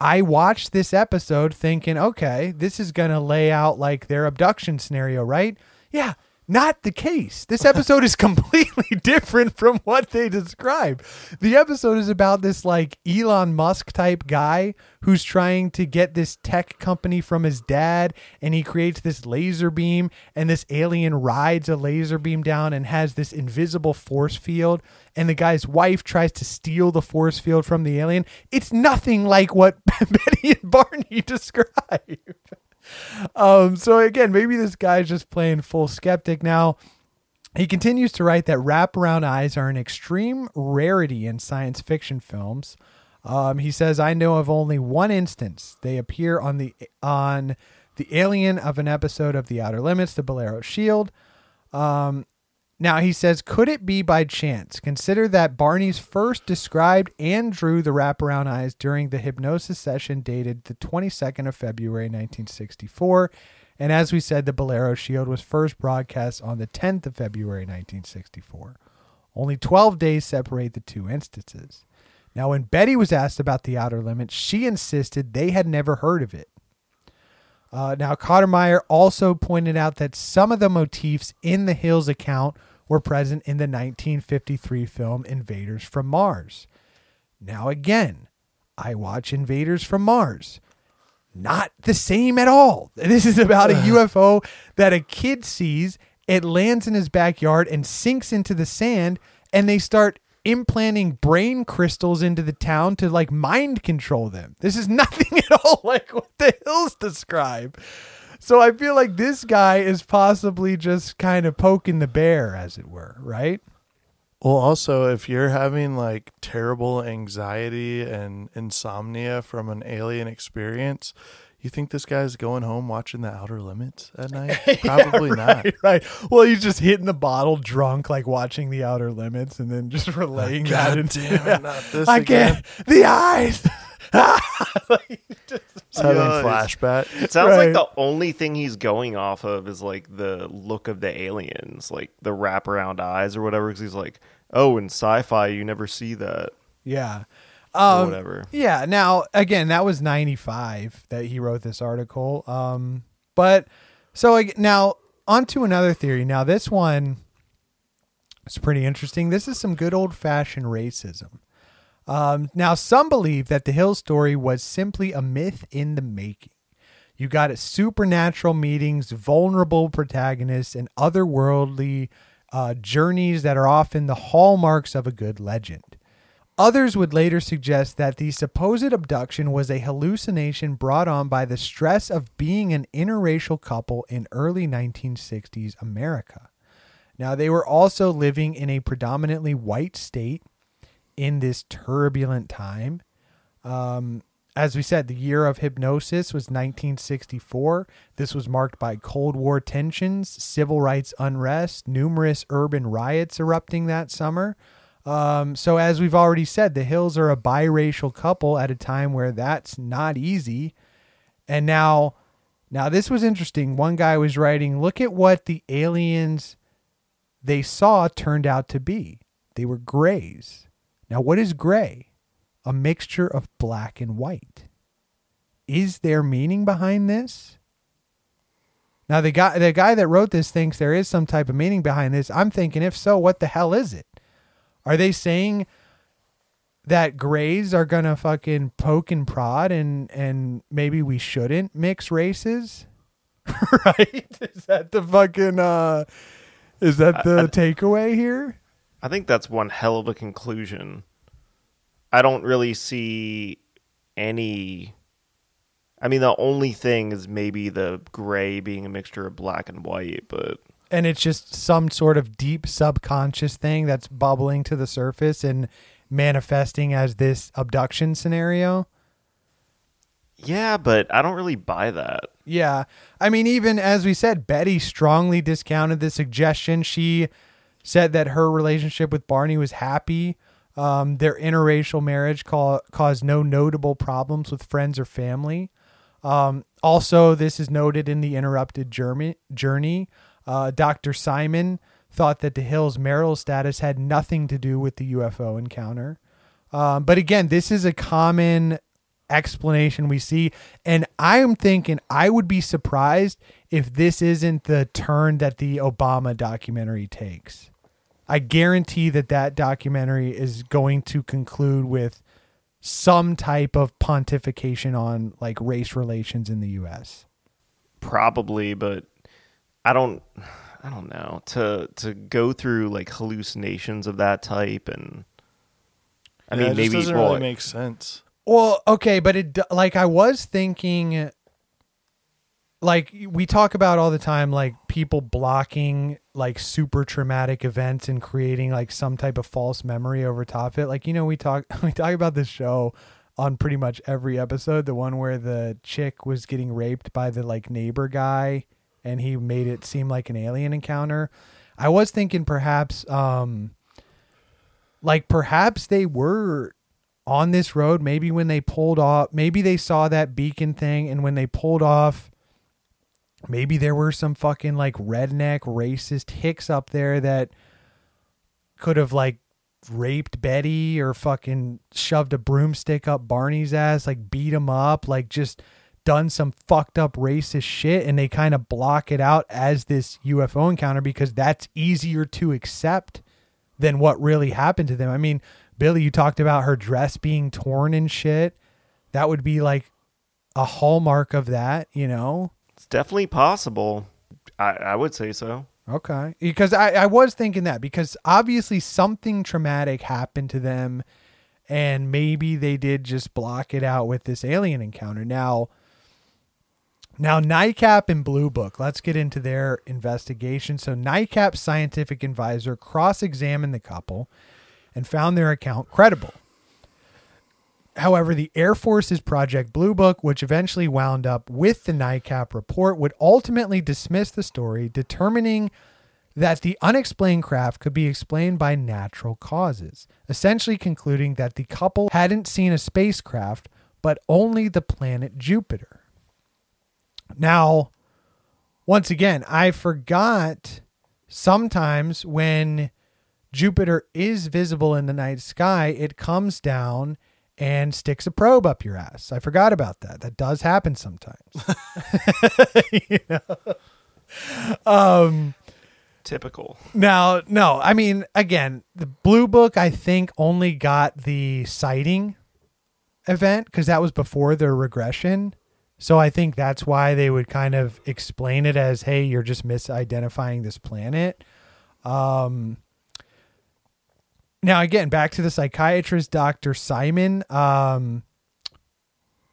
I watched this episode thinking, okay, this is going to lay out like their abduction scenario, right? Yeah, not the case. This episode is completely different from what they describe. The episode is about this like Elon Musk type guy who's trying to get this tech company from his dad and he creates this laser beam and this alien rides a laser beam down and has this invisible force field and the guy's wife tries to steal the force field from the alien. It's nothing like what Betty and Barney describe. Um, so again, maybe this guy's just playing full skeptic. Now, he continues to write that wraparound eyes are an extreme rarity in science fiction films. Um, he says, "I know of only one instance. They appear on the on the alien of an episode of The Outer Limits, the Bellero Shield." Um, now he says, could it be by chance? Consider that Barney's first described and drew the wraparound eyes during the hypnosis session dated the 22nd of February 1964. And as we said, the Bellero Shield was first broadcast on the 10th of February 1964. Only 12 days separate the two instances. Now, when Betty was asked about the outer limits, she insisted they had never heard of it. Uh, now, Kottmeyer also pointed out that some of the motifs in the Hills account were present in the 1953 film Invaders from Mars. Now, again, I watch Invaders from Mars. Not the same at all. This is about a UFO that a kid sees. It lands in his backyard and sinks into the sand, and they start implanting brain crystals into the town to like mind control them. This is nothing at all like what the hills describe. So I feel like this guy is possibly just kind of poking the bear, as it were, right?
Well, also, if you're having like terrible anxiety and insomnia from an alien experience, you think this guy's going home watching The Outer Limits at night? Probably
Yeah,
not.
right, Right. Well, he's just hitting the bottle drunk, like watching The Outer Limits, and then just relaying that.
God
into-
damn it, not this
I
again.
can't. The eyes.
Having flashback.
It sounds
Right.
like the only thing he's going off of is like the look of the aliens, like the wraparound eyes or whatever. Because he's like, oh, in sci-fi, you never see that.
Yeah. Um,
whatever.
Yeah. Now, again, that was 95 that he wrote this article. Um, but so ag- now on to another theory. Now, this one is pretty interesting. This is some good old fashioned racism. Um, now, some believe that the Hill story was simply a myth in the making. You got it supernatural meetings, vulnerable protagonists, and otherworldly uh, journeys that are often the hallmarks of a good legend. Others would later suggest that the supposed abduction was a hallucination brought on by the stress of being an interracial couple in early 1960s America. Now, they were also living in a predominantly white state in this turbulent time. Um, as we said, the year of hypnosis was 1964. This was marked by Cold War tensions, civil rights unrest, numerous urban riots erupting that summer. Um, so, as we've already said, the Hills are a biracial couple at a time where that's not easy. And now, now this was interesting. One guy was writing, "Look at what the aliens they saw turned out to be. They were grays. Now, what is gray? A mixture of black and white. Is there meaning behind this? Now, the guy, the guy that wrote this thinks there is some type of meaning behind this. I'm thinking, if so, what the hell is it? Are they saying that grays are gonna fucking poke and prod and and maybe we shouldn't mix races? right? Is that the fucking uh is that the takeaway here?
I think that's one hell of a conclusion. I don't really see any. I mean, the only thing is maybe the gray being a mixture of black and white, but
and it's just some sort of deep subconscious thing that's bubbling to the surface and manifesting as this abduction scenario.
Yeah, but I don't really buy that.
Yeah. I mean, even as we said, Betty strongly discounted the suggestion. She said that her relationship with Barney was happy. Um, their interracial marriage ca- caused no notable problems with friends or family. Um, also, this is noted in the interrupted journey. journey. Uh, Dr. Simon thought that the Hills' marital status had nothing to do with the UFO encounter. Um, but again, this is a common explanation we see. And I'm thinking I would be surprised if this isn't the turn that the Obama documentary takes. I guarantee that that documentary is going to conclude with some type of pontification on like race relations in the US.
Probably, but I don't I don't know. To to go through like hallucinations of that type and I
Yeah,
mean
it
maybe
doesn't
well,
really make sense.
Well, okay, but it like I was thinking like we talk about all the time like people blocking like super traumatic events and creating like some type of false memory over top of it. Like you know we talk we talk about this show on pretty much every episode, the one where the chick was getting raped by the like neighbor guy and he made it seem like an alien encounter. I was thinking perhaps um like perhaps they were on this road maybe when they pulled off maybe they saw that beacon thing and when they pulled off maybe there were some fucking like redneck racist hicks up there that could have like raped Betty or fucking shoved a broomstick up Barney's ass, like beat him up, like just done some fucked up racist shit and they kind of block it out as this UFO encounter because that's easier to accept than what really happened to them. I mean, Billy, you talked about her dress being torn and shit. That would be like a hallmark of that, you know?
Definitely possible. I, I would say so.
Okay. Because I, I was thinking that because obviously something traumatic happened to them and maybe they did just block it out with this alien encounter. Now now NICAP and Blue Book, let's get into their investigation. So NICAP's scientific advisor cross-examined the couple and found their account credible. However, the Air Force's Project Blue Book, which eventually wound up with the NICAP report, would ultimately dismiss the story, determining that the unexplained craft could be explained by natural causes, essentially concluding that the couple hadn't seen a spacecraft, but only the planet Jupiter. Now, once again, I forgot sometimes when Jupiter is visible in the night sky, it comes down and sticks a probe up your ass. I forgot about that. That does happen sometimes. you know? Um
Typical.
now, no, I mean, again, the Blue Book, I think, only got the sighting event because that was before their regression. So I think that's why they would kind of explain it as, hey, you're just misidentifying this planet. Um, now, again, back to the psychiatrist, Dr. Simon. Um,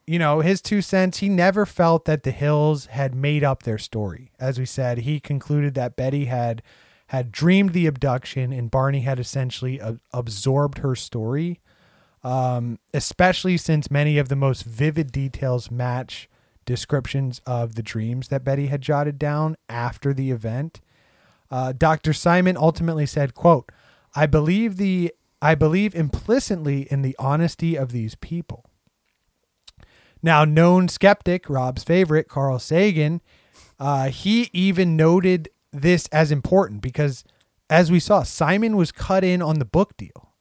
you know, his two cents, he never felt that the Hills had made up their story. As we said, he concluded that Betty had had dreamed the abduction and Barney had essentially absorbed her story. Um, especially since many of the most vivid details match descriptions of the dreams that Betty had jotted down after the event. Uh, Dr. Simon ultimately said, quote, I believe the I believe implicitly in the honesty of these people. Now, known skeptic, Rob's favorite, Carl Sagan, uh, he even noted this as important because, as we saw, Simon was cut in on the book deal.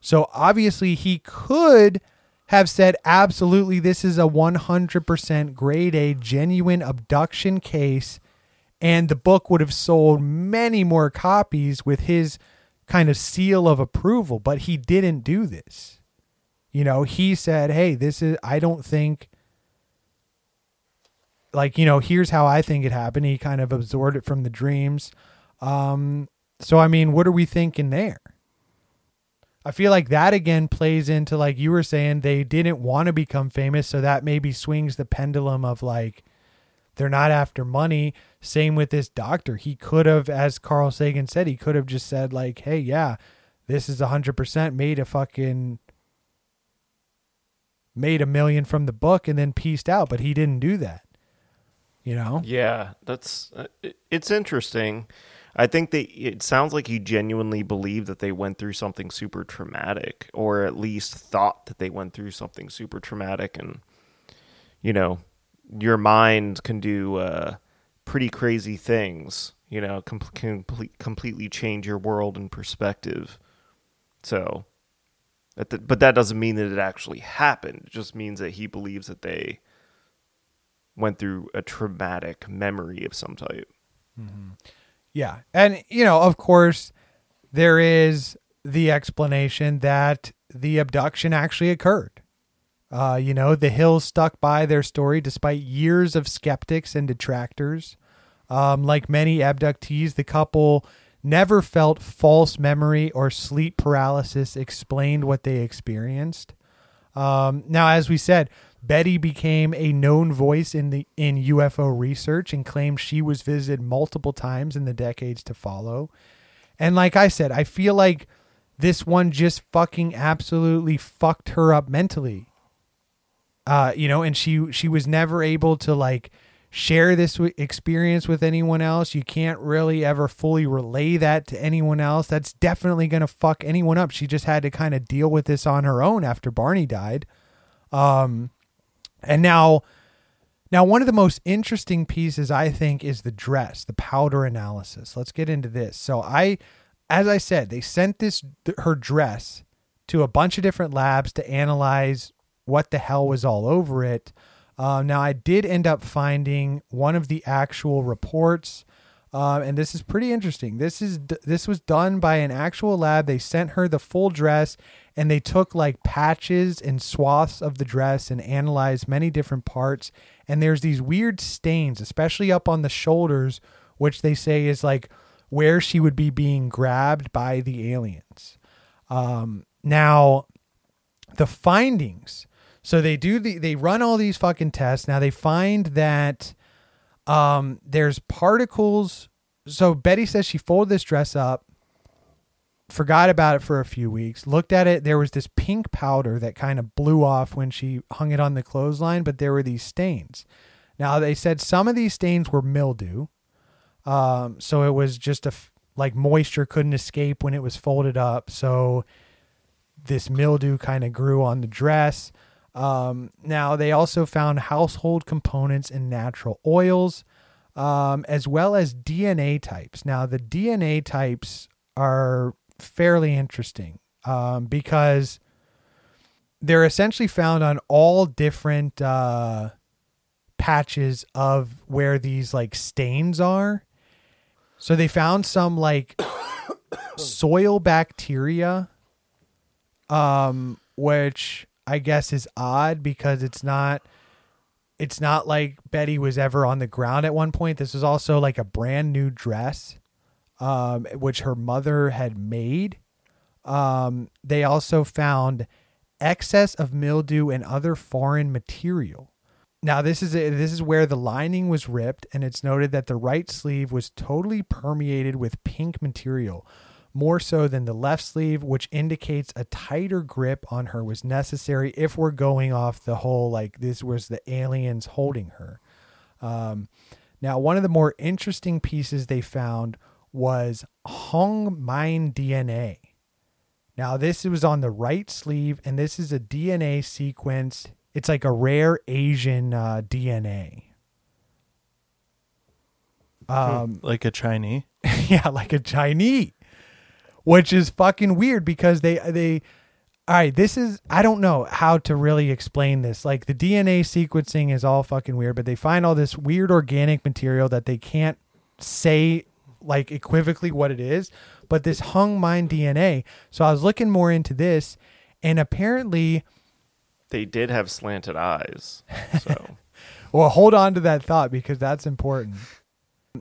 So obviously, he could have said, absolutely, this is a 100% grade A genuine abduction case. And the book would have sold many more copies with his kind of seal of approval. But he didn't do this. You know, he said, "Hey, this is I don't think like, you know, here's how I think it happened." He kind of absorbed it from the dreams. Um so I mean, what are we thinking there? I feel like that again plays into like you were saying they didn't want to become famous, so that maybe swings the pendulum of like they're not after money. Same with this doctor. He could have, as Carl Sagan said, he could have just said like, "Hey, yeah, this is hundred percent made a fucking made a million from the book and then pieced out, but he didn't do that. You know?
Yeah, that's uh, it's interesting. I think they it sounds like you genuinely believe that they went through something super traumatic or at least thought that they went through something super traumatic and you know, your mind can do uh pretty crazy things, you know, com- complete, completely change your world and perspective. So, that th- but that doesn't mean that it actually happened. It just means that he believes that they went through a traumatic memory of some type. Mm-hmm.
Yeah. And, you know, of course, there is the explanation that the abduction actually occurred. Uh, you know, the Hills stuck by their story despite years of skeptics and detractors. Um, like many abductees, the couple never felt false memory or sleep paralysis explained what they experienced. Um, now, as we said, Betty became a known voice in the in UFO research and claimed she was visited multiple times in the decades to follow. And like I said, I feel like this one just fucking absolutely fucked her up mentally. Uh, you know, and she she was never able to like share this experience with anyone else. You can't really ever fully relay that to anyone else. That's definitely going to fuck anyone up. She just had to kind of deal with this on her own after Barney died. Um and now now one of the most interesting pieces I think is the dress, the powder analysis. Let's get into this. So I as I said, they sent this her dress to a bunch of different labs to analyze what the hell was all over it. Uh, now, I did end up finding one of the actual reports, uh, and this is pretty interesting. This is this was done by an actual lab. They sent her the full dress, and they took like patches and swaths of the dress and analyzed many different parts. And there's these weird stains, especially up on the shoulders, which they say is like where she would be being grabbed by the aliens. Um, now, the findings. So they do the they run all these fucking tests. Now they find that um, there's particles. So Betty says she folded this dress up, forgot about it for a few weeks, looked at it. There was this pink powder that kind of blew off when she hung it on the clothesline, but there were these stains. Now they said some of these stains were mildew. Um, so it was just a like moisture couldn't escape when it was folded up. So this mildew kind of grew on the dress. Um, now they also found household components and natural oils, um, as well as DNA types. Now the DNA types are fairly interesting um, because they're essentially found on all different uh, patches of where these like stains are. So they found some like soil bacteria, um, which I guess is odd because it's not it's not like Betty was ever on the ground at one point. This is also like a brand new dress, um, which her mother had made. Um, they also found excess of mildew and other foreign material. Now this is this is where the lining was ripped, and it's noted that the right sleeve was totally permeated with pink material, more so than the left sleeve, which indicates a tighter grip on her was necessary if we're going off the whole like this was the aliens holding her. Um, now, one of the more interesting pieces they found was Hong Mine DNA. Now, this was on the right sleeve, and this is a DNA sequence. It's like a rare Asian uh, DNA. Um,
like a Chinese.
yeah, like a Chinese, which is fucking weird because they they. All right, this is I don't know how to really explain this. Like the DNA sequencing is all fucking weird, but they find all this weird organic material that they can't say like equivocally what it is. But this hung mine DNA. So I was looking more into this, and apparently,
They did have slanted eyes. So
well, hold on to that thought because that's important.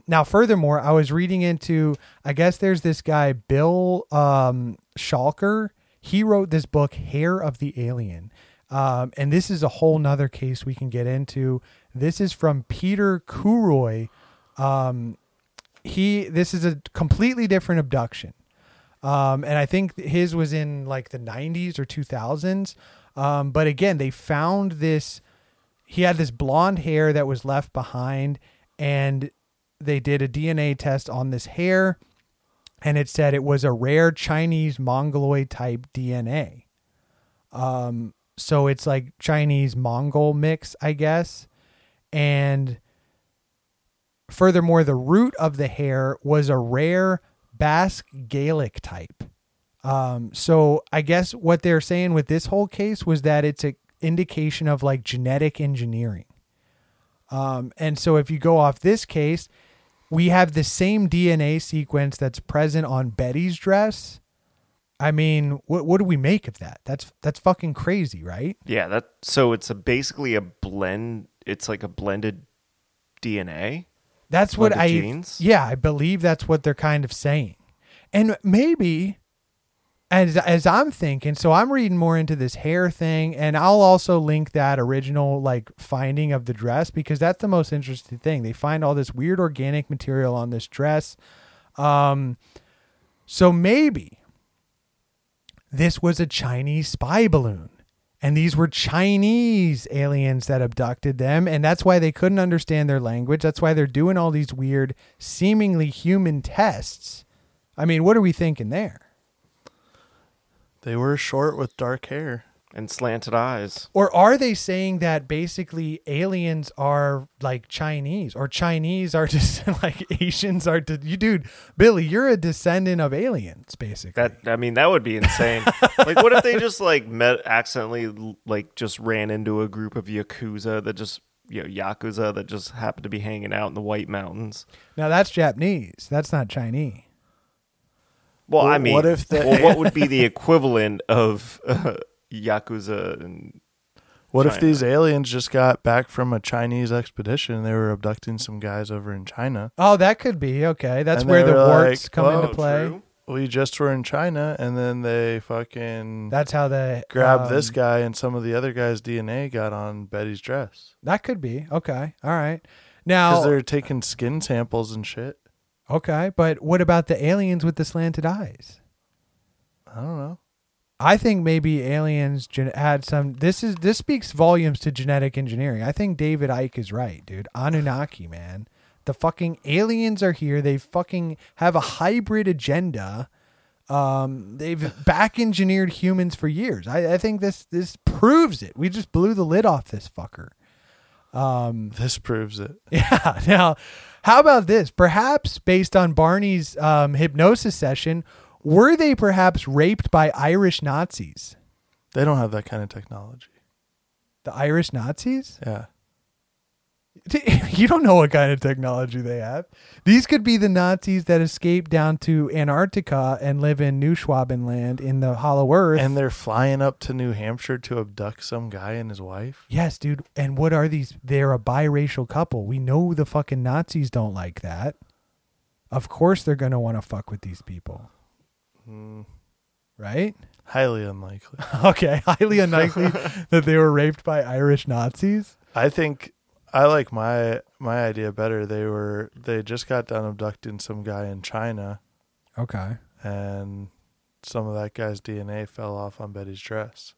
Now, furthermore, I was reading into, I guess there's this guy, Bill um, Chalker. He wrote this book, Hair of the Alien. Um, and this is a whole nother case we can get into. This is from Peter Khoury. Um, he, this is a completely different abduction. Um, and I think his was in like the 90s or 2000s. Um, but again, they found this. He had this blonde hair that was left behind, and they did a DNA test on this hair, and it said it was a rare Chinese Mongoloid type DNA. Um, so it's like Chinese Mongol mix, I guess. And furthermore, the root of the hair was a rare Basque Gaelic type. Um, so I guess what they're saying with this whole case was that it's a indication of like genetic engineering. Um, and so if you go off this case, we have the same DNA sequence that's present on Betty's dress. I mean, what what do we make of that? That's that's fucking crazy, right?
Yeah, that so it's a basically a blend. It's like a blended DNA.
That's what I
genes?
Yeah, I believe that's what they're kind of saying. And maybe as as I'm thinking, so I'm reading more into this hair thing and I'll also link that original like finding of the dress because that's the most interesting thing. They find all this weird organic material on this dress. Um so maybe this was a Chinese spy balloon. And these were Chinese aliens that abducted them. And that's why they couldn't understand their language. That's why they're doing all these weird, seemingly human tests. I mean, what are we thinking there?
They were short with dark hair
and slanted eyes.
Or are they saying that basically aliens are like Chinese or Chinese are just like Asians are, de- you dude, Billy, you're a descendant of aliens, basically.
That I mean, that would be insane. like, what if they just like met accidentally, like just ran into a group of yakuza that just you know yakuza that just happened to be hanging out in the White Mountains?
Now that's Japanese. That's not Chinese.
Well, I mean,
what if the-
well, what would be the equivalent of uh, yakuza and
What if these aliens just got back from a Chinese expedition and they were abducting some guys over in China?
Oh, that could be. Okay. That's
And
where the warts
like,
come
"Well,
into play.
We just were in China and then they fucking
That's how they
grabbed this
um,
guy and some of the other guy's DNA got on Betty's dress.
That could be. Okay. All right.
Because
Now,
they're taking skin samples and shit.
Okay, but what about the aliens with the slanted eyes?
I don't know.
I think maybe aliens gen- had some. This is this speaks volumes to genetic engineering. I think David Icke is right, dude. Anunnaki, man. The fucking aliens are here. They fucking have a hybrid agenda. Um, they've back engineered humans for years. I, I think this this proves it. We just blew the lid off this fucker. Um,
This proves it.
yeah. Now, how about this? Perhaps based on Barney's um, hypnosis session, were they perhaps raped by Irish Nazis?
They don't have that kind of technology.
The Irish Nazis?
Yeah.
You don't know what kind of technology they have. These could be the Nazis that escaped down to Antarctica and live in New Schwabenland in the Hollow Earth.
And they're flying up to New Hampshire to abduct some guy and his wife.
yes, dude. And what are these? They're a biracial couple. We know the fucking Nazis don't like that. Of course, they're gonna want to fuck with these people,
Hmm.
right?
Highly unlikely.
Okay, highly unlikely that they were raped by Irish Nazis.
I think I like my my idea better. They were they just got done abducting some guy in China,
Okay.
and some of that guy's DNA fell off on Betty's dress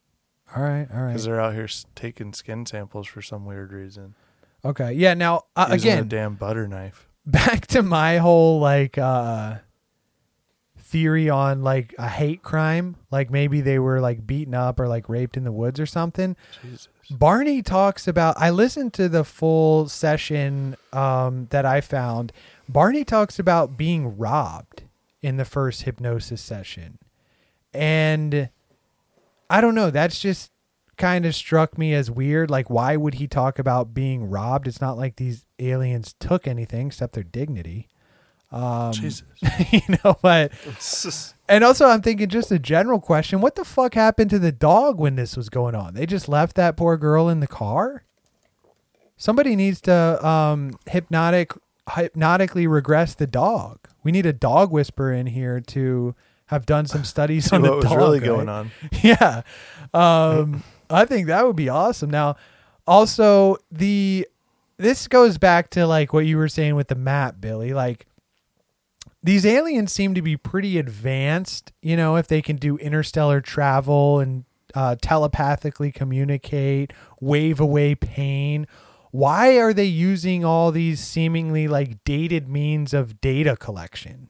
All right. All right.
because they're out here s- taking skin samples for some weird reason.
Okay. Yeah. Now uh,
Using
again,
a damn butter knife.
back to my whole like uh theory on like a hate crime like maybe they were like beaten up or like raped in the woods or something
Jesus.
Barney talks about i listened to the full session um that i found. Barney talks about being robbed in the first hypnosis session. And i don't know that's just kind of struck me as weird. Like why would he talk about being robbed? It's not like these aliens took anything except their dignity um
Jesus.
you know but and also i'm thinking just a general question what the fuck happened to the dog when this was going on they just left that poor girl in the car somebody needs to um hypnotic hypnotically regress the dog we need a dog whisperer in here to have done some studies on the
what was
dog
really
right?
going on.
yeah um i think that would be awesome now also the this goes back to like what you were saying with the map billy like these aliens seem to be pretty advanced you know if they can do interstellar travel and uh, telepathically communicate, wave away pain. Why are they using all these seemingly like dated means of data collection?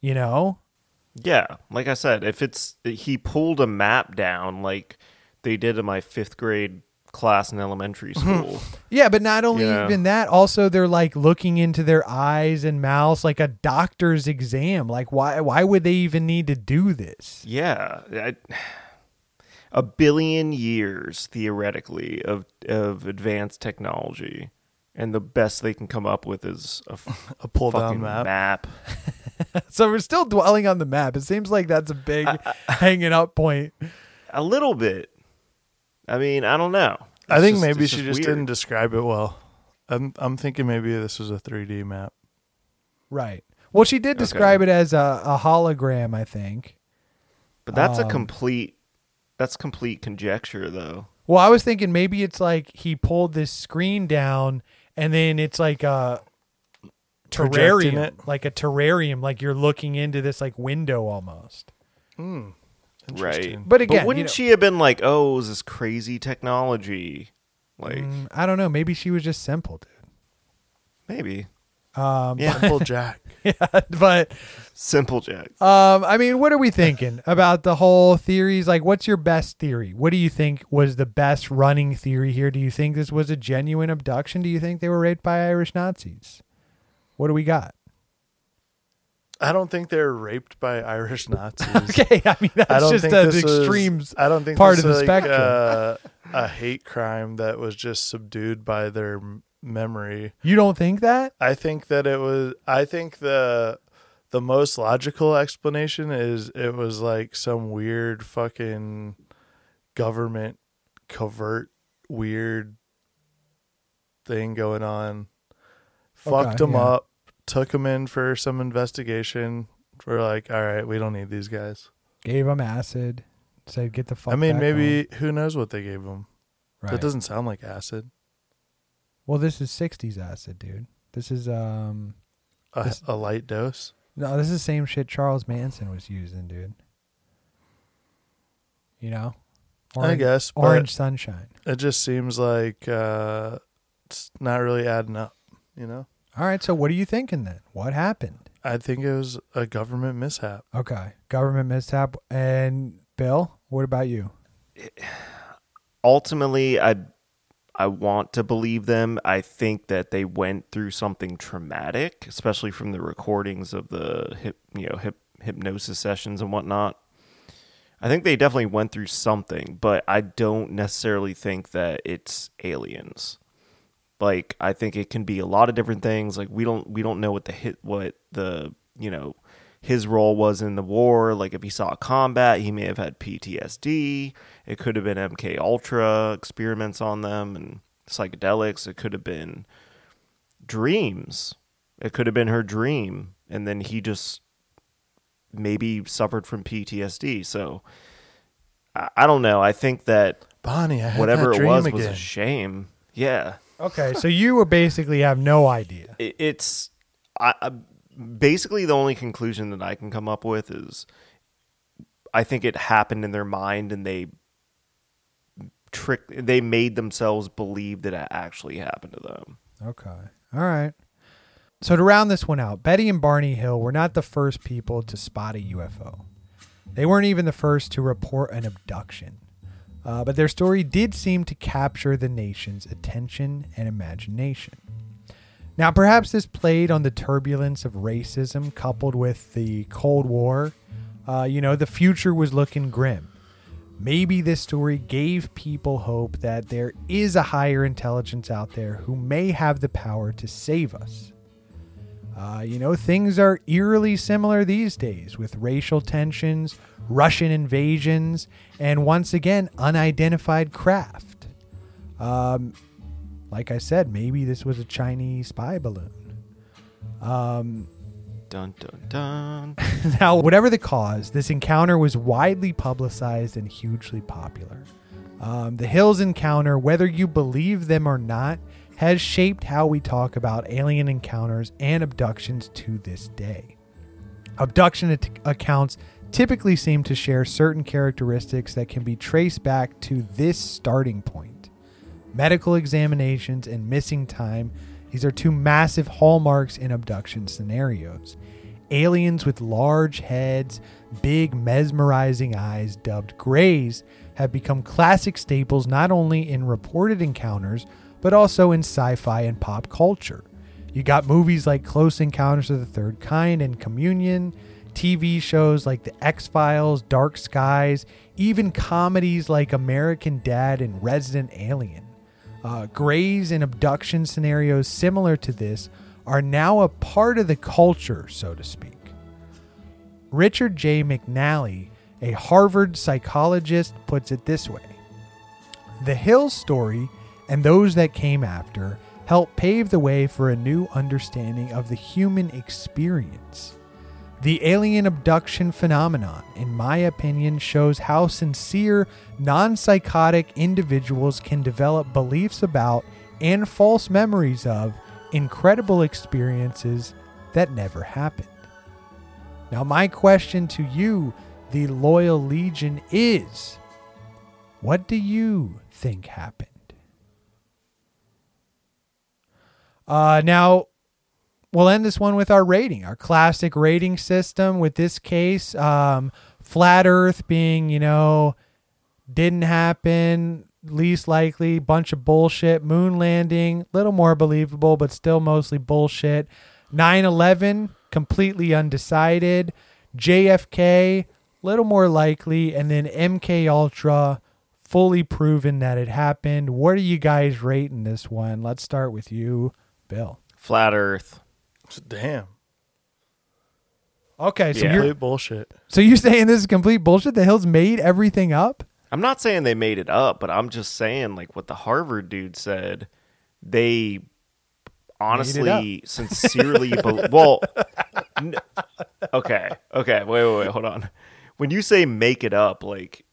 You know?
Yeah, like I said, if it's he pulled a map down like they did in my fifth grade class in elementary mm-hmm. school.
Yeah, but not only
Yeah.
even that, also they're like looking into their eyes and mouths like a doctor's exam. Like why why would they even need to do this?
yeah, I, a billion years theoretically of of advanced technology, and the best they can come up with is a, f-
A pull down map.
map.
So we're still dwelling on the map. It seems like that's a big hanging up point.
A little bit. I mean, I don't know.
I think
just-
maybe she
just
just didn't describe it well. I'm I'm thinking maybe this was a 3D map.
Right. Well, she did describe it as a, a hologram, I think.
But that's
Um,
a complete. That's complete conjecture, though.
Well, I was thinking maybe it's like he pulled this screen down and then it's like a terrarium,
it?
like a terrarium, like you're looking into this like window almost.
Hmm.
Right.
But again, you
wouldn't
know-
she have been like, "Oh, it was this crazy technology"? Like,
Mm, I don't know. Maybe she was just simple, dude.
maybe.
Um,
Yeah.
Simple Jack.
yeah, but
Simple Jack.
Um, I mean, what are we thinking about the whole theories? Like, what's your best theory? What do you think was the best running theory here? Do you think this was a genuine abduction? Do you think they were raped by Irish Nazis? What do we got?
I don't think they're raped by Irish Nazis.
Okay, I mean that's
I don't
just
think
the
this
extremes
I don't think
part
this
of the
is like,
spectrum.
uh, a hate crime that was just subdued by their memory.
You don't think that?
I think that it was. I think the the most logical explanation is it was like some weird fucking government covert weird thing going on. Fucked
Okay,
them
yeah.
up, took them in for some investigation. We're like, all right, we don't need these guys.
Gave them acid. Said get the fuck.
I mean,
back
maybe
home."
who knows what they gave them.
Right.
That doesn't sound like acid.
Well, this is '60s acid, dude. This is um.
A,
this-
a light dose.
No, this is the same shit Charles Manson was using, dude. You know,
I guess,
orange sunshine.
It just seems like uh, it's not really adding up. You know.
All right, so what are you thinking then? What happened?
I think it was a government mishap.
Okay, government mishap. And Bill, what about you?
Ultimately, I I want to believe them. I think that they went through something traumatic, especially from the recordings of the hip, you know, hip, hypnosis sessions and whatnot. I think they definitely went through something, but I don't necessarily think that it's aliens. Like I think it can be a lot of different things. Like we don't we don't know what the hit what the you know his role was in the war. Like if he saw combat, he may have had PTSD. It could have been MK Ultra experiments on them and psychedelics. It could have been dreams. It could have been her dream, and then he just maybe suffered from PTSD. So I, I don't know. I think that
Bonnie, I
whatever it was was a shame. Yeah.
Okay, so you were basically have no idea.
It, it's I, I basically the only conclusion that I can come up with is I think it happened in their mind and they trick they made themselves believe that it actually happened to them.
Okay, all right. So to round this one out, Betty and Barney Hill were not the first people to spot a UFO. They weren't even the first to report an abduction. Uh, but their story did seem to capture the nation's attention and imagination. Now, perhaps this played on the turbulence of racism coupled with the Cold War. Uh, you know, the future was looking grim. Maybe this story gave people hope that there is a higher intelligence out there who may have the power to save us. Uh, you know, things are eerily similar these days with racial tensions, Russian invasions, and once again, unidentified craft. Um, like I said, maybe this was a Chinese spy balloon. Um,
Dun dun dun.
now, whatever the cause, this encounter was widely publicized and hugely popular. Um, the Hills encounter, whether you believe them or not, has shaped how we talk about alien encounters and abductions to this day. Abduction at- accounts typically seem to share certain characteristics that can be traced back to this starting point. Medical examinations and missing time, these are two massive hallmarks in abduction scenarios. Aliens with large heads, big mesmerizing eyes, dubbed grays, have become classic staples not only in reported encounters, but also in sci fi and pop culture. You got movies like Close Encounters of the Third Kind and Communion, TV shows like The X Files, Dark Skies, even comedies like American Dad and Resident Alien. Uh, grays and abduction scenarios similar to this are now a part of the culture, so to speak. Richard J. McNally, a Harvard psychologist, puts it this way The Hill story and those that came after helped pave the way for a new understanding of the human experience. The alien abduction phenomenon, in my opinion, shows how sincere, non psychotic individuals can develop beliefs about and false memories of incredible experiences that never happened. Now, my question to you, the loyal legion, is what do you think happened? Uh, now, we'll end this one with our rating, our classic rating system. With this case, um, flat Earth being, you know, didn't happen, least likely, bunch of bullshit. Moon landing, little more believable, but still mostly bullshit. 9 11, completely undecided. JFK, little more likely. And then MK Ultra, fully proven that it happened. What are you guys rating this one? Let's start with you, Bill.
Flat Earth.
Damn.
Okay, so
Yeah.
you're
Complete bullshit.
so you're saying this is complete bullshit? The Hills made everything up?
I'm not saying they made it up, but I'm just saying like what the Harvard dude said. They honestly, sincerely, be- well, n- okay, okay, wait, wait, wait, hold on. When you say make it up, like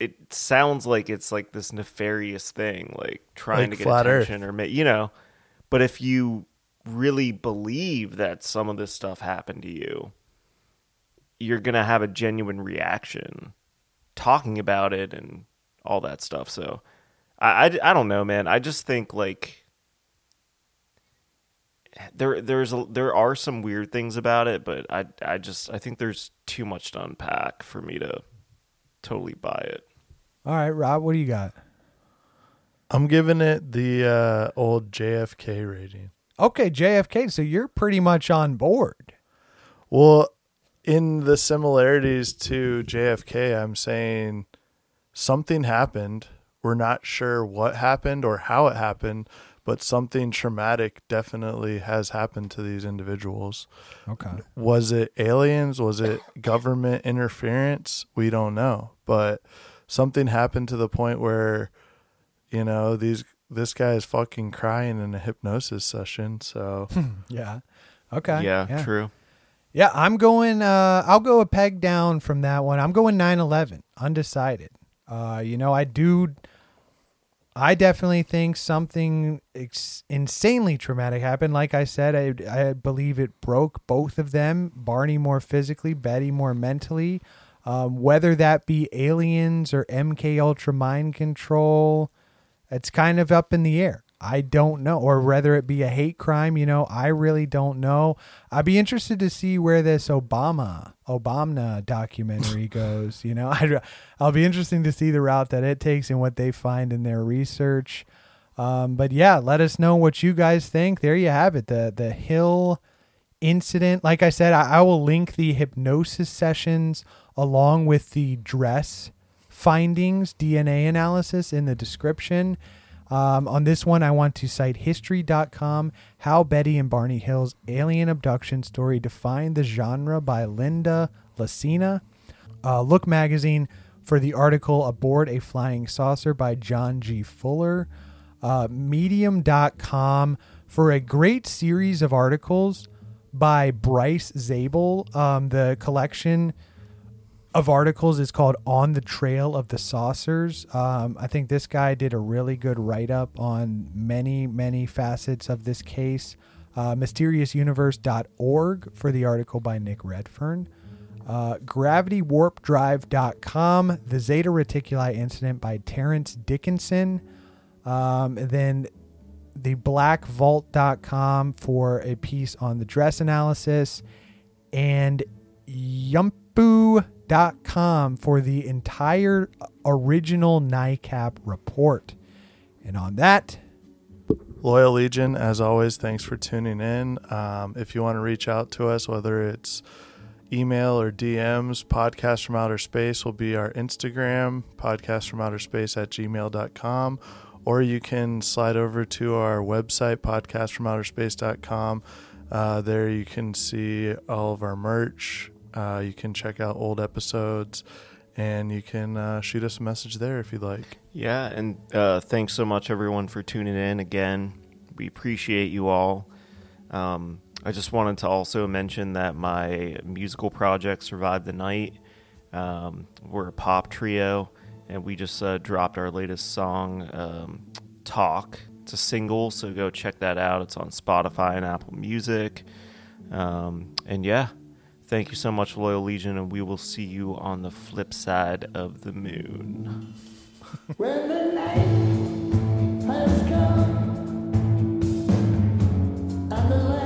it sounds like it's like this nefarious thing, like trying
Like
to get
flat Earth.
attention or make you know. But if you really believe that some of this stuff happened to you, you're gonna have a genuine reaction talking about it and all that stuff. So I, I, I don't know, man. I just think like there there's a, there are some weird things about it, but I I just I think there's too much to unpack for me to totally buy it.
All right, Rob, what do you got?
I'm giving it the uh, old JFK rating.
Okay, JFK, so you're pretty much on board.
Well, in the similarities to JFK, I'm saying something happened. We're not sure what happened or how it happened, but something traumatic definitely has happened to these individuals.
Okay.
Was it aliens? Was it government interference? We don't know. But something happened to the point where, you know, these this guy is fucking crying in a hypnosis session. So
Yeah. Okay.
Yeah, true.
Yeah, I'm going uh I'll go a peg down from that one. I'm going 9/11, undecided. Uh you know, I do I definitely think something ex- insanely traumatic happened. Like I said, I, I believe it broke both of them. Barney more physically, Betty more mentally. Um, whether that be aliens or MK Ultra mind control, it's kind of up in the air. I don't know, or whether it be a hate crime. You know, I really don't know. I'd be interested to see where this Obama Obama documentary goes. You know, I'd, I'll be interesting to see the route that it takes and what they find in their research. Um, but yeah, let us know what you guys think. There you have it. The the Hill incident. Like I said, I, I will link the hypnosis sessions along with the dress findings, DNA analysis in the description. Um, on this one, I want to cite history.com, How Betty and Barney Hill's Alien Abduction Story Defined the Genre by Linda Lacina. Uh, Look Magazine for the article Aboard a Flying Saucer by John G. Fuller. Uh, Medium.com for a great series of articles by Bryce Zabel. Um, the collection of articles is called On the Trail of the Saucers. Um, I think this guy did a really good write up on many, many facets of this case. Uh, MysteriousUniverse.org for the article by Nick Redfern. Uh, GravityWarpDrive.com, The Zeta Reticuli Incident by Terence Dickinson. Um, then the blackvault.com for a piece on the dress analysis and yumpu.com for the entire original NICAP report. And on that,
Loyal Legion, as always, thanks for tuning in. Um, if you want to reach out to us, whether it's email or DMs, podcast from outer space will be our Instagram, podcast from outer space at gmail.com, or you can slide over to our website, podcastfromouterspace.com. Uh, there you can see all of our merch. Uh, you can check out old episodes and you can uh, shoot us a message there if you'd like.
Yeah, and uh, thanks so much, everyone, for tuning in again. We appreciate you all. Um, I just wanted to also mention that my musical project, Survive the Night, um, we're a pop trio, and we just uh, dropped our latest song, um, Talk. It's a single, so go check that out. It's on Spotify and Apple Music. Um, and yeah, Thank you so much, Loyal Legion, and we will see you on the flip side of the moon.
when the night has come, and the